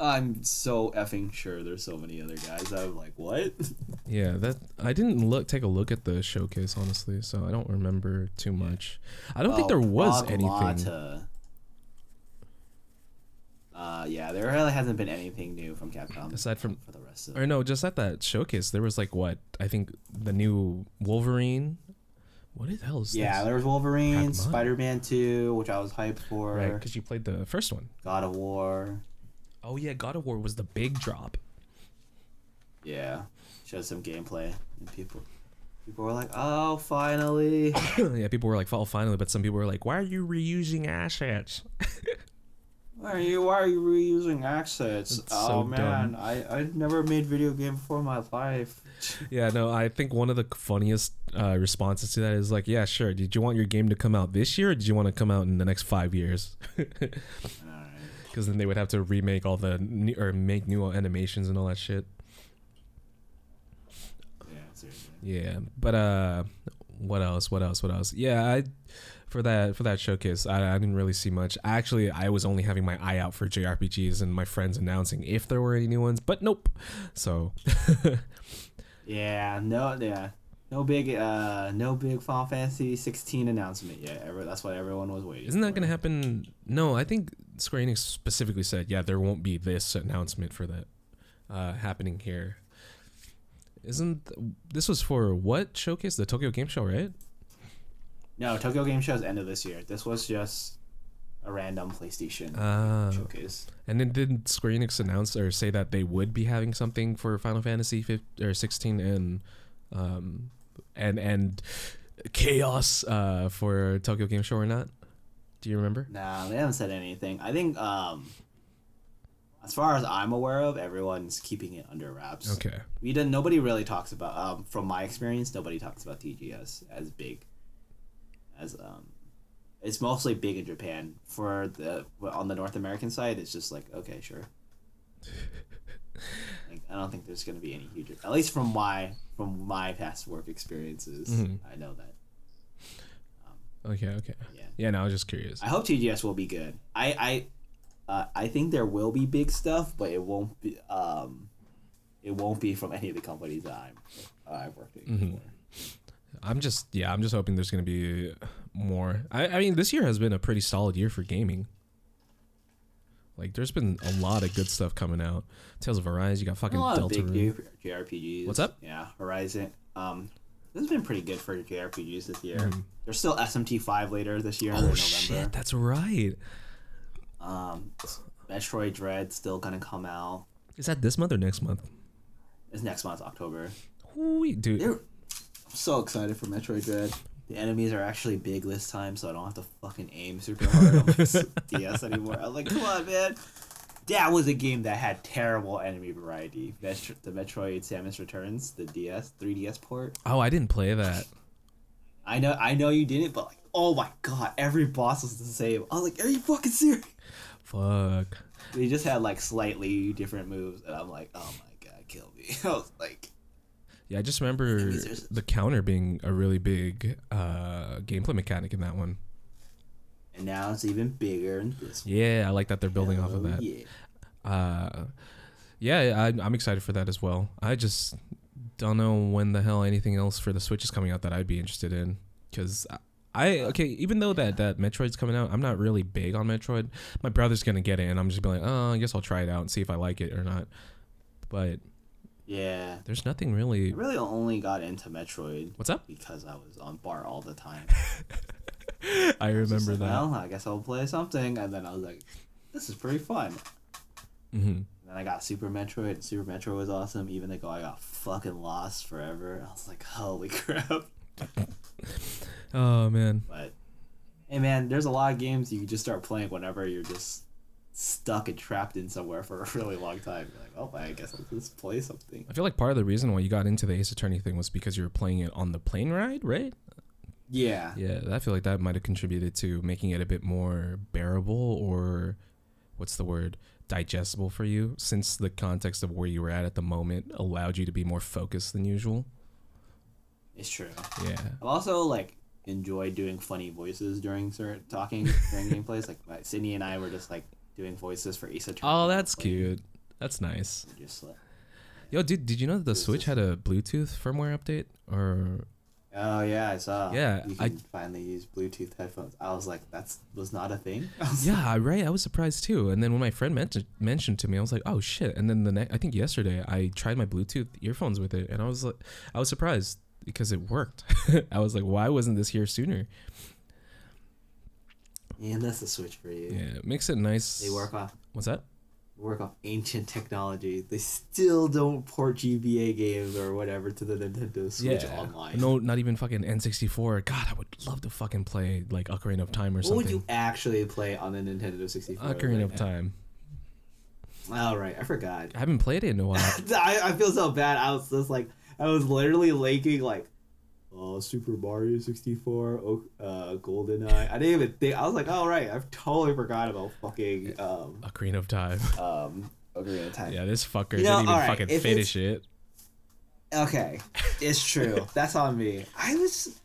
I'm so effing sure there's so many other guys. I'm like, what? [LAUGHS] Yeah, that I didn't look take a look at the showcase honestly, so I don't remember too much. I don't think there Oh, was anything. Uh, yeah, there really hasn't been anything new from Capcom Aside from- for the rest of. Or no, just at that showcase, there was like what I think the new Wolverine. What the hell is this? Yeah, this? there was Wolverine, Pragmata. Spider-Man 2, which I was hyped for. right, because you played the first one. God of War. Oh yeah, God of War was the big drop. Yeah, showed some gameplay, and people, people were like, "Oh, finally!" [COUGHS] yeah, people were like, "Fall finally," but some people were like, "Why are you reusing assets?" [LAUGHS] Why are you why are you reusing assets? It's oh so man, dumb. I I never made video game before in my life. [LAUGHS] Yeah, no, I think one of the funniest uh, responses to that is like, "Yeah, sure. Did you want your game to come out this year, or did you want to come out in the next five years?" [LAUGHS] Because then they would have to remake all the new, or make new animations and all that shit. Yeah, seriously. Yeah, but uh, what else? What else? What else? Yeah, I for that for that showcase, I, I didn't really see much. Actually, I was only having my eye out for JRPGs and my friends announcing if there were any new ones, but nope. So, [LAUGHS] Yeah, no, yeah, no big, uh, no big Final Fantasy 16 announcement yet. That's what everyone was waiting. Isn't that for. going to happen? No, I think Square Enix specifically said, yeah, there won't be this announcement for that uh, happening here. Isn't this was for what showcase? The Tokyo Game Show, right? No, Tokyo Game Show's end of this year. This was just a random PlayStation Uh, showcase. and then did Square Enix announce or say that they would be having something for Final Fantasy 15, or 16 and um and and chaos uh for Tokyo Game Show or not? Do you remember? Nah, they haven't said anything. I think, um, as far as I'm aware of, everyone's keeping it under wraps. Okay. We didn't. Nobody really talks about. Um, from my experience, nobody talks about TGS as big. As um, it's mostly big in Japan. For the on the North American side, it's just like okay, sure. [LAUGHS] like, I don't think there's gonna be any huge. At least from my from my past work experiences, Mhm. I know that. Okay, okay. Yeah. Yeah, no, I was just curious. I hope TGS will be good. I I uh, I think there will be big stuff, but it won't be um it won't be from any of the companies that I'm uh, I've worked Mhm. before. I'm just yeah, I'm just hoping there's gonna be more. I, I mean, this year has been a pretty solid year for gaming. Like, there's been a lot of good stuff coming out. Tales of Arise, you got fucking A lot of Delta. J- JRPGs. What's up? Yeah, Horizon. Um, this has been pretty good for JRPGs this year. Mhm. There's still SMT five later this year in Oh November. shit, that's right. Um, Metroid Dread still gonna come out. Is that this month or next month? It's next month, October. Wait, dude. They're, I'm so excited for Metroid Dread. The enemies are actually big this time, so I don't have to fucking aim super hard on [LAUGHS] my DS anymore. I'm like, come on, man. That was a game that had terrible enemy variety. Metro- the Metroid Samus Returns, the DS, 3DS port. Oh, I didn't play that. I know, I know you didn't, but like, oh my god, every boss was the same. I was like, are you fucking serious? Fuck. They just had like slightly different moves, and I'm like, oh my god, kill me. [LAUGHS] I was like, Yeah, I just remember the counter being a really big uh, gameplay mechanic in that one. And now it's even bigger in this. Yeah, I like that they're building off of Hell that. Yeah. uh yeah I, i'm excited for that as well i just don't know when the hell anything else for the switch is coming out that i'd be interested in because I okay, even though that that Metroid's coming out, I'm not really big on Metroid. My brother's gonna get it, and I'm just be like, oh, I guess I'll try it out and see if I like it or not. But Yeah. there's nothing I really. really only got into Metroid What's up? because I was on bar all the time. [LAUGHS] I remember like, that. Well, I guess I'll play something, and then I was like, "This is pretty fun." hmm And then I got Super Metroid. and Super Metroid was awesome, even though I got fucking lost forever. I was like, "Holy [LAUGHS] crap!" Oh man, But hey, man, there's a lot of games you can just start playing whenever you're just stuck and trapped in somewhere for a really long time. You're like, "Oh, I guess I'll just play something." I feel like part of the reason why you got into the Ace Attorney thing was because you were playing it on the plane ride, right? Yeah. Yeah, I feel like that might have contributed to making it a bit more bearable or what's the word? digestible for you since the context of where you were at at the moment allowed you to be more focused than usual. It's true. Yeah. I've also like enjoyed doing funny voices during certain talking during [LAUGHS] gameplays. Like my, Sydney and I were just like doing voices for Attorney. Oh, that's cute. That's nice. Just like, Yo, dude, did you know that the Switch had a Bluetooth firmware update or oh yeah, I saw. Yeah, you I- can finally use Bluetooth headphones. I was like, that's was not a thing. [LAUGHS] I Yeah, right. I was surprised too. And then when my friend mentioned mentioned to me, I was like, "Oh shit!" And then the next, I think yesterday, I tried my Bluetooth earphones with it, and I was like, I was surprised because it worked. [LAUGHS] I was like, "Why wasn't this here sooner?" Yeah, that's the Switch for you. Yeah, it makes it nice. They work off What's that? Work off ancient technology. They still don't port GBA games or whatever to the Nintendo Switch yeah. online. No, not even fucking N64. God, I would love to fucking play like Ocarina of Time or what something. What would you actually play on the Nintendo 64? Ocarina of? Time. All right, I forgot. I haven't played it in a while. [LAUGHS] I, I feel so bad. I was just like, I was literally linking like, oh, Super Mario 64, oh, uh, GoldenEye. I didn't even think. I was like, oh, right. I've totally forgot about fucking um, Ocarina of Time. [LAUGHS] um, Ocarina of Time. yeah, this fucker You know, didn't even alright, fucking finish it. Okay, it's [LAUGHS] true. That's on me. I was.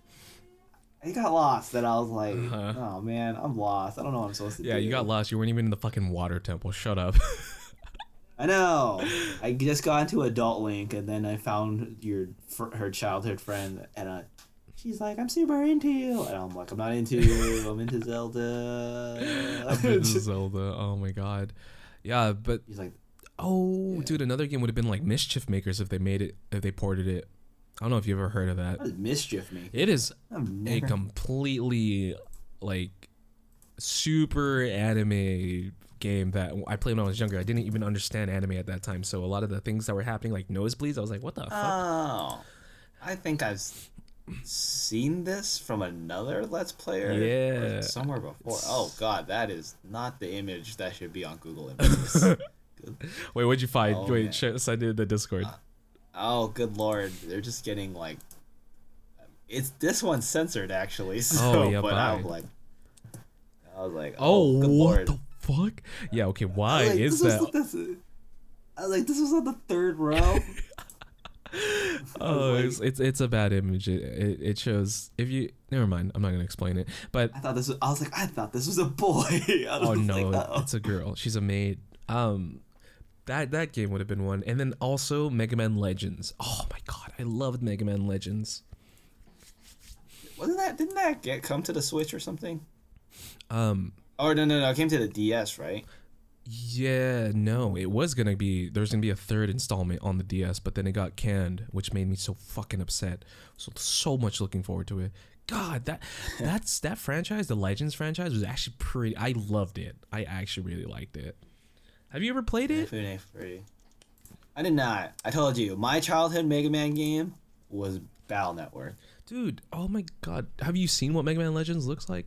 I got lost, That I was like, Uh-huh. "Oh man, I'm lost. I don't know what I'm supposed to do." Yeah, you got lost. You weren't even in the fucking water temple. Shut up. [LAUGHS] I know. I just got into Adult Link, and then I found your her childhood friend, and I, she's like, "I'm super into you," and I'm like, "I'm not into you. I'm into Zelda." [LAUGHS] This is Zelda. Oh my god. Yeah, but He's like, oh, Yeah. dude, another game would have been like Mischief Makers if they made it if they ported it. I don't know if you've ever heard of that. "What mischief mean?" It is I've a completely like super anime game that I played when I was younger. I didn't even understand anime at that time, so a lot of the things that were happening, like nosebleeds, I was like, "What the fuck?" Oh, I think I've seen this from another Let's Player. Yeah. somewhere before. Oh God, that is not the image that should be on Google [LAUGHS] Images. [LAUGHS] Wait, what'd you find? Oh, Wait, sh- send it in the Discord. Uh, oh, good lord, they're just getting like. It's this one's censored actually. [LAUGHS] So, Oh, yeah, but I'm like, I was like, oh, oh, good what lord. the fuck? Yeah, okay. Why like, is this that? Was, this, like, this was on the third row. [LAUGHS] [LAUGHS] Oh, like- it's, it's it's a bad image. It, it it shows if you never mind. I'm not gonna explain it. But I thought this was. I was like, I thought this was a boy. [LAUGHS] Oh no, uh-oh. it's a girl. She's a maid. Um, that that game would have been one. And then also Mega Man Legends. Oh my god, I loved Mega Man Legends. Wasn't that? Didn't that get come to the Switch or something? Um, Oh no no no! It came to the DS, right? yeah, no, it was gonna be there's gonna be a third installment on the DS, but then it got canned, which made me so fucking upset. So so much looking forward to it. God, that [LAUGHS] that's that franchise, the Legends franchise, was actually pretty. I loved it. I actually really liked it. Have you ever played it? I did not. I told you, my childhood Mega Man game was Battle Network. Dude, oh my god. Have you seen what Mega Man Legends looks like?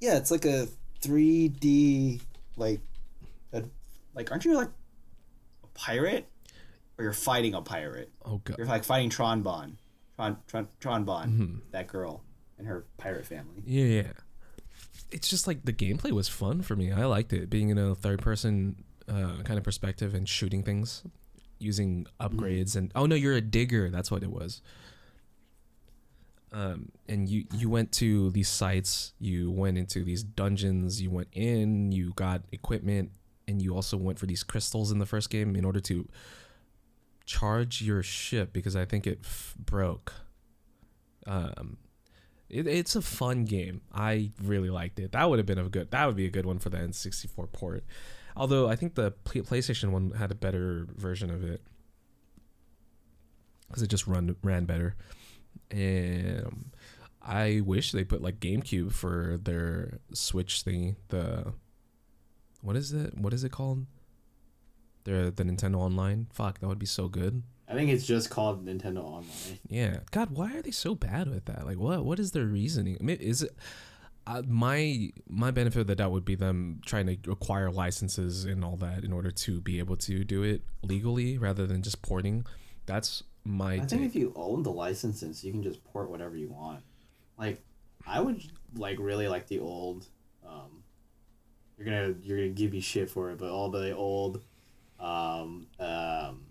Yeah, it's like a 3D, like, a, like, aren't you like a pirate, or you're fighting a pirate? Oh god. You're like fighting Tron Bonne, Tron Tron Tron Bonne, Mm-hmm. that girl and her pirate family. Yeah, yeah. It's just like the gameplay was fun for me. I liked it being in a third person uh, kind of perspective and shooting things using upgrades and oh no, you're a digger. That's what it was. Um, and you you went to these sites, you went into these dungeons, you went in, you got equipment, and you also went for these crystals in the first game in order to charge your ship because I think it f- broke. Um, it, it's a fun game. I really liked it. That would have been a good. That would be a good one for the N64 port. Although I think the PlayStation one had a better version of it because it just run ran better. And I wish they put like GameCube for their Switch thingy. The what is it? What is it called? The the Nintendo Online. Fuck, that would be so good. I think it's just called Nintendo Online. Yeah. God, why are they so bad with that? Like, what? What is their reasoning? I mean, is it uh, my my benefit of the doubt would be them trying to acquire licenses and all that in order to be able to do it legally rather than just porting. That's my I think take. if you own the licenses, you can just port whatever you want. Like, I would like really like the old. Um, you're gonna you're gonna give me shit for it, but all the old, um, um,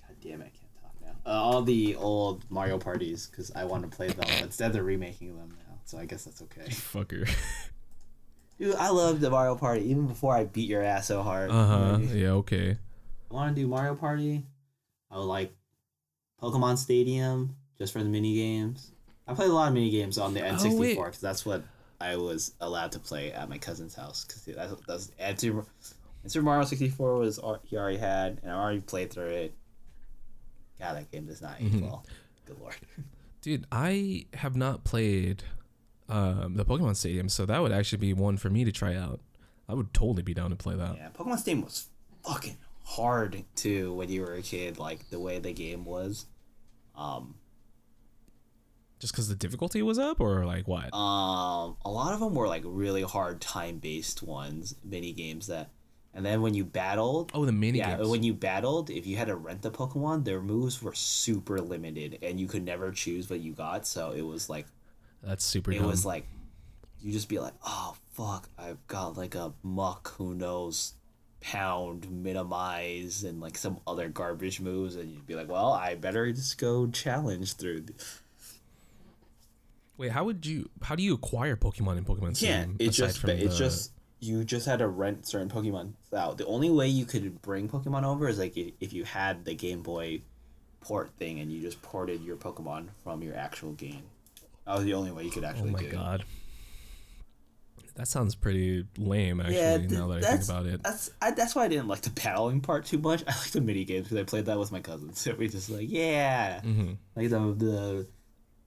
god damn it, I can't talk now. Uh, all the old Mario parties because I want to play them. Instead, they're remaking them now, so I guess that's okay. [LAUGHS] Fucker. [LAUGHS] Dude, I love the Mario Party even before I beat your ass so hard. Uh huh. Yeah. Okay. I want to do Mario Party. I would like Pokemon Stadium just for the mini games. I played a lot of mini games on the N64 wait. because that's what I was allowed to play at my cousin's house. Because that's that's and Super, and Super Mario 64 was he already had, and I already played through it. God, that game does not age Mhm. well. Good lord. Dude, I have not played um, the Pokemon Stadium, so that would actually be one for me to try out. I would totally be down to play that. Yeah, Pokemon Stadium was fucking hard too when you were a kid. Like the way the game was. Um, Just because the difficulty was up, or like what? Um, a lot of them were like really hard time based ones, mini games that, and then when you battled, oh, the mini yeah, games. when you battled, if you had to rent the Pokemon, their moves were super limited, and you could never choose what you got. So it was like That's super. it dumb. was like you just be like, oh fuck, I've got like a Muk who knows pound minimize and like some other garbage moves and you'd be like well i better just go challenge through Wait, how would you? How do you acquire Pokemon in Pokemon Yeah, Stadium? it's just it's the- just you just had to rent certain Pokemon out. The only way you could bring Pokemon over is like if you had the Game Boy port thing and you just ported your Pokemon from your actual game. That was the only way you could Oh actually my do. it. That sounds pretty lame, actually. th- now that I think about it. That's I, that's why I didn't like the paddling part too much. [LAUGHS] I like the mini games because I played that with my cousins. [LAUGHS] So we just like yeah, hmm like the the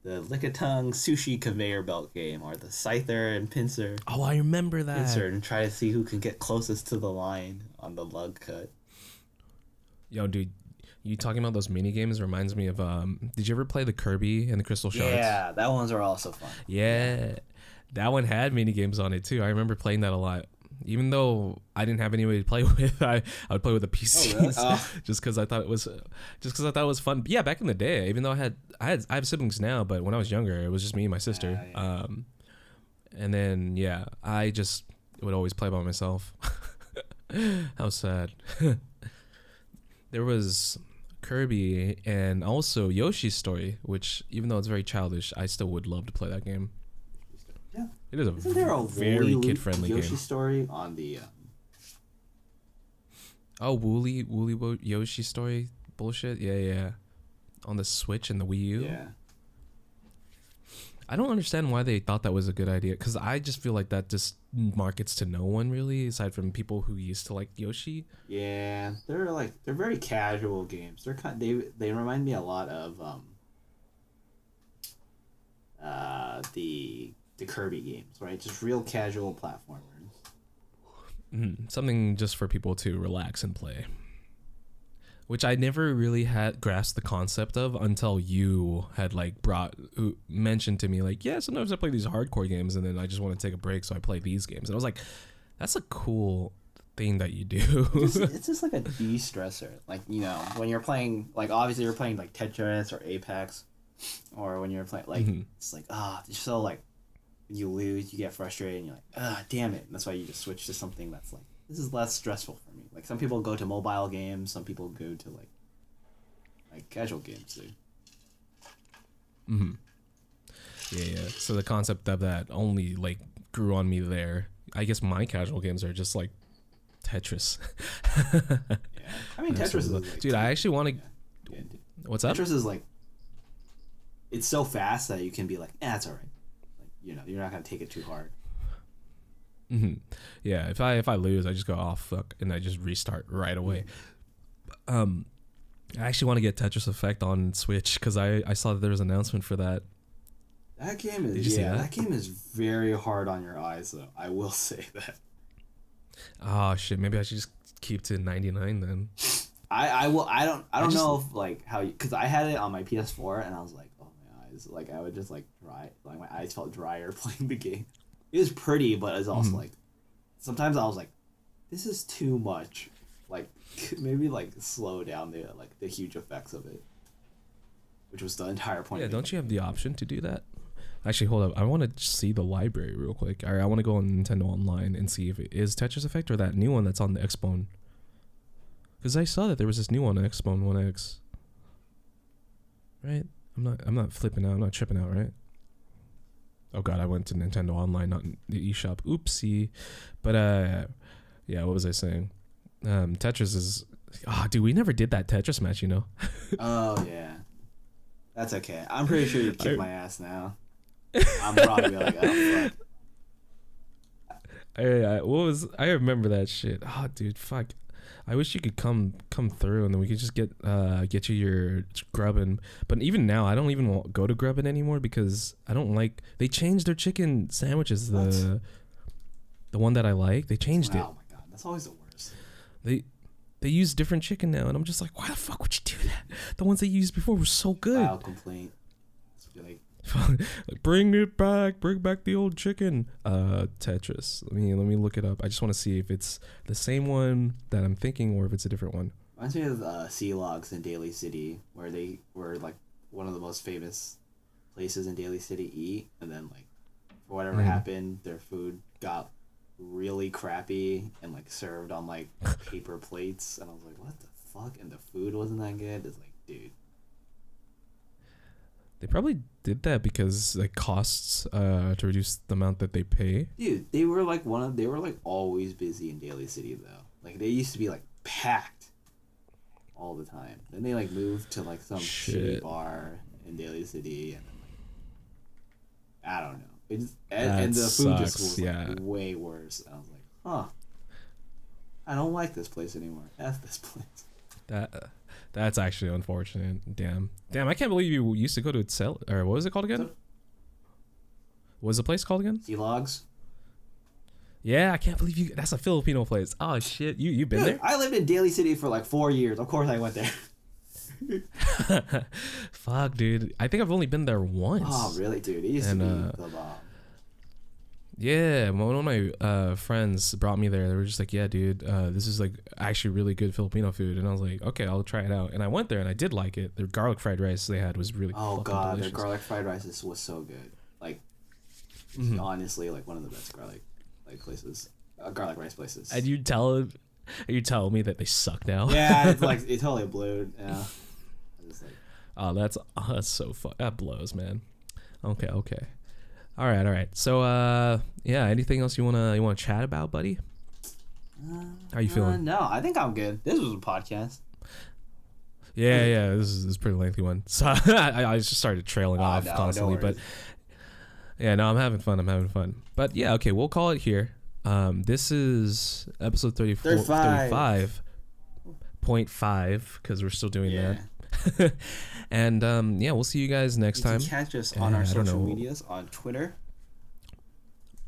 the Lickitung sushi conveyor belt game or the Scyther and Pinsir Oh, I remember that. Pinsir and try to see who can get closest to the line on the lug cut. Yo, dude, you talking about those mini games reminds me of um. Did you ever play the Kirby and the Crystal Shards? Yeah, that ones are also fun. Yeah, that one had mini games on it too. I remember playing that a lot. Even though I didn't have anybody to play [LAUGHS] with, I, I would play with the PCs Oh. [LAUGHS] just because I thought it was, just because I thought it was fun. But yeah, back in the day, even though I had I had I have siblings now, but when I was younger, it was just me and my sister. Yeah, yeah. Um, and then yeah, I just would always play by myself. [LAUGHS] How sad. there was Kirby and also Yoshi's Story, which even though it's very childish, I still would love to play that game. Yeah. It is a Isn't there a very kid friendly Yoshi game. story on the? Um, Oh, Woolly Woolly Wo- Yoshi Story bullshit. Yeah, yeah. On the Switch and the Wii U. yeah. I don't understand why they thought that was a good idea because I just feel like that just markets to no one really, aside from people who used to like Yoshi. Yeah, they're like they're very casual games. They're kind they they remind me a lot of um uh the the Kirby games, right? Just real casual platformers. Mhm. Something just for people to relax and play. Which I never really had grasped the concept of until you had like brought mentioned to me like, yeah, sometimes I play these hardcore games and then I just want to take a break, so I play these games. And I was like, that's a cool thing that you do. It's, [LAUGHS] it's just like a de-stressor. Like you know, when you're playing, like obviously you're playing like Tetris or Apex, or when you're playing like Mhm. it's like ah, you're so like you lose, you get frustrated, and you're like ah, damn it. And that's why you just switch to something that's like this is less stressful for me. Like some people go to mobile games, some people go to like like casual games. too. Dude. hmm Yeah, yeah. So the concept of that only like grew on me there. I guess my casual games are just like Tetris. [LAUGHS] Yeah, I mean Tetris is like, Dude, I actually want to. yeah. What's up? Tetris is like it's so fast that you can be like, eh, it's all right. You know, you're not gonna take it too hard. hmm Yeah, if I if I lose, I just go off fuck and I just restart right away. Um, I actually want to get Tetris Effect on Switch because I I saw that there was an announcement for that. That game is yeah, that? that? game is very hard on your eyes though. I will [LAUGHS] say that. Oh shit, maybe I should just keep to ninety nine then. [LAUGHS] I I will I don't I don't just- know if like how you because I had it on my PS4 and I was like oh eyes like I would just like dry like my eyes felt drier [LAUGHS] playing the game. It was pretty, but it's also Mhm. like sometimes I was like this is too much. Like [LAUGHS] maybe like slow down the like the huge effects of it, which was the entire point. Yeah, don't you have the option to do that? Actually, hold up. I want to see the library real quick. All right, I want to go on Nintendo Online and see if it is Tetris Effect or that new one that's on the Xbone. Because I saw that there was this new one on Xbone One X. Right? I'm not. I'm not flipping out. I'm not tripping out. Right? Oh God, I went to Nintendo Online, not the eShop. Oopsie. But uh, yeah. What was I saying? Um, Tetris is. Ah, dude, we never did that Tetris match. You know. [LAUGHS] Oh yeah, that's okay. I'm pretty sure you kick I- my ass now. I'm probably like, oh fuck. [LAUGHS] I, I what was I remember that shit. Oh, dude, fuck. I wish you could come come through and then we could just get uh get you your grubbin. But even now, I don't even want, go to grubbin anymore because I don't like. They changed their chicken sandwiches. The What? the one that I like, they changed it. Oh my god, that's always the worst. They they use different chicken now, and I'm just like, why the fuck would you do that? The ones they used before were so good. File complaint. Like, [LAUGHS] bring it back, bring back the old chicken. Uh, Tetris. Let me let me look it up. I just want to see if it's the same one that I'm thinking or if it's a different one. reminds me of uh, Tselogs in Daly City, where they were like one of the most famous places in Daly City eat, and then like for whatever Mhm. happened, their food got really crappy and like served on like [LAUGHS] paper plates, and I was like, what the fuck? And the food wasn't that good. It's like, dude. They probably did that because it costs uh, to reduce the amount that they pay. Dude, they were like one of they were like always busy in Daly City though. Like they used to be like packed all the time. Then they like moved to like some shitty bar in Daly City and then like I don't know. It just and, and the food just sucks, was like, way worse. I was like, huh. I don't like this place anymore. F this [LAUGHS] place. That that's actually unfortunate. Damn, damn! I can't believe you used to go to Excel or what was it called again? What was the place called again? Tselogs. Yeah, I can't believe you. That's a Filipino place. Oh shit, you you been Dude, there? I lived in Daly City for like four years. Of course I went there. [LAUGHS] Fuck, dude. I think I've only been there once. Oh really, dude? It used And, to be uh, the bomb. Yeah, one of my uh, friends brought me there. They were just like, "Yeah, dude, uh, this is like actually really good Filipino food," and I was like, "Okay, I'll try it out." And I went there and I did like it. Their garlic fried rice they had was really Oh god, delicious. their garlic fried rice was so good. Like Mhm. honestly, like one of the best garlic like places, uh, garlic rice places. And you tell, you tell me that they suck now. yeah, it's like [LAUGHS] it totally blew. Yeah, like, Oh, that's oh, that's so fun. That blows, man. Okay, okay. All right, all right. So, uh, yeah. Anything else you wanna you wanna chat about, buddy? How you uh, feeling? no, I think I'm good. This was a podcast. Yeah, yeah. This is, this is a pretty lengthy one. [LAUGHS] So I, I just started trailing Ah, off no, constantly, but yeah, no, I'm having fun. I'm having fun. But yeah, okay, we'll call it here. Um, this is episode 34, 35.5 because we're still doing Yeah. that. [LAUGHS] and um, yeah, we'll see you guys next You time. can catch us on Uh, our social know. medias on Twitter.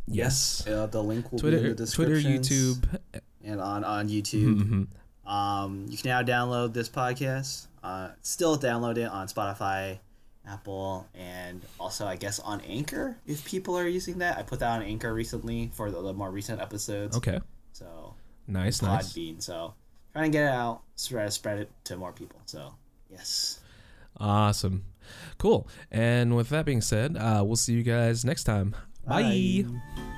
Yes. Uh, the link will be in Twitter, the Twitter, YouTube. and on on YouTube. Mhm. Um, you can now download this podcast. Uh, still download it on Spotify, Apple, and also I guess on Anchor if people are using that. I put that on Anchor recently for the, the more recent episodes. Okay. So Nice, nice. Podbean. So trying to get it out, spread spread it to more people. So yes. Awesome. Cool. And with that being said, uh, we'll see you guys next time. Bye. Bye.